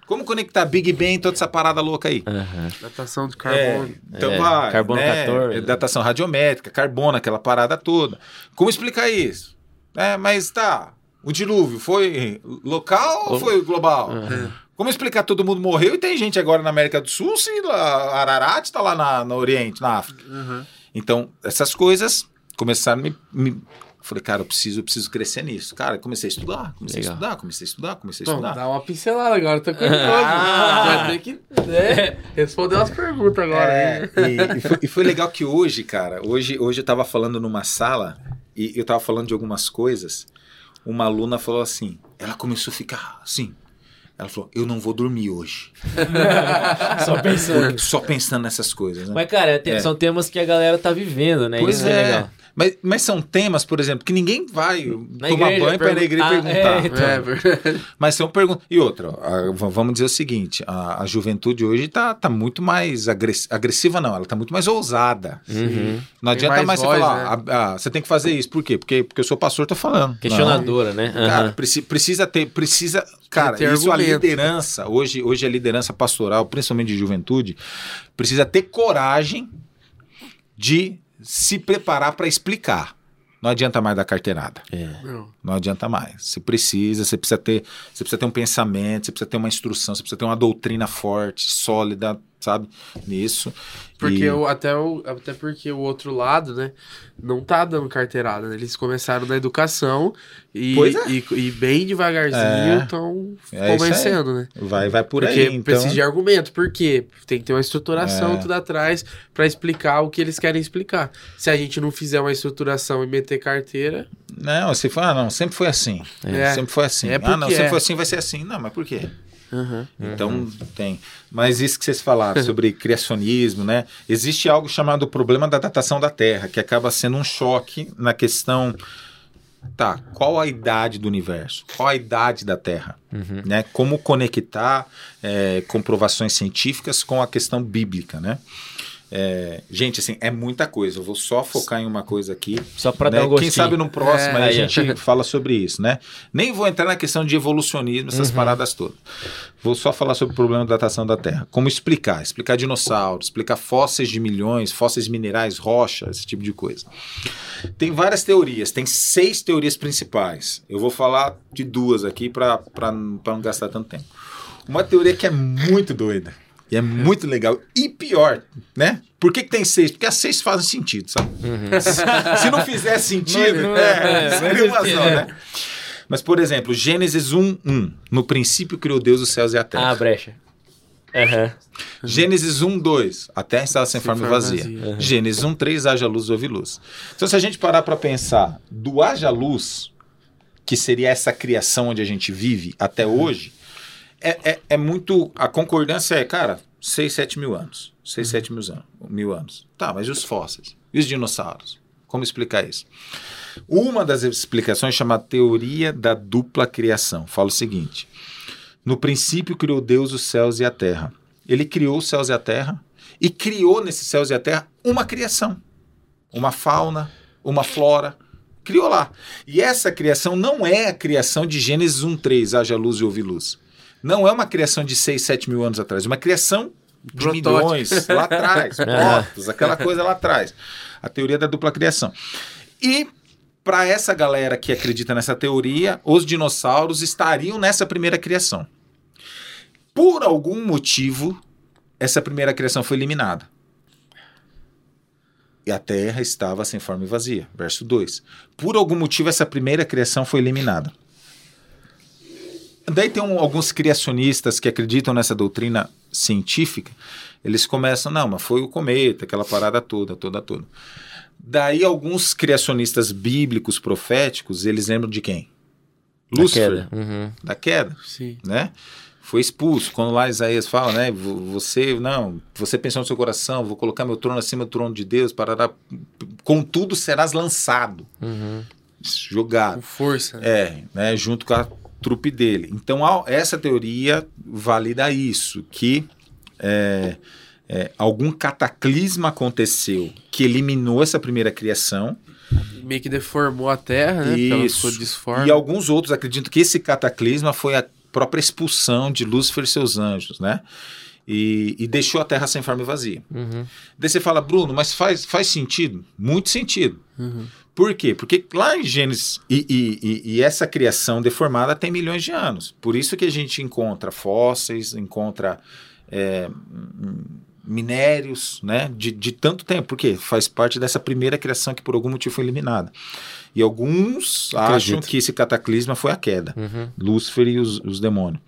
Como conectar Big Bang e toda essa parada louca aí? Aham. Datação de É, carbono. então É, vai. carbono né? 14. Datação radiométrica, carbono, aquela parada toda. Como explicar isso? É, mas tá. O dilúvio foi local ou foi global? Como explicar todo mundo morreu e tem gente agora na América do Sul, se lá, Ararat está lá na, no Oriente, na África. Uhum. Então, essas coisas começaram a me. me... Falei, cara, eu preciso, eu preciso crescer nisso. Cara, eu comecei a estudar, comecei Legal. a estudar, comecei a estudar, comecei a Bom, estudar. dá uma pincelada agora, tô curioso. Ah. Vai ter que né, responder umas perguntas agora. É, e, e foi, e foi legal que hoje, cara, hoje, hoje eu tava falando numa sala e eu tava falando de algumas coisas. Uma aluna falou assim, ela começou a ficar assim. Ela falou, eu não vou dormir hoje. Só pensando. Só pensando nessas coisas, né? Mas, cara, te- É. são temas que a galera tá vivendo, né? Pois Isso é. legal. Mas, mas são temas, por exemplo, que ninguém vai tomar igreja, banho para ir na igreja e Ah, perguntar. é, então. É. Mas são perguntas. E outra, a- vamos dizer o seguinte: a, a juventude hoje tá, tá muito mais agress- agressiva, não, ela tá muito mais ousada. Uhum. Não Tem adianta mais mais, voz, você falar, né? ah, ah, você tem que fazer isso. Por quê? Porque, porque eu sou pastor, tô falando. Questionadora, né? Não. Cara, preci- precisa ter, precisa, cara, ter isso a argumento. liderança, hoje, hoje a liderança pastoral, principalmente de juventude, precisa ter coragem de se preparar para explicar. Não adianta mais dar carteirada. É. Não. Não adianta mais. Você precisa, você precisa ter, você precisa ter um pensamento, você precisa ter uma instrução, você precisa ter uma doutrina forte, sólida, sabe? Nisso. Porque E- o, até, o, até porque o outro lado, né, não tá dando carteirada. né? Eles começaram na educação e, é. e, e bem devagarzinho É. estão É aí. convencendo, né? Vai, vai por porque aí. Então, precisa de argumento. Por quê? Tem que ter uma estruturação É. tudo atrás pra explicar o que eles querem explicar. Se a gente não fizer uma estruturação e meter carteira, Não, você fala, ah, não, sempre foi assim. É. Sempre foi assim. É ah, não, porque sempre é. foi assim, vai ser assim. Não, mas por quê? Aham, Então tem. Mas isso que vocês falaram sobre criacionismo, né? Existe algo chamado problema da datação da Terra, que acaba sendo um choque na questão. Tá, qual a idade do universo? Qual a idade da Terra? Né? Como conectar é, comprovações científicas com a questão bíblica, né? É, gente, assim, é muita coisa. Eu vou só focar em uma coisa aqui. Só pra né? dar um gostinho. Quem sabe no próximo É, a gente fala sobre isso, né? Nem vou entrar na questão de evolucionismo, essas paradas todas. Vou só falar sobre o problema da datação da Terra. Como explicar? Explicar dinossauros, explicar fósseis de milhões, fósseis minerais, rocha, esse tipo de coisa. Tem várias teorias, tem seis teorias principais. Eu vou falar de duas aqui para não gastar tanto tempo. Uma teoria que é muito doida. E é muito legal. E pior, né? Por que, que tem seis? Porque as seis fazem sentido, sabe? Se, se não fizer sentido, Não, não, é, é, seria uma é. só, né? Mas, por exemplo, Gênesis 1, 1. No princípio criou Deus os céus e a terra. Ah, brecha. Aham. Gênesis 1, 2. A terra estava sem, Sem forma forma vazia. vazia. Gênesis 1, 3. Haja luz, houve luz. Então, se a gente parar para pensar do haja luz, que seria essa criação onde a gente vive até hoje, é, é, é muito. A concordância é, cara, 6, 7 mil anos. 6, 7 mil anos, mil anos. Tá, mas e os fósseis? E os dinossauros? Como explicar isso? Uma das explicações chama teoria da dupla criação. Fala o seguinte: no princípio criou Deus os céus e a terra. Ele criou os céus e a terra e criou nesses céus e a terra uma criação, uma fauna, uma flora. Criou lá. E essa criação não é a criação de Gênesis 1:3, haja luz e houve luz. Não é uma criação de 6, 7 mil anos atrás, é uma criação de Protótipo. milhões lá atrás, protos, aquela coisa lá atrás. A teoria da dupla criação. E para essa galera que acredita nessa teoria, os dinossauros estariam nessa primeira criação. Por algum motivo, essa primeira criação foi eliminada. E a terra estava sem forma e vazia. Verso 2. Por algum motivo, essa primeira criação foi eliminada. Daí tem um- alguns criacionistas que acreditam nessa doutrina científica. Eles começam, não, mas foi o cometa, aquela parada toda, toda, toda. Daí alguns criacionistas bíblicos, proféticos, eles lembram de quem? Da Lúcifer, queda. Uhum. da queda sim. né? Foi expulso. Quando lá Isaías fala, né? vo- Você, não, você pensou no seu coração, vou colocar meu trono acima do trono de Deus, parará. Contudo, serás lançado, Uhum. jogado. Com força. né? É, né? Junto com a trupe dele. Então, a- essa teoria valida isso, que é, é, algum cataclisma aconteceu que eliminou essa primeira criação Meio que deformou a terra, né? Isso. E alguns outros acreditam que esse cataclisma foi a própria expulsão de Lúcifer e seus anjos, né? E, e deixou a Terra sem forma e vazia. Uhum. Daí você fala, Bruno, mas faz, faz sentido? Muito sentido. Uhum. Por quê? Porque lá em Gênesis, e, e- e- essa criação deformada tem milhões de anos. Por isso que a gente encontra fósseis, encontra é, minérios, né? De, de tanto tempo. Por quê? Faz parte dessa primeira criação que por algum motivo foi eliminada. E alguns acham Acredito. que esse cataclisma foi a queda. Uhum. Lúcifer e os, os demônios.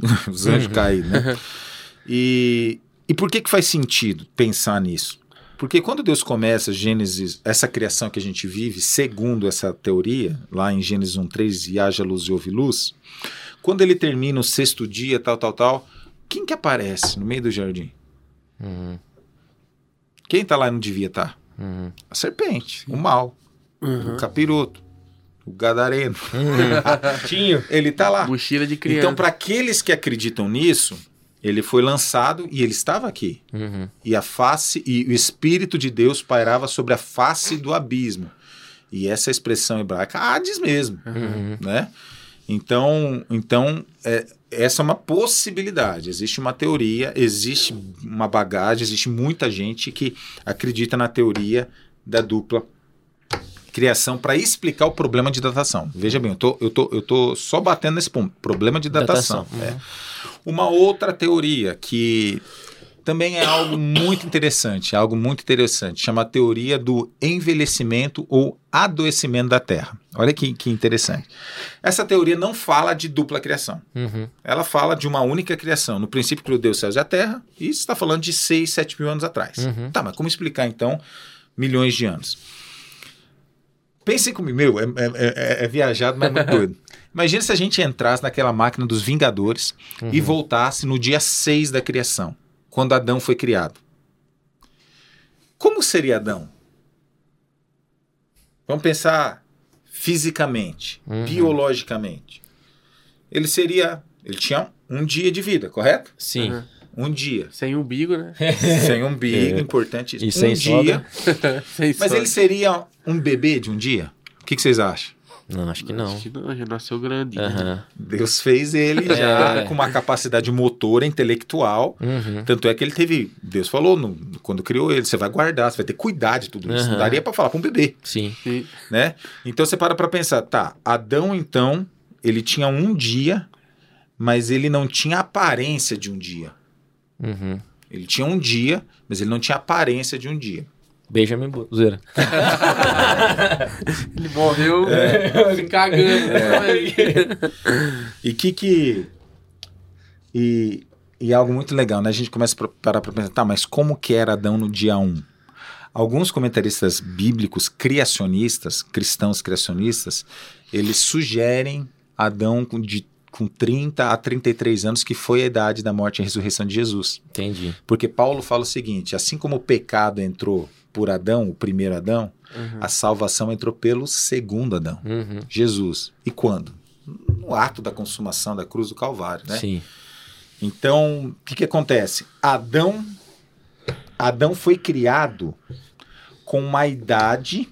os anjos caídos, né? E, e por que, que faz sentido pensar nisso? Porque quando Deus começa Gênesis, essa criação que a gente vive, segundo essa teoria, lá em Gênesis 1:3 e haja luz e houve luz, quando ele termina o sexto dia, tal, tal, tal, quem que aparece no meio do jardim? Uhum. Quem tá lá e não devia estar? Uhum. A serpente, o mal, Uhum. o capiroto, o gadareno. Tinho. Ele tá lá. Mochila de criança. Então, para aqueles que acreditam nisso, ele foi lançado e ele estava aqui. Uhum. E a face e o espírito de Deus pairava sobre a face do abismo. E essa expressão hebraica, Hades mesmo, Uhum. né? Então, então é, essa é uma possibilidade. Existe uma teoria, existe uma bagagem, existe muita gente que acredita na teoria da dupla criação para explicar o problema de datação. Veja bem, eu tô, eu tô, eu tô só batendo nesse ponto, problema de datação. Datação, é. Uma outra teoria que também é algo muito interessante, algo muito interessante, chama a teoria do envelhecimento ou adoecimento da Terra. Olha que, que interessante. Essa teoria não fala de dupla criação. Uhum. Ela fala de uma única criação. No princípio criou Deus, céus e a Terra, e está falando de 6, 7 mil anos atrás. Uhum. Tá, mas como explicar então milhões de anos? Pensem comigo, meu, é, é- é- é viajado, mas é muito doido. Imagina se a gente entrasse naquela máquina dos Vingadores e voltasse no dia 6 da criação, quando Adão foi criado. Como seria Adão? Vamos pensar fisicamente, Uhum. biologicamente. Ele seria. Ele tinha um dia de vida, correto? Sim. Uhum. Um dia. Sem umbigo, né? Sem umbigo, É. importante isso. E um sem dia. Sem Mas ele seria um bebê de um dia? O que, que vocês acham? Não, acho que não. Acho que não, já nasceu grande. Aham. Deus fez ele já É. com uma capacidade motora, intelectual. Uhum. Tanto é que ele teve. Deus falou no- quando criou ele: você vai guardar, você vai ter que cuidar de tudo isso. Não daria para falar para um bebê, Sim. Sim. né? Então você para para pensar: tá, Adão então, ele tinha um dia, mas ele não tinha aparência de um dia. Uhum. Ele tinha um dia, mas ele não tinha aparência de um dia. Benjamin Button. Zoeira. Ele morreu É. se cagando. E que que. E, e algo muito legal, né? A gente começa a parar para pensar, tá, mas como que era Adão no dia 1? Alguns comentaristas bíblicos criacionistas, cristãos criacionistas, eles sugerem Adão com, de, com 30 a 33 anos, que foi a idade da morte e ressurreição de Jesus. Entendi. Porque Paulo fala o seguinte: assim como o pecado entrou por Adão, o primeiro Adão, Uhum. a salvação entrou pelo segundo Adão, Uhum. Jesus. E quando? No ato da consumação da cruz do Calvário, né? Sim. Então, o que, que acontece? Adão, Adão foi criado com uma idade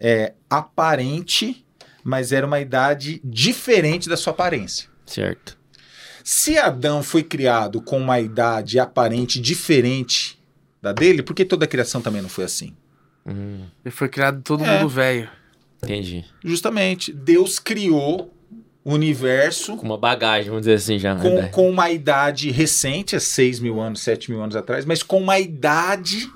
é, aparente, mas era uma idade diferente da sua aparência. Certo. Se Adão foi criado com uma idade aparente diferente da dele, por que toda a criação também não foi assim? Hum, Ele foi criado todo É. mundo velho. entendi. Justamente, Deus criou o universo Com uma bagagem, vamos dizer assim já. com, né? com uma idade recente, há 6 mil anos, 7 mil anos atrás, mas com uma idade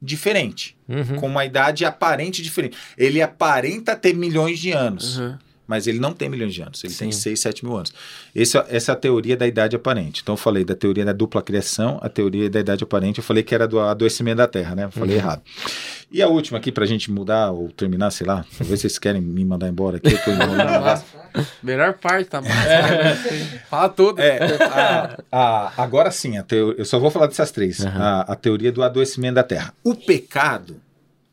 diferente. Uhum. Com uma idade aparente diferente. Ele aparenta ter milhões de anos, Uhum. Mas ele não tem milhões de anos. Ele tem Sim. 6, 7 mil anos. Esse, essa é a teoria da idade aparente. Então eu falei da teoria da dupla criação, a teoria da idade aparente. Eu falei que era do adoecimento da Terra, né? Eu falei Uhum. errado. E a última aqui, pra gente mudar ou terminar, sei lá. Talvez vocês querem me mandar embora aqui. Melhor parte, tá massa. Fala tudo. É, a- a- agora sim, a teo- eu só vou falar dessas três. Aham. A, a teoria do adoecimento da Terra. O pecado,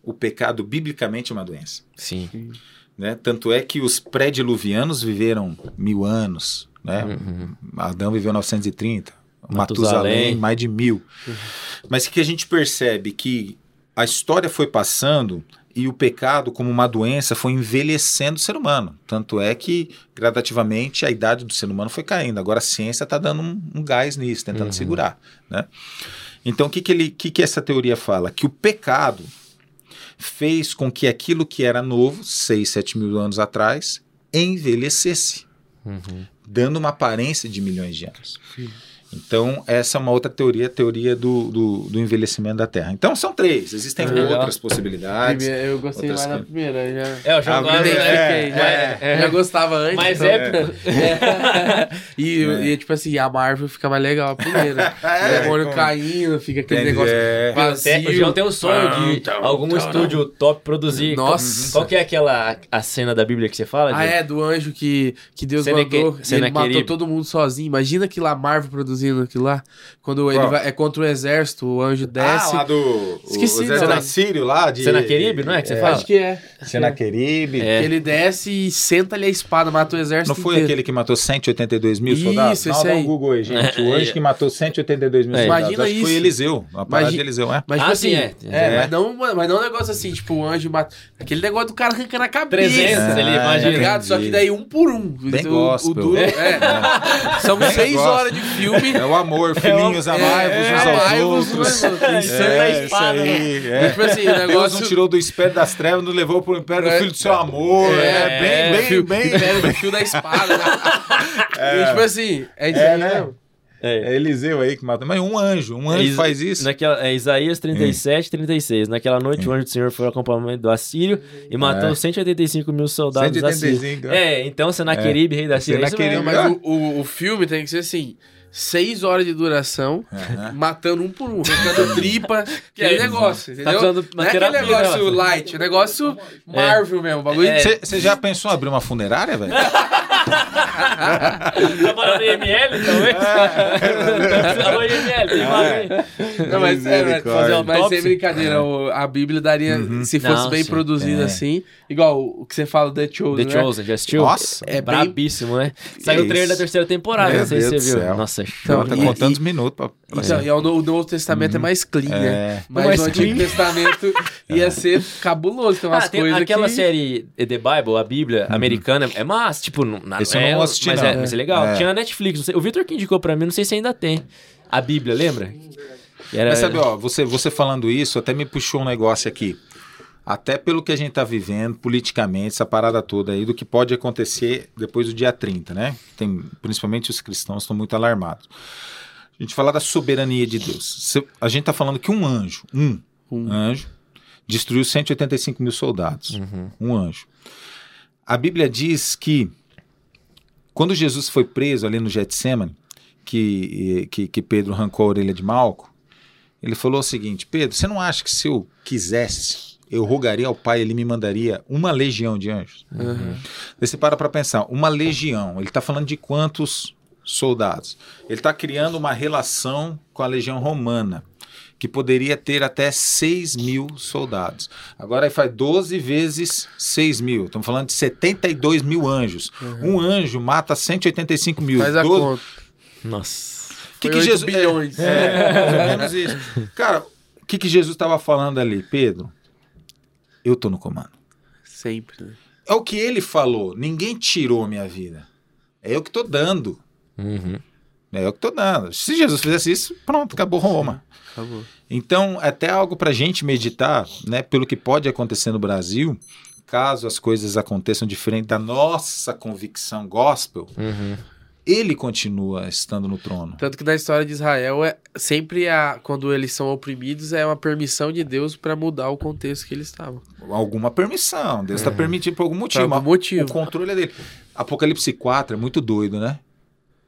o pecado biblicamente é uma doença. Sim. Né? Tanto é que os pré-diluvianos viveram mil anos. Né? Uhum. Adão viveu 930. Matusalém. Mais de mil. Mas que a gente percebe que a história foi passando e o pecado, como uma doença, foi envelhecendo o ser humano. Tanto é que, gradativamente, a idade do ser humano foi caindo. Agora a ciência está dando um, um gás nisso, tentando Uhum. segurar. Né? Então, o que, que, ele, que, que essa teoria fala? Que o pecado fez com que aquilo que era novo, 6, 7 mil anos atrás, envelhecesse Uhum. dando uma aparência de milhões de anos. Sim. Então, essa é uma outra teoria, a teoria do, do, do envelhecimento da Terra. Então, são três. Existem Legal. outras possibilidades. Primeira- eu gostei mais da primeira. Já, É, o João Ah, Gomes, beleza. né? identifiquei, já, é, é. já gostava antes. Mas então- é. E, É. e, tipo assim, a Marvel fica mais legal a primeira. É, o demônio caindo, fica aquele Entendi, negócio é. vazio. O João tem o sonho de Então, algum então, estúdio top produzir. Nossa. Qual que é aquela a cena da Bíblia que você fala? Ah, Diego? é, do anjo que, que Deus Seneque- mandou. e ele matou todo mundo sozinho. Imagina aquilo lá, Marvel produzindo aquilo lá. Quando ele vai, é contra o exército, o anjo desce. Ah, lá do Esqueci, o exército não. assírio lá de Senaqueribe, não é que você fala? Acho que é. Senaqueribe. É. Ele desce e senta ali a espada, mata o exército Não foi inteiro. aquele que matou 182 mil Isso, soldados? Não, esse dá um. Google aí, gente. O anjo que matou 182 mil É. soldados. Imagina Acho que foi isso. Eliseu. Uma parada Imagi- de Eliseu, é? Mas, Ah, tipo sim, assim, é. é, É. Mas, não, mas não um negócio assim, tipo, o anjo mata. Aquele negócio do cara arrancando a cabeça. 300, ele Ah, imagina. Tá ligado? Só que daí um por um. Bem o, gospel. o duro, é. São seis horas de filme. É o amor, filhinhos, amai-vos uns aos amai-vos outros. uns aos outros. Em Santa isso Espada, aí, E, é. tipo assim, o Deus negócio. nos tirou do espelho das trevas, nos levou para o império do É. filho do seu amor. É, bem, bem, fio, bem. Império do fio da espada. né? E, tipo assim, é isso É, aí né? mesmo. É. É Eliseu aí que matou. Mas um anjo, um anjo Is- faz isso. Naquela, é Isaías 37, 36. Naquela noite, o anjo do Senhor foi ao acampamento do Assírio e matou É. 185 mil soldados assírios. 185. É, então Senaqueribe, rei da Síria. é isso. Não, mas o, o, o filme tem que ser assim: seis horas de duração, Aham. matando um por um, arrancando tripa, que é negócio, entendeu? precisando de Não é aquele negócio né, light, é negócio Marvel mesmo, bagulho. É. Você você já pensou em abrir uma funerária, velho? Trabalhando em ML, talvez? Alô, ML, tem vaga aí. Não, mas Misericórdia. mas, mas sem brincadeira, o- a Bíblia daria, se fosse Não, bem sim. produzida É. assim, igual o que você fala do The Chosen, The né? Chosen, já assistiu? Nossa. é É bem- brabíssimo, né? Saiu o isso? trailer da terceira temporada, Meu não sei se Deus você do viu. céu. Nossa, Então, Tá e- contando os minutos pra. pra Então, e o, No- o Novo Testamento é mais clean, né? É. Mas Mais o Antigo clean. Testamento ia ser cabuloso, tem umas Ah, tem coisas aquela que... série The Bible, a Bíblia americana, é massa, tipo, não, na- Esse eu é, não assisti, mas, não. É, mas é legal. É. Tinha na Netflix, não sei- o Victor que indicou pra mim, não sei se ainda tem. A Bíblia, lembra? Era, Mas sabe, ó, você, você falando isso até me puxou um negócio aqui. Até pelo que a gente tá vivendo politicamente, essa parada toda aí, do que pode acontecer depois do dia 30, né? Tem, principalmente os cristãos estão muito alarmados. A gente falar da soberania de Deus. Se- A gente tá falando que um anjo, um, Um. anjo, destruiu 185 mil soldados. Um anjo. A Bíblia diz que quando Jesus foi preso ali no Getsemane, que, que, que Pedro arrancou a orelha de Malco, ele falou o seguinte: Pedro, você não acha que se eu quisesse, eu rogaria ao Pai, ele me mandaria uma legião de anjos? Uhum. Você para para pensar: uma legião, ele está falando de quantos soldados? Ele está criando uma relação com a legião romana. Que poderia ter até 6 mil soldados. Agora aí faz 12 vezes 6 mil. Estamos falando de 72 mil anjos. Um anjo mata 185 mil. Faz a 12 conta. Nossa. O que, Foi que Jesus. bilhões. É, é, mais ou menos isso. Cara, o que, que Jesus estava falando ali? Pedro, eu tô no comando. Sempre, né? É o que ele falou. Ninguém tirou minha vida. É eu que tô dando. Uhum. É eu que tô dando. Se Jesus fizesse isso, pronto, acabou Roma. Acabou. Então, até algo para a gente meditar, né, pelo que pode acontecer no Brasil, caso as coisas aconteçam diferente da nossa convicção gospel, Uhum. ele continua estando no trono. Tanto que na história de Israel, é sempre a, quando eles são oprimidos, é uma permissão de Deus para mudar o contexto que eles estavam. Alguma permissão, Deus está permitindo por algum motivo. Por algum motivo. O controle é dele. Apocalipse 4 é muito doido, né?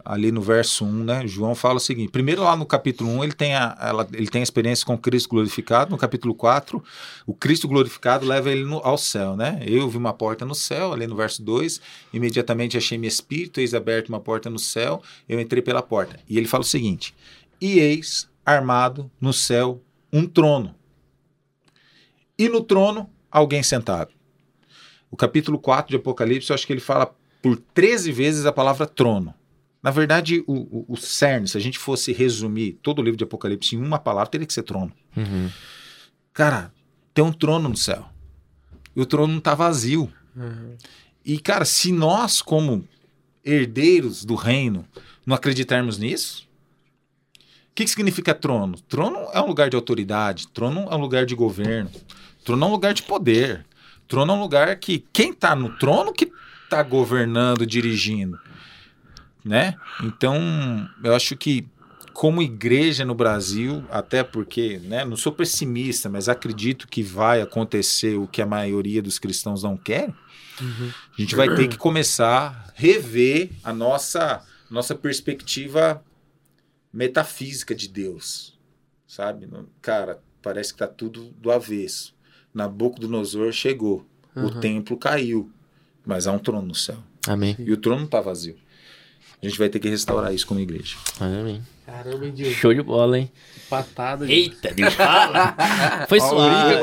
Ali no verso 1, né? João fala o seguinte: primeiro, lá no capítulo 1, ele tem a, ela- ele tem a experiência com Cristo glorificado. No capítulo 4, o Cristo glorificado leva ele no- ao céu, né? Eu vi uma porta no céu, ali no verso 2. Imediatamente achei meu espírito, eis aberto uma porta no céu. Eu entrei pela porta. E ele fala o seguinte: E eis armado no céu um trono. E no trono, alguém sentado. O capítulo 4 de Apocalipse, eu acho que ele fala por 13 vezes a palavra trono. Na verdade, o, o, o cerne, se a gente fosse resumir todo o livro de Apocalipse em uma palavra, teria que ser trono. Uhum. Cara, tem um trono no céu. E o trono não está vazio. E, cara, se nós, como herdeiros do reino, não acreditarmos nisso, o que, que significa trono? Trono é um lugar de autoridade, trono é um lugar de governo, trono é um lugar de poder, trono é um lugar que quem está no trono que está governando, dirigindo, né? Então, eu acho que como igreja no Brasil, até porque, né, não sou pessimista, mas acredito que vai acontecer o que a maioria dos cristãos não querem. A gente vai ter que começar a rever a nossa nossa perspectiva metafísica de Deus, sabe? Cara, parece que tá tudo do avesso. Nabucodonosor chegou, o Uhum. templo caiu, mas há um trono no céu. Amém. E o trono não tá vazio. A gente vai ter que restaurar isso como igreja. Amém. Caramba, Diogo? Show de bola, hein? Patada. de- Eita, Deus fala. Foi suave.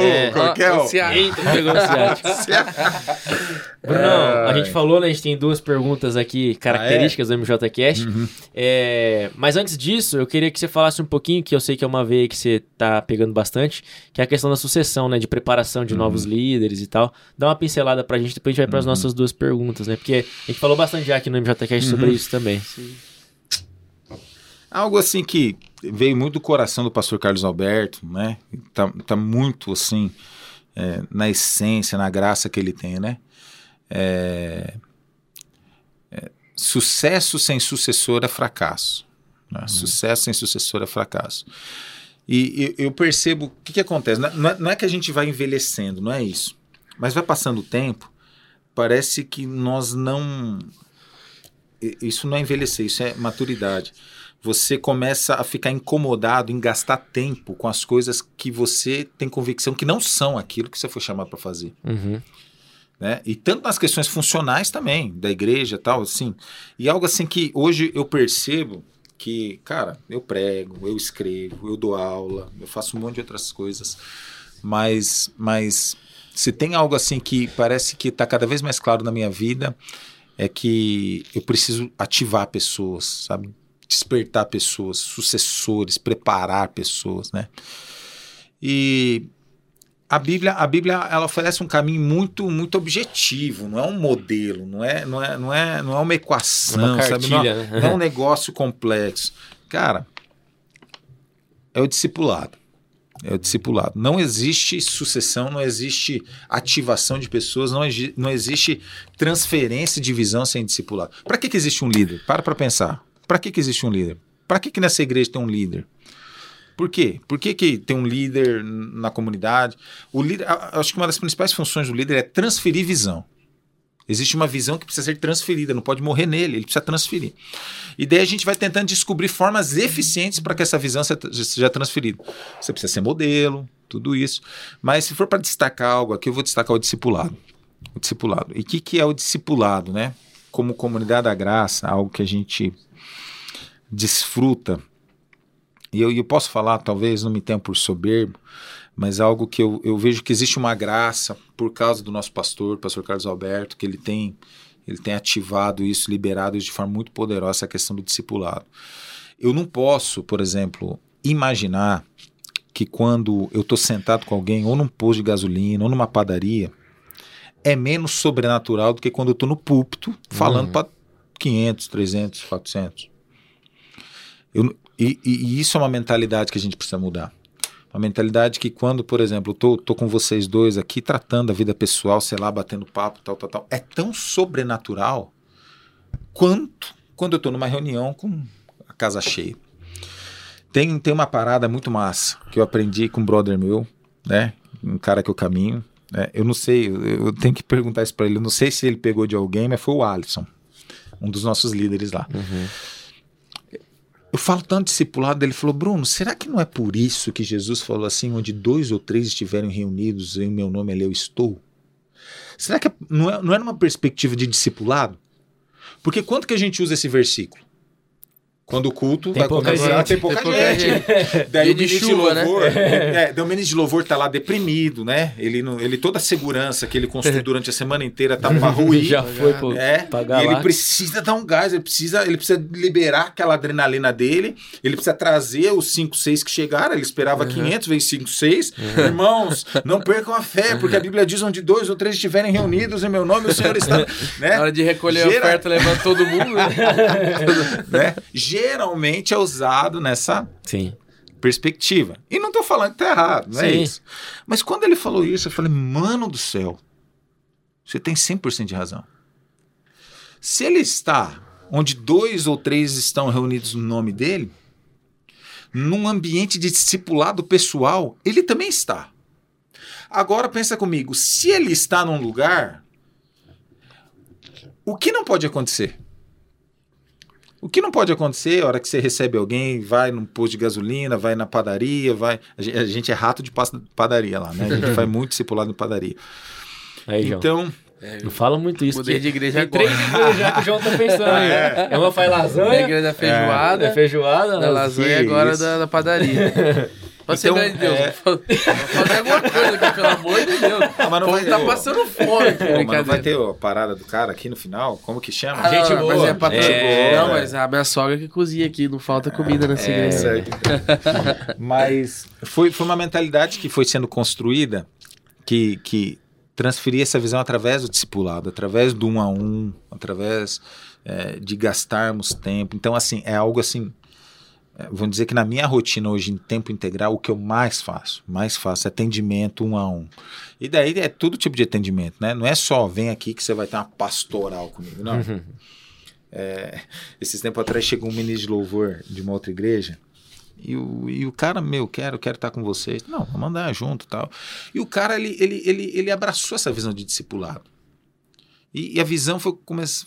É. qual que é, Ceará. Eita, pegou o ciático. Brunão, a gente falou, né? A gente tem duas perguntas aqui, características do MJCast. É, mas antes disso, eu queria que você falasse um pouquinho, que eu sei que é uma veia que você tá pegando bastante, que é a questão da sucessão, né? De preparação de novos líderes e tal. Dá uma pincelada pra gente, depois a gente vai pras nossas duas perguntas, né? Porque a gente falou bastante já aqui no MJCast sobre isso também. Algo assim que veio muito do coração do pastor Carlos Alberto, né? Tá, tá muito assim é, na essência, na graça que ele tem, né? É, é, sucesso sem sucessor é fracasso. Né? Sucesso sem sucessor é fracasso. E eu, eu percebo o que, que acontece. Não é, não é que a gente vai envelhecendo, não é isso. Mas vai passando o tempo, parece que nós não. Isso não é envelhecer, isso é maturidade. Você começa a ficar incomodado em gastar tempo com as coisas que você tem convicção que não são aquilo que você foi chamado para fazer. Uhum. Né? E tanto nas questões funcionais também, da igreja tal, assim. E algo assim que hoje eu percebo que, cara, eu prego, eu escrevo, eu dou aula, eu faço um monte de outras coisas, mas, mas se tem algo assim que parece que está cada vez mais claro na minha vida, é que eu preciso ativar pessoas, sabe? Despertar pessoas, sucessores, preparar pessoas, né? E a Bíblia, a Bíblia ela oferece um caminho muito muito objetivo, não é um modelo, não é não é não é, não é uma equação, uma sabe? Não, cartilha, né? não é um negócio complexo. Cara, é o discipulado. É o discipulado. Não existe sucessão, não existe ativação de pessoas, não, não existe transferência de visão sem discipulado. Para que, que existe um líder? Para para pensar. Para que, que existe um líder? Para que, que nessa igreja tem um líder? Por quê? Por que, que tem um líder na comunidade? O líder, acho que uma das principais funções do líder é transferir visão. Existe uma visão que precisa ser transferida, não pode morrer nele, ele precisa transferir. E daí a gente vai tentando descobrir formas eficientes para que essa visão se- seja transferida. Você precisa ser modelo, tudo isso. Mas se for para destacar algo aqui, eu vou destacar o discipulado. O discipulado. E o que, que é o discipulado, né? Como comunidade da graça, algo que a gente desfruta. E eu, eu posso falar, talvez não me tenha por soberbo, mas algo que eu, eu vejo que existe uma graça por causa do nosso pastor, pastor Carlos Alberto, que ele tem, ele tem ativado isso, liberado isso de forma muito poderosa, essa questão do discipulado. Eu não posso, por exemplo, imaginar que quando eu estou sentado com alguém, ou num posto de gasolina, ou numa padaria, é menos sobrenatural do que quando eu estou no púlpito falando Uhum. para 500, 300, 400. Eu, e, e- isso é uma mentalidade que a gente precisa mudar. Uma mentalidade que quando, por exemplo, tô, tô com vocês dois aqui tratando a vida pessoal, sei lá, batendo papo, tal, tal, tal, é tão sobrenatural quanto quando eu tô numa reunião com a casa cheia. Tem, tem uma parada muito massa que eu aprendi com um brother meu, né? Um cara que eu caminho. né? Eu não sei, eu, eu tenho que perguntar isso pra ele. Eu não sei se ele pegou de alguém, mas foi o Alisson, um dos nossos líderes lá. Eu falo tanto discipulado, ele falou, Bruno, será que não é por isso que Jesus falou assim, onde dois ou três estiverem reunidos em meu nome, ali eu estou? Será que não é, não é numa perspectiva de discipulado? Porque quanto que a gente usa esse versículo? Quando o culto Tem vai pouca começar, gente. tem pouca Tem pouca gente. gente. Daí o de ministro chuva, de né? louvor, é, daí o ministro de louvor tá lá deprimido, né? Ele, não, ele toda a segurança que ele construiu durante a semana inteira tá pra ruir. Já foi pro, É, e ele precisa dar um gás, ele precisa, ele precisa liberar aquela adrenalina dele, ele precisa trazer os 5, 6 que chegaram, ele esperava 500, veio 5, 6. Irmãos, não percam a fé, porque a Bíblia diz onde dois ou três estiverem reunidos em meu nome, o Senhor está... Na Né? hora de recolher Gera- a oferta, levanta todo mundo. né? né? Geralmente é usado nessa Sim. perspectiva. E não tô falando que tá errado, não é Sim. isso. Mas quando ele falou isso, eu falei, mano do céu, você tem 100% de razão. Se ele está onde dois ou três estão reunidos no nome dele, num ambiente de discipulado pessoal, ele também está. Agora pensa comigo, se ele está num lugar, o que não pode acontecer? O que não pode acontecer a hora que você recebe alguém, vai num posto de gasolina, vai na padaria, vai. A gen- a gente é rato de padaria lá, né? A gente faz muito discipulado em padaria. Aí, João. Então, Não fala muito isso. Mudei que de igreja tem três igrejas já que o João tá pensando. aí. É uma faz Da lasanha, igreja da feijoada, é feijoada, da lasanha que agora da, da padaria. Pra ser Então, bem de Deus, é- fazer alguma coisa aqui, pelo amor de Deus. Ah, mas não vai- tá ô, passando fome pô, mas não vai ter a parada do cara aqui no final? Como que chama? Ah, Gente não, boa. Mas é pra É. Não, mas a minha sogra que cozinha aqui, não falta comida nessa É. igreja. Mas foi, foi uma mentalidade que foi sendo construída que, que transferia essa visão através do discipulado, através do um a um, através é, de gastarmos tempo. Então, assim, é algo assim. É, Vamos dizer que na minha rotina hoje em tempo integral, o que eu mais faço, mais faço é atendimento um a um. E daí é todo tipo de atendimento, né? Não é só vem aqui que você vai ter uma pastoral comigo, não. É, esses tempos atrás chegou um ministro de louvor de uma outra igreja. E o, e o cara, meu, quero, quero estar com vocês. Não, vamos andar junto tal. E o cara, ele, ele, ele, ele abraçou essa visão de discipulado. E, e a visão foi,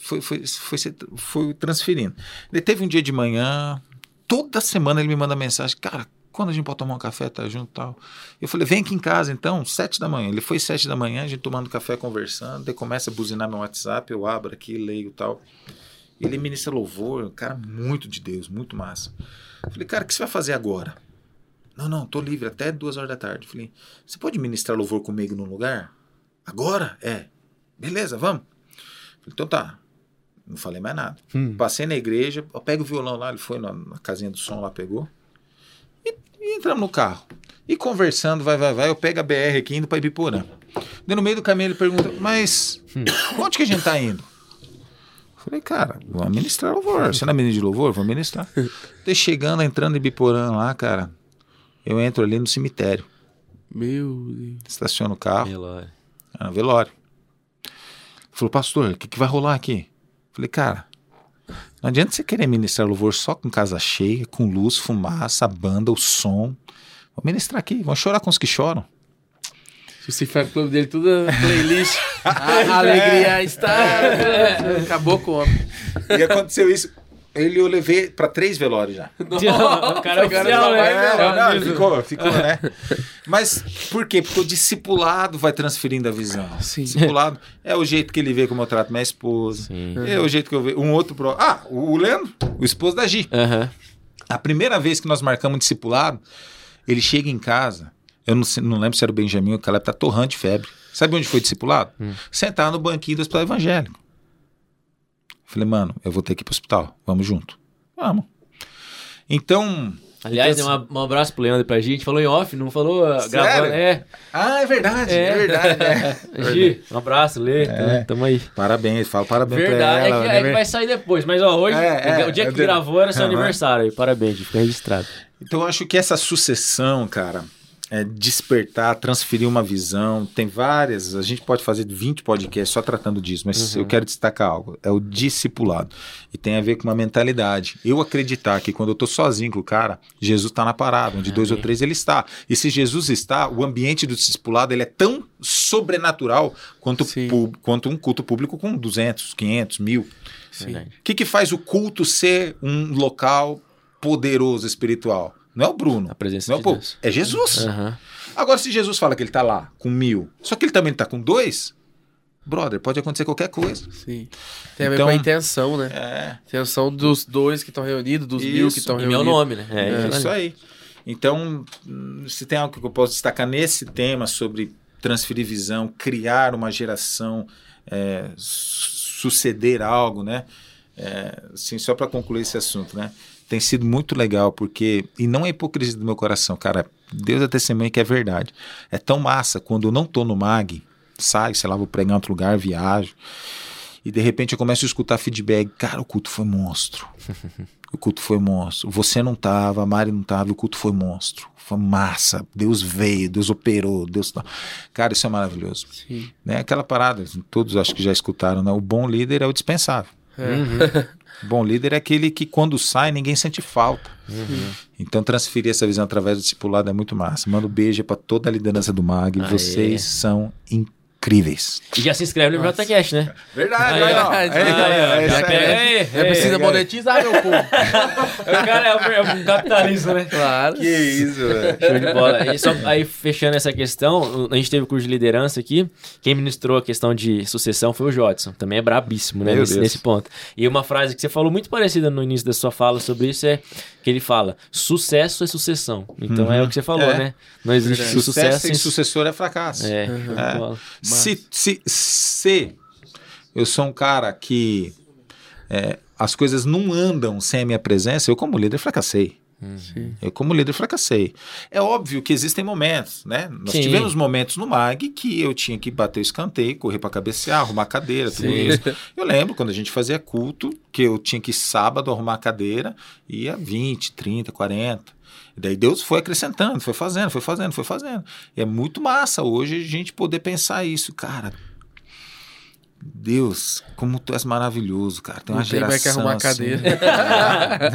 foi, foi, foi, foi, foi transferindo. Ele teve um dia de manhã, toda semana ele me manda mensagem, cara, quando a gente pode tomar um café, tá junto tal. Eu falei, vem aqui em casa então, sete da manhã. Ele foi sete da manhã, a gente tomando café, conversando, daí começa a buzinar meu WhatsApp, eu abro aqui, leio tal. Ele ministra louvor, um cara muito de Deus, muito massa. Eu falei, cara, o que você vai fazer agora? Não, não, tô livre até duas horas da tarde. Eu falei, você pode ministrar louvor comigo num lugar? Agora? É. Beleza, vamos. Falei, então tá. Não falei mais nada. Hum. Passei na igreja, eu pego o violão lá, ele foi na, na casinha do som lá, pegou. E, e, entramos no carro. E conversando, vai, vai, vai, eu pego a BR aqui indo para Ibiporã. Daí no meio do caminho ele pergunta, mas hum. onde que a gente tá indo? Falei, cara, vamos ministrar louvor. Você não é menino de louvor? Vamos ministrar. Daí chegando, entrando em Biporã lá, cara, eu entro ali no cemitério. Meu Deus. Estaciono o carro. Velório. Ah, velório. Falou, pastor, o que, que vai rolar aqui? Falei, cara, não adianta você querer ministrar louvor só com casa cheia, com luz, fumaça, a banda, o som. Vou ministrar aqui, vão chorar com os que choram. Justificar o clube dele, tudo playlist. a alegria está. Acabou com o homem. E aconteceu isso. Ele eu levei para três velórios já. o cara é oficial, né? É, não, ficou, ficou, né? Mas por quê? Porque o discipulado vai transferindo a visão. Sim. Discipulado é o jeito que ele vê como eu trato minha esposa. Sim. É o jeito que eu vejo. Um outro. Pro... Ah, o Leandro, o esposo da Gi. Uhum. A primeira vez que nós marcamos um discipulado, ele chega em casa eu não, não lembro se era o Benjamin ou o Caleb, tá torrando de febre. Sabe onde foi discipulado? Hum. Sentar no banquinho do hospital evangélico. Falei, mano, eu vou ter que ir pro hospital. Vamos junto. Vamos. Então. Aliás, então, assim, um abraço pro Leandro pra gente. Falou em off, não falou uh, gravando. É. Ah, é verdade, é, é verdade. É. Gi, um abraço, Lê. É. Tamo aí. Parabéns, fala parabéns verdade, pra ela. É que, é que vai sair depois, mas ó, hoje, é, é, o dia que gravou era seu aniversário. Parabéns, fica registrado. Então eu acho que essa sucessão, cara, é, despertar, transferir uma visão. Tem várias, a gente pode fazer 20 podcasts só tratando disso, mas uhum. eu quero destacar algo: é o discipulado. E tem a ver com uma mentalidade. Eu acreditar que quando eu estou sozinho com o cara, Jesus está na parada, onde dois ou três ele está. E se Jesus está, o ambiente do discipulado ele é tão sobrenatural quanto, quanto um culto público com 200, 500, mil. O que, que faz o culto ser um local poderoso espiritual? Não é o Bruno. A presença não é de o É Jesus. Uhum. Agora, se Jesus fala que ele está lá com mil, só que ele também está com dois, brother, pode acontecer qualquer coisa. Sim. Tem a então, com a intenção, né? É. Intenção dos dois que estão reunidos, dos isso. mil que estão reunidos. meu nome, né? É, é isso aí. Então, se tem algo que eu posso destacar nesse tema sobre transferir visão, criar uma geração, é, suceder algo, né? É, assim, só para concluir esse assunto, né? Tem sido muito legal, porque. E não é hipocrisia do meu coração, cara. Deus é testemunha que é verdade. É tão massa quando eu não tô no MAG, saio, sei lá, vou pregar em outro lugar, viajo. E de repente eu começo a escutar feedback. Cara, o culto foi monstro. O culto foi monstro. Você não tava, a Mari não tava, o culto foi monstro. Foi massa. Deus veio, Deus operou, Deus. Cara, isso é maravilhoso. Sim. Né? Aquela parada, todos acho que já escutaram, né? O bom líder é o dispensável. É. Uhum. Bom líder é aquele que quando sai ninguém sente falta. Uhum. Então transferir essa visão através do discipulado é muito massa. Manda um beijo para toda a liderança do MAG. Aê. Vocês são incríveis incríveis. E já se inscreve no JCast, né? Verdade, aí, ó. É, é, é, é, precisa monetizar, meu povo. o cara é o, capitalismo, né? Claro. Que isso, velho. Show de bola. E só, aí, fechando essa questão, a gente teve o curso de liderança aqui. Quem ministrou a questão de sucessão foi o Jodson. Também é brabíssimo, né? Nesse, nesse, ponto. E uma frase que você falou muito parecida no início da sua fala sobre isso é que ele fala: sucesso é sucessão. Então uhum. é o que você falou, é. né? Não existe sucesso, sucesso sem sucessor é fracasso. É. Uhum. é. Se, se, se eu sou um cara que é, as coisas não andam sem a minha presença, eu como líder fracassei. Uhum. Eu, como líder, fracassei. É óbvio que existem momentos, né? Nós Sim. tivemos momentos no MAG que eu tinha que bater o escanteio, correr para cabecear, arrumar a cadeira, tudo Sim. isso. Eu lembro quando a gente fazia culto, que eu tinha que sábado arrumar a cadeira, ia 20, 30, 40. E daí Deus foi acrescentando, foi fazendo, foi fazendo, foi fazendo. E é muito massa hoje a gente poder pensar isso. Cara, Deus, como tu és maravilhoso, cara. Tem uma tem geração mais que arrumar a assim. cadeira.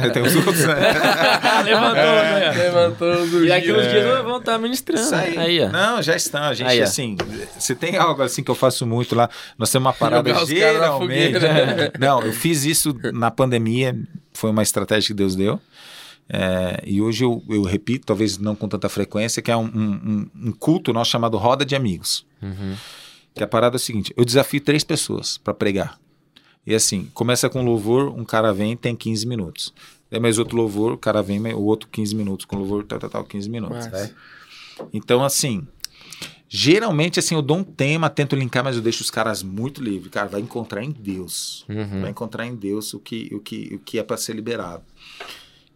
tem os outros, né? Levantou, né? Levantou os E aqui É. dias vão estar ministrando. Isso aí. Aí, ó. Não, já estão. A gente, Aí, assim, se tem algo assim que eu faço muito lá, nós temos uma parada geralmente. fogueira. Não, eu fiz isso na pandemia, foi uma estratégia que Deus deu. É, e hoje eu, eu repito, talvez não com tanta frequência, que é um, um- um culto nosso chamado Roda de Amigos. Uhum. Que a parada é o seguinte: eu desafio três pessoas para pregar. E assim, começa com louvor, um cara vem tem 15 minutos. Daí mais outro louvor, o cara vem, o outro 15 minutos. Com louvor, tal, tal, tal, 15 minutos. Né? Então, assim, geralmente, assim, eu dou um tema, tento linkar, mas eu deixo os caras muito livres. Cara, vai encontrar em Deus. Uhum. Vai encontrar em Deus o que, o que, o que é para ser liberado.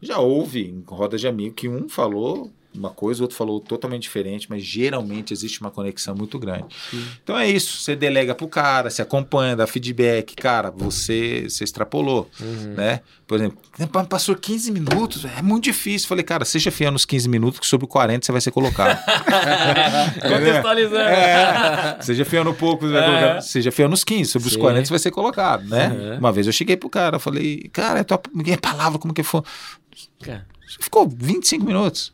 Já houve em roda de amigo que um falou uma coisa, o outro falou totalmente diferente, mas geralmente existe uma conexão muito grande. Então é isso, você delega pro cara, se acompanha, dá feedback, cara, você, você extrapolou, Uhum. né? Por exemplo, "Pa- passou 15 minutos, é muito difícil. Falei, cara, seja fiel nos 15 minutos que sobre o 40 você vai ser colocado. Contextualizando. É, seja fiel no pouco, É. seja fiel nos 15, sobre os Sim. 40 você vai ser colocado, né? Uhum. Uma vez eu cheguei pro cara, falei, cara, é tua minha palavra, como que foi? Cara, Ficou 25 minutos.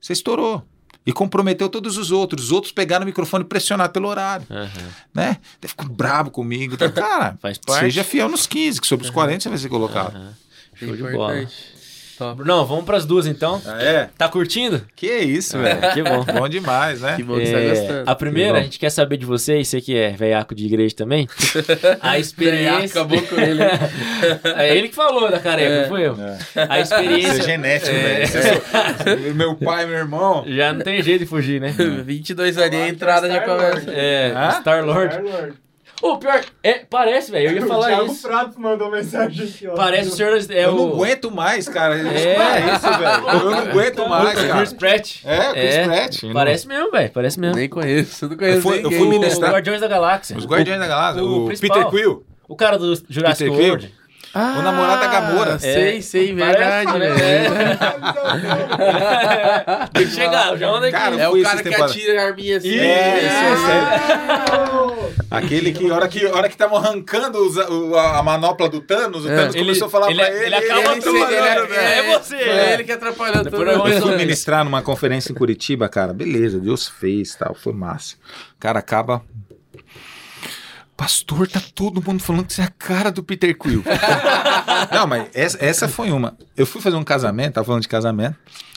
Você estourou. E comprometeu todos os outros. Os outros pegaram o microfone pressionado pelo horário, aham. né? Daí ficou brabo comigo. Então, cara, Faz parte. seja fiel nos 15, que sobre os 40 você vai ser colocado. Aham. Show de bola. Top. Não, vamos pras duas então. Ah, é? Tá curtindo? Que isso, velho. Que bom. Bom demais, né? Que bom que você tá É, gostando. a primeira, a gente quer saber de vocês, você que é veiaco de igreja também. A Veiaco, experiência. Acabou com ele. É ele que falou da careca, É. não fui eu. É. A Isso experiência. é genético, É. velho. Isso é meu pai, meu irmão. Já não tem jeito de fugir, né? 22 aninhos, a entrada já começa. É, Hã? Star Lord. Star-Lord. Ô, pior, é, parece, velho. Eu ia O falar Thiago isso. Prato mandou mensagem aqui, ó. Parece o senhor. É eu o, não aguento mais, cara. É. É isso, velho. Eu não aguento o mais, cara. Chris Pratt. É, o Chris É, Pratt. Parece mesmo, velho. Parece mesmo. Nem conheço, não conheço Eu fui- eu ninguém. fui O ministrar- Guardiões da Galáxia. Os Guardiões da Galáxia. o O. Peter Quill. O cara do Jurassic. World. Ah, O namorado da Gamora. Sei, sei, Parece, verdade, né? velho. Tem que chegar, já anda aqui. Cara, É o cara que temporada. atira a arminha assim. É, isso, Não. Aquele que, hora que, hora que estavam arrancando os- o- a, a manopla do Thanos, o É. Thanos Ele- começou a falar ele- pra ele. ele acaba ele- tudo, ele- né? ele- É você. Foi ele que atrapalhou tudo. Eu fui ministrar numa conferência em Curitiba, cara. Beleza, Deus fez, tal, foi massa. Cara, acaba. Pastor, tá todo mundo falando que você é a cara do Peter Quill. Não, mas essa, essa foi uma. Eu fui fazer um casamento, tava falando de casamento.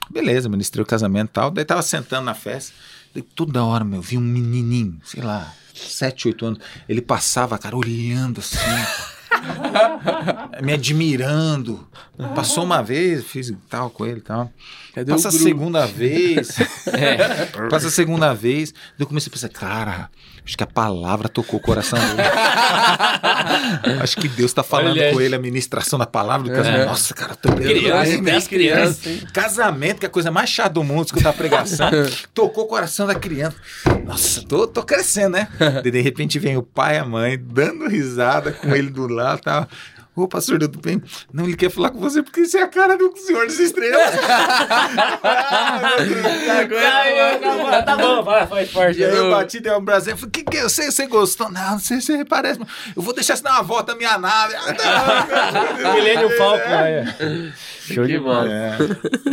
Beleza, ministrei o casamento e tal. Daí tava sentando na festa. Daí toda hora, meu, vi um menininho, sei lá, 7, 8 anos. Ele passava, cara, olhando assim. me admirando. Passou uma vez, fiz tal com ele e tal. Cadê Passa a segunda vez. É. Passa a segunda vez. Daí eu comecei a pensar, cara, acho que a palavra tocou o coração dele. acho que Deus tá falando Olha com ele a ministração da palavra do casamento. Nossa, cara, tô Criança, as crianças. Casamento, que é a coisa mais chata do mundo, escutar pregação. Tocou o coração da criança. Nossa, tô, tô crescendo, né? De repente vem o pai e a mãe dando risada com ele do lado tal. Ô, pastor, tudo bem? Não, ele quer falar com você porque você é a cara do Senhor das Estrelas. Acabou. Tá bom, vai, faz parte. E aí eu bati, dei um brasil. Falei, que que é? Você, você gostou? Não, não sei se você parece. Eu vou deixar você dar uma volta na minha nave. Ah, Milênio Falcon, aí. Show de bola. É.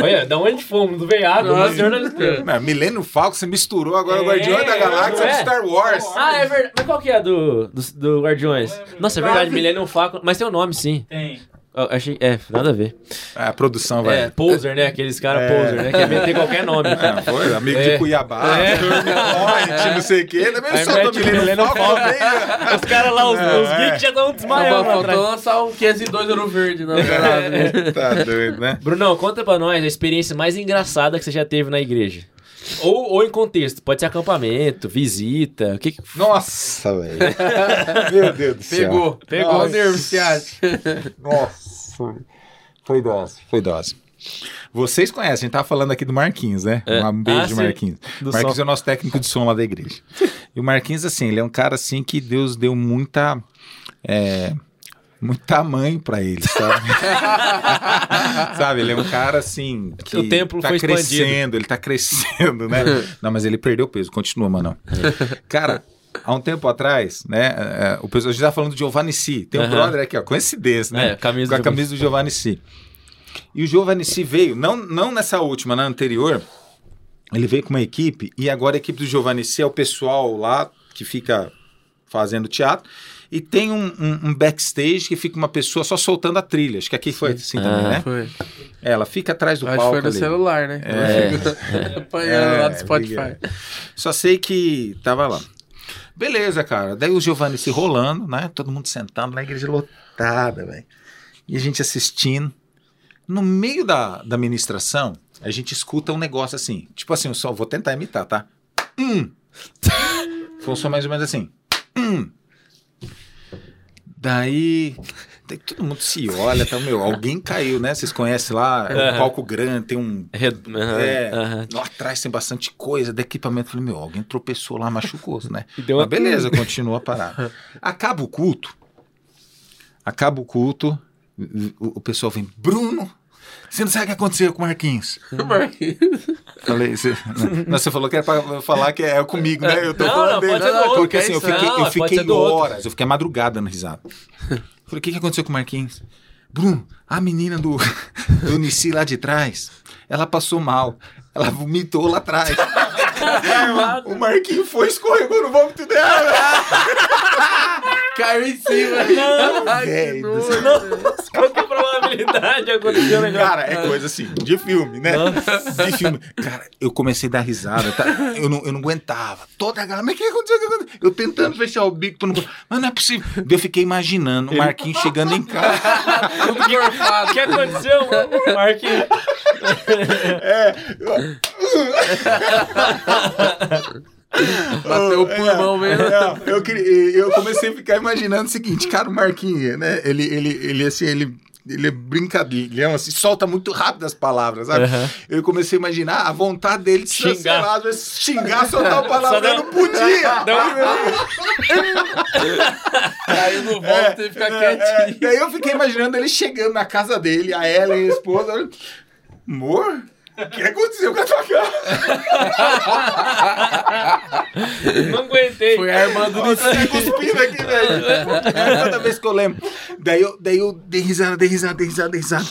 Olha, da onde fomos? Do veiaco, do senhor da estrela. Não, Milênio Falco, você misturou agora o É, Guardiões da Galáxia não é? Star Wars. Ah, é verdade. Mas qual que é do, do, do Guardiões? Nossa, é verdade. Millennium Falcon. Mas tem o nome, sim. Tem. Eu achei, é, nada a ver. É, a produção vai. É, poser, né? Aqueles caras É. poser, né? Que meter qualquer nome. É, foi, amigo É. de Cuiabá, É. Point, não sei o quê. Também Aí sou do mete o Milênio Millennium Falco Falcon. também. né? Os caras lá, os, É, os é. geeks já estão Só desmaiando lá faltou lançar um 502 Ouro Verde parada, né? Tá doido, né? Brunão, conta pra nós a experiência mais engraçada que você já teve na igreja. Ou, ou em contexto, pode ser acampamento, visita, o que que... Nossa, velho. Meu Deus do céu. Pegou, pegou o Nossa. nervo, você acha? Nossa. Foi dose. Foi dose. Vocês conhecem, a gente tava falando aqui do Marquinhos, né? É. Um beijo Ah, de sim. Marquinhos. Do Marquinhos som. é o nosso técnico de som lá da igreja. E o Marquinhos, assim, ele é um cara assim que Deus deu muita. É, muito tamanho pra ele, sabe? sabe, ele é um cara assim. Que O templo tá foi expandido. crescendo, ele tá crescendo, né? Não, mas ele perdeu peso, continua, mano. Cara, há um tempo atrás, né? é, o pessoal já tá falando do Giovanni Si. Tem um Aham. brother aqui, ó, coincidência, né? É, camisa com a do- camisa do Giovanni Si. E o Giovanni Si veio, não, não nessa última, na anterior, ele veio com uma equipe, e agora a equipe do Giovanni Si é o pessoal lá que fica fazendo teatro, e tem um, um- um backstage que fica uma pessoa só soltando a trilha. Acho que aqui foi assim também, Ah. né? Foi. É, Ela fica atrás do Acho palco foi no ali. celular, né? É. Apanhando lá do É, Spotify. Só sei que tava lá. Beleza, cara. Daí o Giovanni se rolando, né? Todo mundo sentando na igreja lotada, velho. E a gente assistindo. No meio da, da ministração, a gente escuta um negócio assim. Tipo assim, eu só vou tentar imitar, tá? Hum. Foi só mais ou menos assim. Hum. Daí, daí todo mundo se olha, tá, meu, alguém caiu, né? Vocês conhecem lá, é um Aham. palco grande, tem um aham, é, aham. lá atrás tem bastante coisa de equipamento. Falei, meu, alguém tropeçou lá, machucou, né? Deu uma- Mas beleza, continua a parada. Acaba o culto. Acaba o culto. O pessoal vem, Bruno, você não sabe o que aconteceu com o Marquinhos? Falei, você, não, você falou que era pra falar que é comigo, né? Eu tô Não, falando não, dele. do outro, Porque que é assim, eu fiquei, Não, eu fiquei horas, eu fiquei madrugada no risado. Falei, o que, que aconteceu com o Marquinhos? Bruno, a menina do, do Nici lá de trás, ela passou mal. Ela vomitou lá atrás. o Marquinhos foi, escorregou no vômito dela. Caiu em cima. Não, Ai, que velho nojo. Nossa, qual que é a probabilidade de acontecer um negócio? Cara, é coisa assim, de filme, né? De filme. Cara, eu comecei a dar risada, tá? Eu não, eu não aguentava. Toda a galera, mas o que aconteceu? O que aconteceu? Eu tentando fechar o bico, pra não... mas não é possível. Eu fiquei imaginando o Marquinhos chegando em casa. O que aconteceu, Marquinhos? Bateu o pulmão mesmo. É, eu, eu comecei a ficar imaginando o seguinte, cara, o Marquinhos, né? Ele, ele, ele assim, ele. Ele é brincalhão, assim, solta muito rápido as palavras, sabe? Aham. Eu comecei a imaginar a vontade dele de Xingar. xingar, soltar a palavra, Só dá- eu não podia. Caiu no volta e fica É, quietinho. daí eu fiquei imaginando ele chegando na casa dele, a Ellen, a esposa. Amor, o que aconteceu com a tua casa? Não aguentei. Foi a irmã do Eu tô cuspindo aqui, velho. É, Toda vez que eu lembro. Daí eu, daí eu dei risada, dei risada, dei risada, dei risada.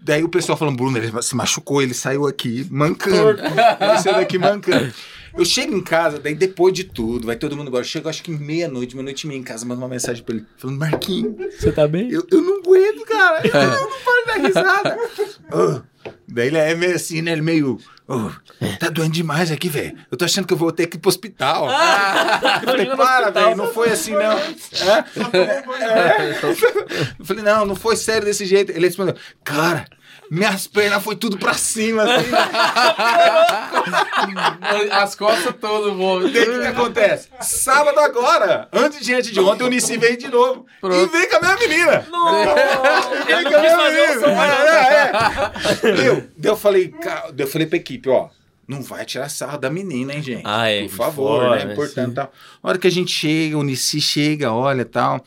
Daí o pessoal falando, Bruno, ele se machucou, ele saiu aqui mancando. Ele saiu daqui mancando. Eu chego em casa, daí depois de tudo, vai todo mundo embora. Eu chego acho que meia-noite, meia-noite e meia em casa, mando uma mensagem pra ele, falando, Marquinhos, Você tá bem? eu, eu não aguento, cara. Eu, eu não paro dar risada. Ah, daí ele é meio assim, né? Ele meio. "Ô, tá doendo demais aqui, velho. Eu tô achando que eu vou ter que ir pro hospital. eu falei, para, velho. Não foi assim, não. É? É. Eu falei, não, não foi sério desse jeito. Ele respondeu, cara. Minhas pernas foi tudo pra cima, assim. As costas todas, vômito. Daí o que, que acontece? Sábado agora, antes de antes de ontem, o Nissi veio de novo. E Pronto. veio com a minha menina. Não quis fazer o som mais não. É, é. Eu, daí eu falei, eu falei pra equipe, ó. Não vai tirar sarro da menina, hein, gente? Ah, é, Por favor, fora, né? né? Importante Sim. tal. A hora que a gente chega, o Nissi chega, olha tal,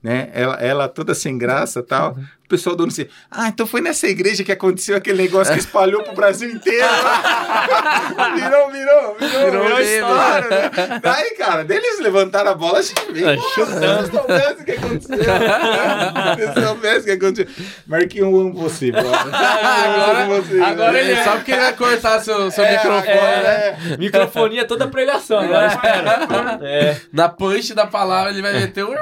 né? Ela, ela toda sem graça tal. Uhum. O pessoal do Nissi, ah, então foi nessa igreja que aconteceu aquele negócio que espalhou pro Brasil inteiro. virou, virou, virou, Virou virou, história, né? Daí, cara, daí eles levantaram a bola, a gente veio. Ah, "Pô, chutando. Soubesse o que aconteceu. Se eu soubesse o que aconteceu. Marquinhos, eu amo você, brother. Agora, amo você, agora né? ele sabe que ele vai cortar seu, seu É, microfone, é, né? é. Microfonia toda pregação, agora espera. É. Na punch da palavra ele vai meter um...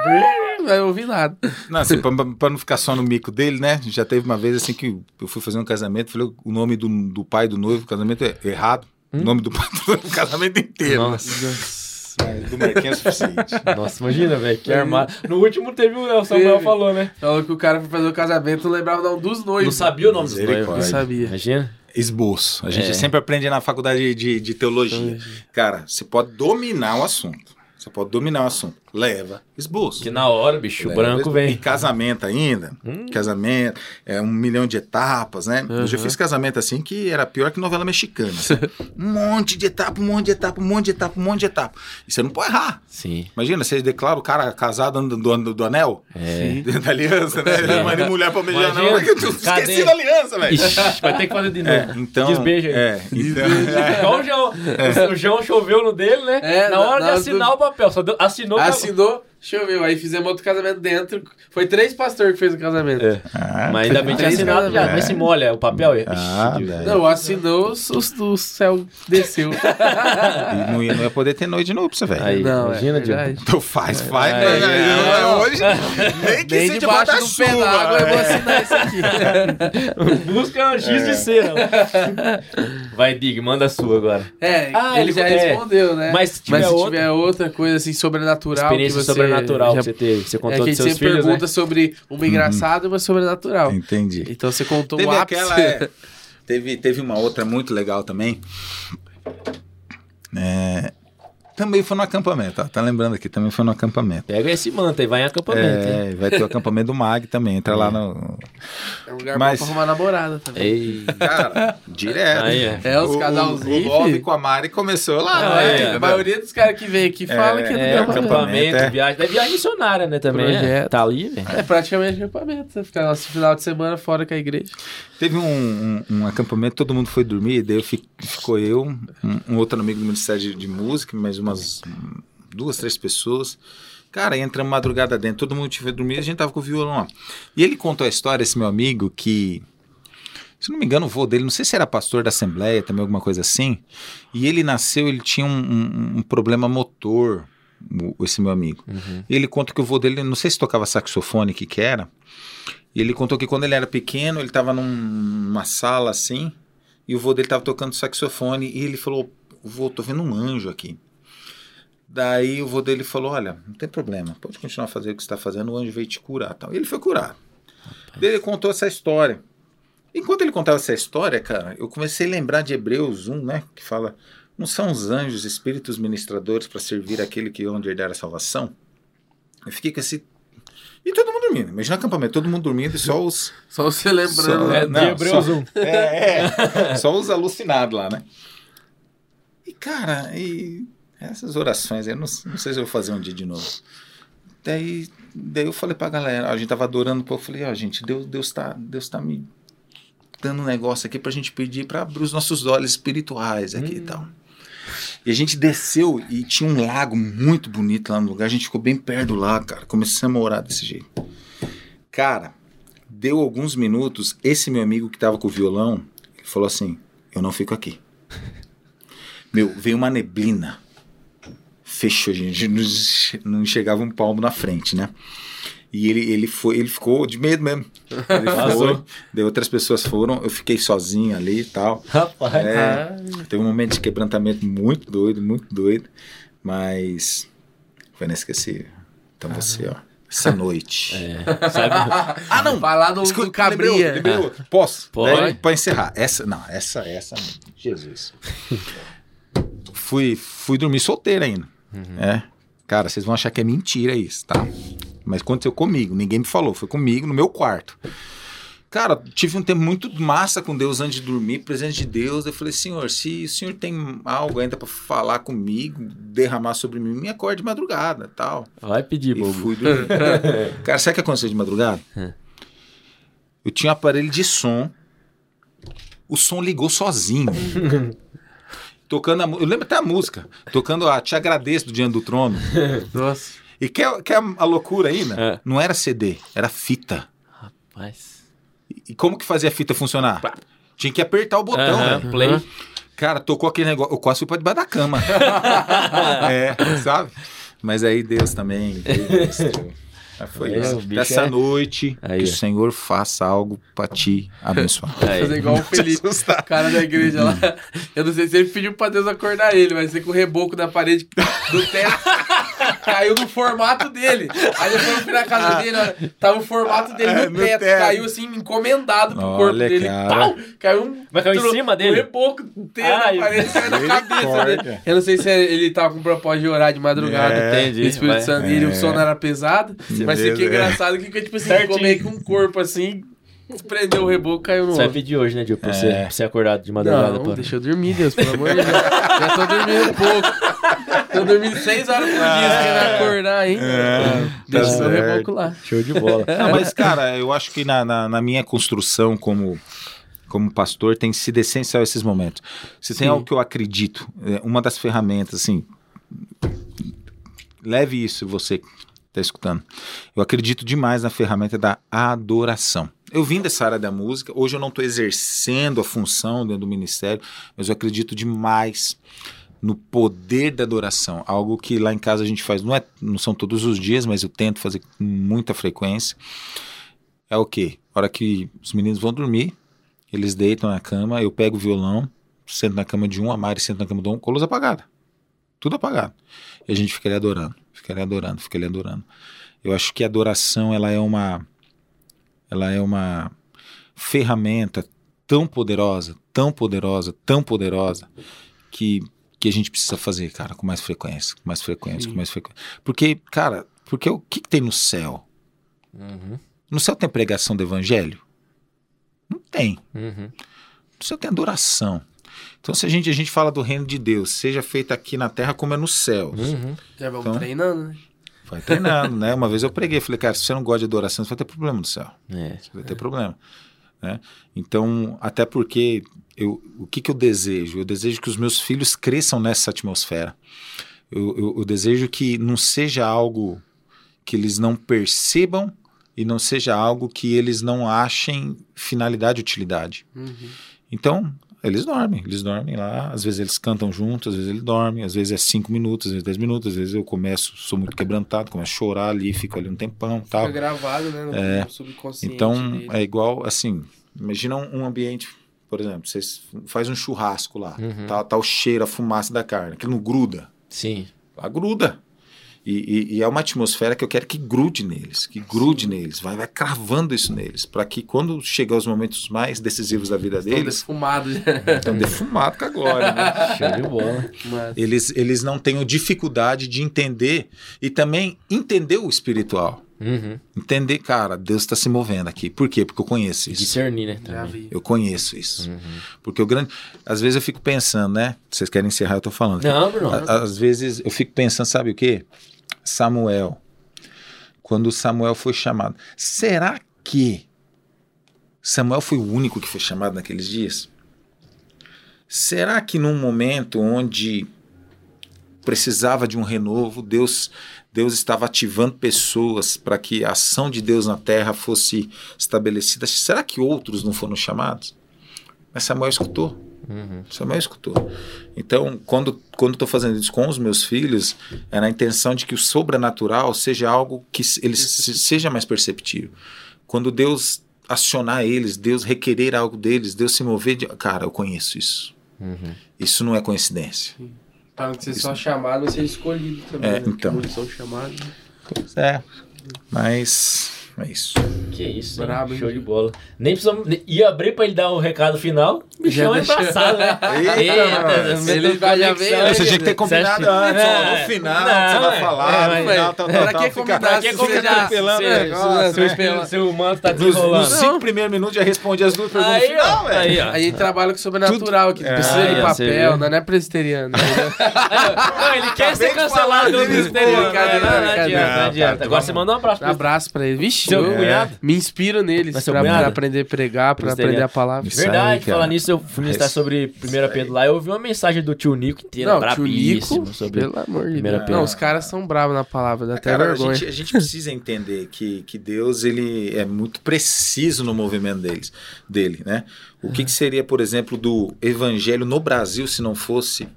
Não vai ouvir nada. Não, assim, pra, pra não ficar só no mico dele, né? Já teve uma vez assim que eu fui fazer um casamento, falei o nome do, do pai do noivo, o casamento é errado. O nome do pai do noivo, o casamento inteiro. Nossa. Mas do Marquinhos é suficiente. Nossa, imagina, velho, que armado. No último teve o Samuel Teve. falou, né? Falou que o cara foi fazer o casamento, não lembrava o nome dos noivos. Não sabia o nome dos noivos. Não sabia. Imagina. Esboço. A gente É. sempre aprende na faculdade de, de teologia. Cara, você pode dominar o assunto. Você pode dominar o assunto. Leva esboço. Que na hora, bicho, o Leva branco esboço. E vem. casamento ainda. Casamento, é um milhão de etapas, né? Eu já Uhum. fiz casamento assim que era pior que novela mexicana. assim. um monte de etapa, um monte de etapa, um monte de etapa, um monte de etapa. E você não pode errar. Sim. Imagina, você declara o cara casado do, do, do anel? É. Da aliança, né? Marido e mulher pra beijar, não. Eu esqueci Cadê? da aliança, velho. Vai ter que fazer de novo. É, então. Desbeija aí. É, então, é. Igual o João. O João choveu no dele, né? É, na hora na de assinar do- o papel. Papel, só deu- assinou. Assinou, choveu. Aí fizemos outro casamento dentro. Foi três pastores que fez o casamento. É. Ah, Mas ainda bem que assinado já. Mas se molha o papel. Ah, Ixi. Não, assinou, os- os- o céu desceu. E não ia, não ia poder ter noite de núpcia, velho. Aí, Não, imagina, é Diogo. verdade. Então faz, faz, mas ai, não, ai. é hoje nem que Nem seja debaixo do da pé chuva. d'água eu vou é. assinar isso aqui. Busca um X de cera. Vai, Dig, manda a sua agora. É, Ah, ele ele- já é. respondeu, né? Mas se tiver Mas se outra- tiver outra coisa assim sobrenatural. Experiência que você sobrenatural já- que você teve. Você É contou que a dos gente seus sempre filhos, pergunta né? sobre uma engraçada e uma sobrenatural. Entendi. Então você contou Teve o ápice. aquela. é, teve, teve uma outra muito legal também. É, também foi no acampamento, ó, tá lembrando aqui, também foi no acampamento. Pega esse manta e vai em acampamento, hein? É, vai ter o acampamento do MAG também, entra lá no. É um lugar Mas- bom pra arrumar namorada também. Ei. Cara, direto. Aí é. É, os O- casalzinhos. O, o filho. com a Mari começou lá, Ah, né? é. A Entendeu? maioria dos caras que vem aqui fala que é do É, acampamento. acampamento, é. viagem. É viagem missionária, né, também. É. Tá ali, velho. É praticamente acampamento. Você fica nosso final de semana fora com a igreja. Teve um, um- um acampamento, todo mundo foi dormir, daí eu fi- ficou eu, um, um outro amigo do Ministério de, de Música, mais umas duas, três pessoas. Cara, entramos madrugada dentro, todo mundo tinha dormir, a gente tava com o violão lá. E ele contou a história, esse meu amigo, que, se não me engano, o vô dele, não sei se era pastor da Assembleia, também alguma coisa assim, e ele nasceu, ele tinha um, um- um problema motor, esse meu amigo. E ele conta que o vô dele, não sei se tocava saxofone, o que que era, e ele contou que quando ele era pequeno, ele estava numa sala assim, e o vô dele estava tocando saxofone, e ele falou: Vô, tô vendo um anjo aqui. Daí o vô dele falou: Olha, não tem problema, pode continuar fazendo o que você está fazendo, o anjo veio te curar. Tal. E ele foi. Daí ele contou essa história. Enquanto ele contava essa história, cara, eu comecei a lembrar de Hebreus 1, né? Que fala: Não são os anjos, espíritos ministradores para servir aquele que onde herdar a salvação? Eu fiquei com esse. E todo mundo dormindo. Imagina acampamento, todo mundo dormindo e só os. Só você lembrando. Só- né? É, não, só- 1. É, é. Só os alucinados lá, né? E, cara, e essas orações, eu não, não sei se eu vou fazer um dia de novo. Daí, daí eu falei pra galera, a gente tava adorando, pô, eu falei, ó, gente, Deus, Deus, tá, Deus tá me dando um negócio aqui pra gente pedir pra abrir os nossos olhos espirituais aqui e tal. E a gente desceu e tinha um lago muito bonito lá no lugar, a gente ficou bem perto do lago, cara, começamos a orar desse jeito. Cara, deu alguns minutos, esse meu amigo que tava com o violão, ele falou assim: Eu não fico aqui. Meu, veio uma neblina. Fechou, gente. Não che- Não chegava um palmo na frente, né? E ele, ele, foi, ele ficou de medo mesmo. Ele foi, daí outras pessoas foram, eu fiquei sozinho ali e tal. Rapaz. É, teve um momento de quebrantamento muito doido, muito doido. Mas foi inesquecível. Então você, ó, essa noite. Sabe? Ah, não. Falar do, do lembrou. Posso? Pode. Pra encerrar. Essa, não, essa, essa, Jesus. fui, fui dormir solteiro ainda. É. Cara, vocês vão achar que é mentira isso, tá? Mas aconteceu comigo, ninguém me falou, foi comigo no meu quarto. Cara, tive um tempo muito massa com Deus antes de dormir, presente de Deus. Eu falei, Senhor, se o Senhor tem algo ainda pra falar comigo, derramar sobre mim, me acorde de madrugada, tal. Vai pedir, E bobo. fui dormir. Cara, sabe o que aconteceu de madrugada? Eu tinha um aparelho de som. O som ligou sozinho. Tocando a, Eu lembro até a música. Tocando a Te Agradeço do Diante do Trono. Nossa. E quer, quer a loucura ainda? É. Não era CD, era fita. Rapaz. E como que fazia a fita funcionar? Tinha que apertar o botão, né? play. Cara, tocou aquele negócio. Eu quase fui pra debaixo da cama. é, sabe? Mas aí Deus também. Deus, foi É, isso. Dessa é- noite, Aí, que o. Senhor faça algo pra te abençoar. Aí. Fazer igual o Felipe, o cara da igreja lá. Eu não sei se ele pediu pra Deus acordar ele, mas sei que o reboco da parede do teto caiu no formato dele. Aí depois eu fui na casa dele, ó, tava o formato dele É, no, no teto, teto. Caiu assim, encomendado pro Olha, corpo dele. cara. Pau! Caiu um. Mas caiu em cima dele? O reboco inteiro Ai, parede caiu na cabeça dele. Eu não sei se ele tava com propósito de orar de madrugada. É, entendi. O Espírito. Santo dele, É. o sono era pesado. Mas Beleza, fica é. engraçado que, tipo assim, ficou meio que um corpo assim. Prendeu o reboco, caiu no Você vai outro. pedir hoje, né, Diogo? Pra, você, É. pra você acordar de madrugada. Não, pô. deixa eu dormir, Deus, pelo amor de Deus. Já tô dormindo pouco. Tô dormindo seis horas por dia, você quer me acordar, hein? É, Deixa tá o reboco lá. Show de bola. Não, mas, cara, eu acho que na, na, na minha construção como, como pastor tem sido essencial esses momentos. Se tem Sim. algo que eu acredito, é, uma das ferramentas, assim, leve isso, você que está escutando. Eu acredito demais na ferramenta da adoração. Eu vim dessa área da música, hoje eu não estou exercendo a função dentro do ministério, mas eu acredito demais no poder da adoração, algo que lá em casa a gente faz, não, é, não são todos os dias, mas eu tento fazer com muita frequência. É o quê? A hora que os meninos vão dormir, eles deitam na cama, eu pego o violão, sento na cama de um, a Mari senta na cama de um, com a luz apagada. Tudo apagado. E a gente fica ali adorando, fica ali adorando, fica ali adorando. Eu acho que a adoração, ela é uma ela é uma ferramenta tão poderosa, tão poderosa, tão poderosa que que a gente precisa fazer, cara, com mais frequência, com mais frequência, Sim. com mais frequência. Porque, cara, porque o que, que tem no céu? Uhum. No céu tem pregação do evangelho? Não tem. Uhum. No céu tem adoração. Então, se a gente, a gente fala do reino de Deus, seja feito aqui na terra como é nos céus. Uhum. Já vamos então, treinando, né? Vai treinando, né? Uma vez eu preguei, falei, cara, se você não gosta de adoração, você vai ter problema no céu. É, você vai ter é. problema. Né? Então, até porque eu, o que, que eu desejo? Eu desejo que os meus filhos cresçam nessa atmosfera. Eu, eu, eu desejo que não seja algo que eles não percebam e não seja algo que eles não achem finalidade utilidade. Uhum. Então, eles dormem, eles dormem lá, às vezes eles cantam juntos, às vezes eles dormem, às vezes é cinco minutos, às vezes dez minutos, às vezes eu começo, sou muito quebrantado, começo a chorar ali, fico ali um tempão tal. Fica gravado, né, no é, subconsciente Então, dele. é igual, assim, imagina um ambiente, por exemplo, você faz um churrasco lá, uhum. tá, tá o cheiro, a fumaça da carne, que não gruda. Sim. Lá gruda. E, e, e, é uma atmosfera que eu quero que grude neles, que grude Sim. neles, vai, vai cravando isso neles, para que quando chegar os momentos mais decisivos da vida deles. Estão defumados. Estão defumados com a glória. Né? Show de bola. Eles, eles não tenham dificuldade de entender e também entender o espiritual. Uhum. Entender, cara, Deus está se movendo aqui. Por quê? Porque eu conheço isso. Discernir, né? Também. Eu conheço isso. Uhum. Porque o grande. Às vezes eu fico pensando, né? Vocês querem encerrar, eu tô falando. Não, Bruno. Às vezes eu fico pensando, sabe o quê? Samuel, quando Samuel foi chamado, será que Samuel foi o único que foi chamado naqueles dias? Será que num momento onde precisava de um renovo, Deus Deus estava ativando pessoas para que a ação de Deus na terra fosse estabelecida. Será que outros não foram chamados? Mas Samuel escutou. Uhum. Samuel escutou. Então, quando quando estou fazendo isso com os meus filhos, é na intenção de que o sobrenatural seja algo que eles se, seja mais perceptível. Quando Deus acionar eles, Deus requerer algo deles, Deus se mover, de, cara, eu conheço isso. Uhum. Isso não é coincidência. Para não ser isso. só chamado, ser escolhido também. É, né? então. são chamados. Pois é. Mas é isso. Que isso, Brabo, show de bola. Nem precisamos. Ia abrir pra ele dar o um recado final. Bichão é embaçado, né? Eita, Eita ele vai já ver. Você tinha que ter combinado antes, ó, no final, você vai falar, no final, tal, tal, tal. Que combinar? Pra que combinar? Seu manto tá desenrolando. Nos cinco primeiros minutos já responde as duas perguntas no final, velho. Aí trabalha com sobrenatural, que precisa de papel, não é presbiteriano. Não, ele quer ser cancelado do presbiteriano. Não adianta, não adianta. Agora você manda um abraço. Um abraço pra ele. Vixe, seu é. cunhado. Me inspiro neles pra, pra, aprender a pregar, pra aprender a palavra. Verdade, falar nisso, eu fui ministrar sobre 1 Pedro lá, eu ouvi uma mensagem do tio Nico inteira, não, brabíssimo. Nico, sobre pelo amor de Deus. Não, os caras são bravos na palavra, dá até Cara, vergonha. A gente, a gente precisa entender que, que Deus, ele é muito preciso no movimento deles, dele, né? O que, que seria, por exemplo, do evangelho no Brasil se não fosse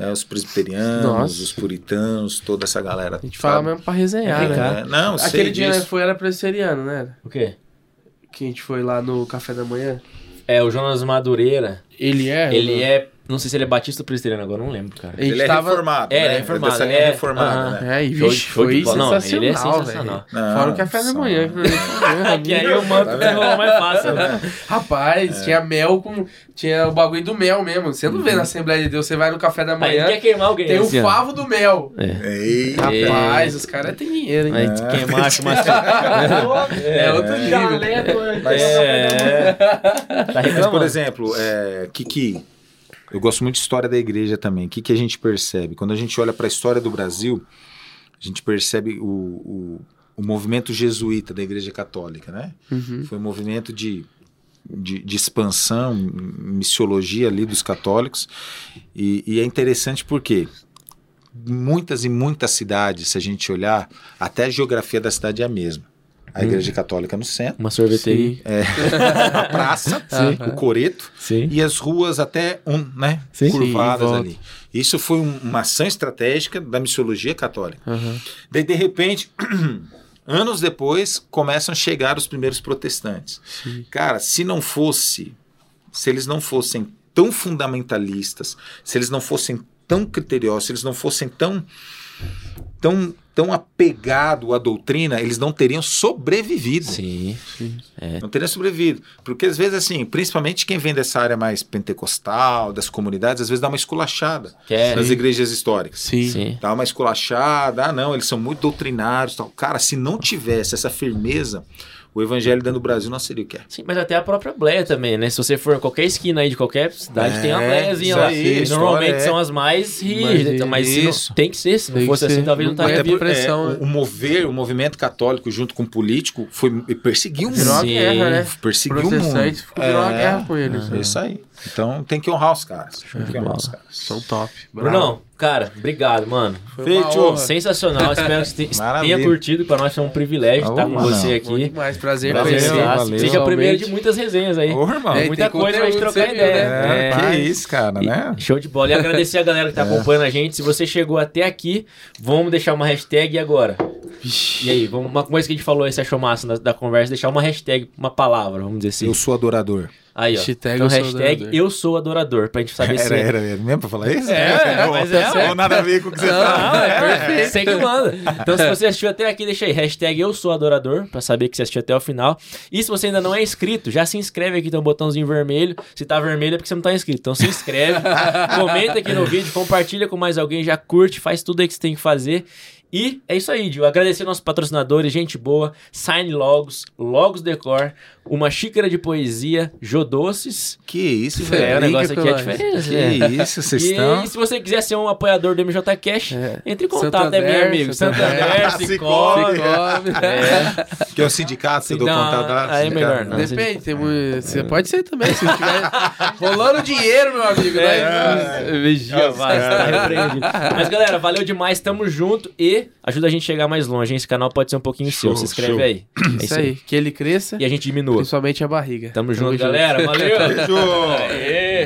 né, os presbiterianos, Nossa. os puritanos, toda essa galera. A gente fala mesmo pra resenhar, é, né? Não, Aquele dia que foi era presbiteriano, né? O quê? Que a gente foi lá no café da manhã. É, o Jonas Madureira. Ele é? Ele é não sei se ele é batista ou presbiteriano, agora não lembro, cara. Ele, ele é tava... reformado. É, né? ele é reformado. Ele é reformado, uh -huh. né? É, e vixe, foi sensacional, não, ele é sensacional. Não, Fora o café da manhã. que aí o manto desenrolou mais fácil, né? Rapaz, é. tinha mel com... Tinha o bagulho do mel mesmo. Você não uhum. vê na Assembleia de Deus, você vai no café da manhã... Aí quer queimar alguém. Tem o assim, favo do mel. É. Rapaz, os caras têm dinheiro, hein? Aí queimar, acho mais... É outro nível. É. Tá Mas, por exemplo, é, Kiki... Eu gosto muito de história da igreja também. O que, que a gente percebe? Quando a gente olha para a história do Brasil, a gente percebe o, o, o, movimento jesuíta da igreja católica, né? Uhum. Foi um movimento de, de, de, expansão, missiologia ali dos católicos. E, e é interessante porque muitas e muitas cidades, se a gente olhar, até a geografia da cidade é a mesma. A igreja católica no centro, Uma sorveteria. é, a praça, o coreto, Sim. e as ruas até um, né, Sim. curvadas Sim, ali. Isso foi um- uma ação estratégica da missiologia católica. Aham. Daí, de repente, anos depois, começam a chegar os primeiros protestantes. Sim. Cara, se não fosse, se eles não fossem tão fundamentalistas, se eles não fossem tão criteriosos, se eles não fossem tão tão tão apegados à doutrina, eles não teriam sobrevivido. Sim. Não teria sobrevivido. Porque às vezes, assim, principalmente quem vem dessa área mais pentecostal, das comunidades, às vezes dá uma esculachada nas igrejas históricas. Sim. Sim. Dá uma esculachada, ah, não, eles são muito doutrinários. Tal. Cara, se não tivesse essa firmeza, o evangelho dentro do Brasil não seria o que é. Sim, mas até a própria bleia também, né? Se você for em qualquer esquina aí de qualquer cidade, É, tem uma bleiazinha isso lá. aí, E normalmente é- são as mais rígidas, então, mas se não- isso. tem que ser. Se não Tem fosse assim, ser. talvez não estaria é por- pressão, é, né? o, o mover, o movimento católico junto com o político foi perseguiu o Virou uma mundo. Sim. guerra, né? Perseguiu o mundo. Virou uma É. guerra com eles. É isso aí. Então tem que honrar os caras. Tem que honrar os caras. São top. Bravo. Brunão, cara, obrigado, mano. Foi Feito. Sensacional. Espero que você tenha curtido. Para nós foi um privilégio estar com mano. você aqui. demais. Prazer Valeu, conhecer. valeu. Seja o primeiro de muitas resenhas aí. Ô, irmão. É, Muita coisa pra gente trocar você viu, ideia. né? É, É. que isso, cara, né? Show de bola. E agradecer a galera que tá acompanhando a gente. Se você chegou até aqui, vamos deixar uma hashtag e agora. E aí, vamos, uma coisa que a gente falou, esse achou massa da, da conversa, deixar uma hashtag, uma palavra, vamos dizer assim. Eu sou adorador. Aí, ó. Hashtag então, eu sou hashtag adorador. eu sou adorador, pra gente saber se... Era, era, era mesmo pra falar isso? É, é, mas é. Ou nada a ver com o que você Não, fala. é perfeito. Sei que manda. Então, se você assistiu até aqui, deixa aí, hashtag eu sou adorador, pra saber que você assistiu até o final. E se você ainda não é inscrito, já se inscreve aqui, tem um botãozinho vermelho. Se tá vermelho é porque você não tá inscrito. Então se inscreve, comenta aqui no vídeo, compartilha com mais alguém, já curte, faz tudo aí que você tem que fazer. E é isso aí, Dio. Agradecer nossos patrocinadores, gente boa, Sign Logos, Logos Decor, uma xícara de poesia, Jodoces. Que isso, É, velho. o brinca negócio aqui é diferente. Que né? isso, vocês E, estão. se você quiser ser um apoiador do MJ Cash, É. entre em contato, Santander, né, meu amigo? Santander, Cicobi. Cicobi. É. Que é o sindicato que eu dou Não, contato lá. aí é melhor não. Depende, tem muito- você pode ser também, se tiver rolando dinheiro, meu amigo. né? Vigia, vai, você tá repreendido. Mas galera, valeu demais, tamo junto e ajuda a gente a chegar mais longe, hein? Esse canal pode ser um pouquinho seu, Show, se inscreve show. aí. É Isso aí, que ele cresça, E a gente diminua. principalmente a barriga. Tamo junto, galera. Valeu. Beijo. Aê.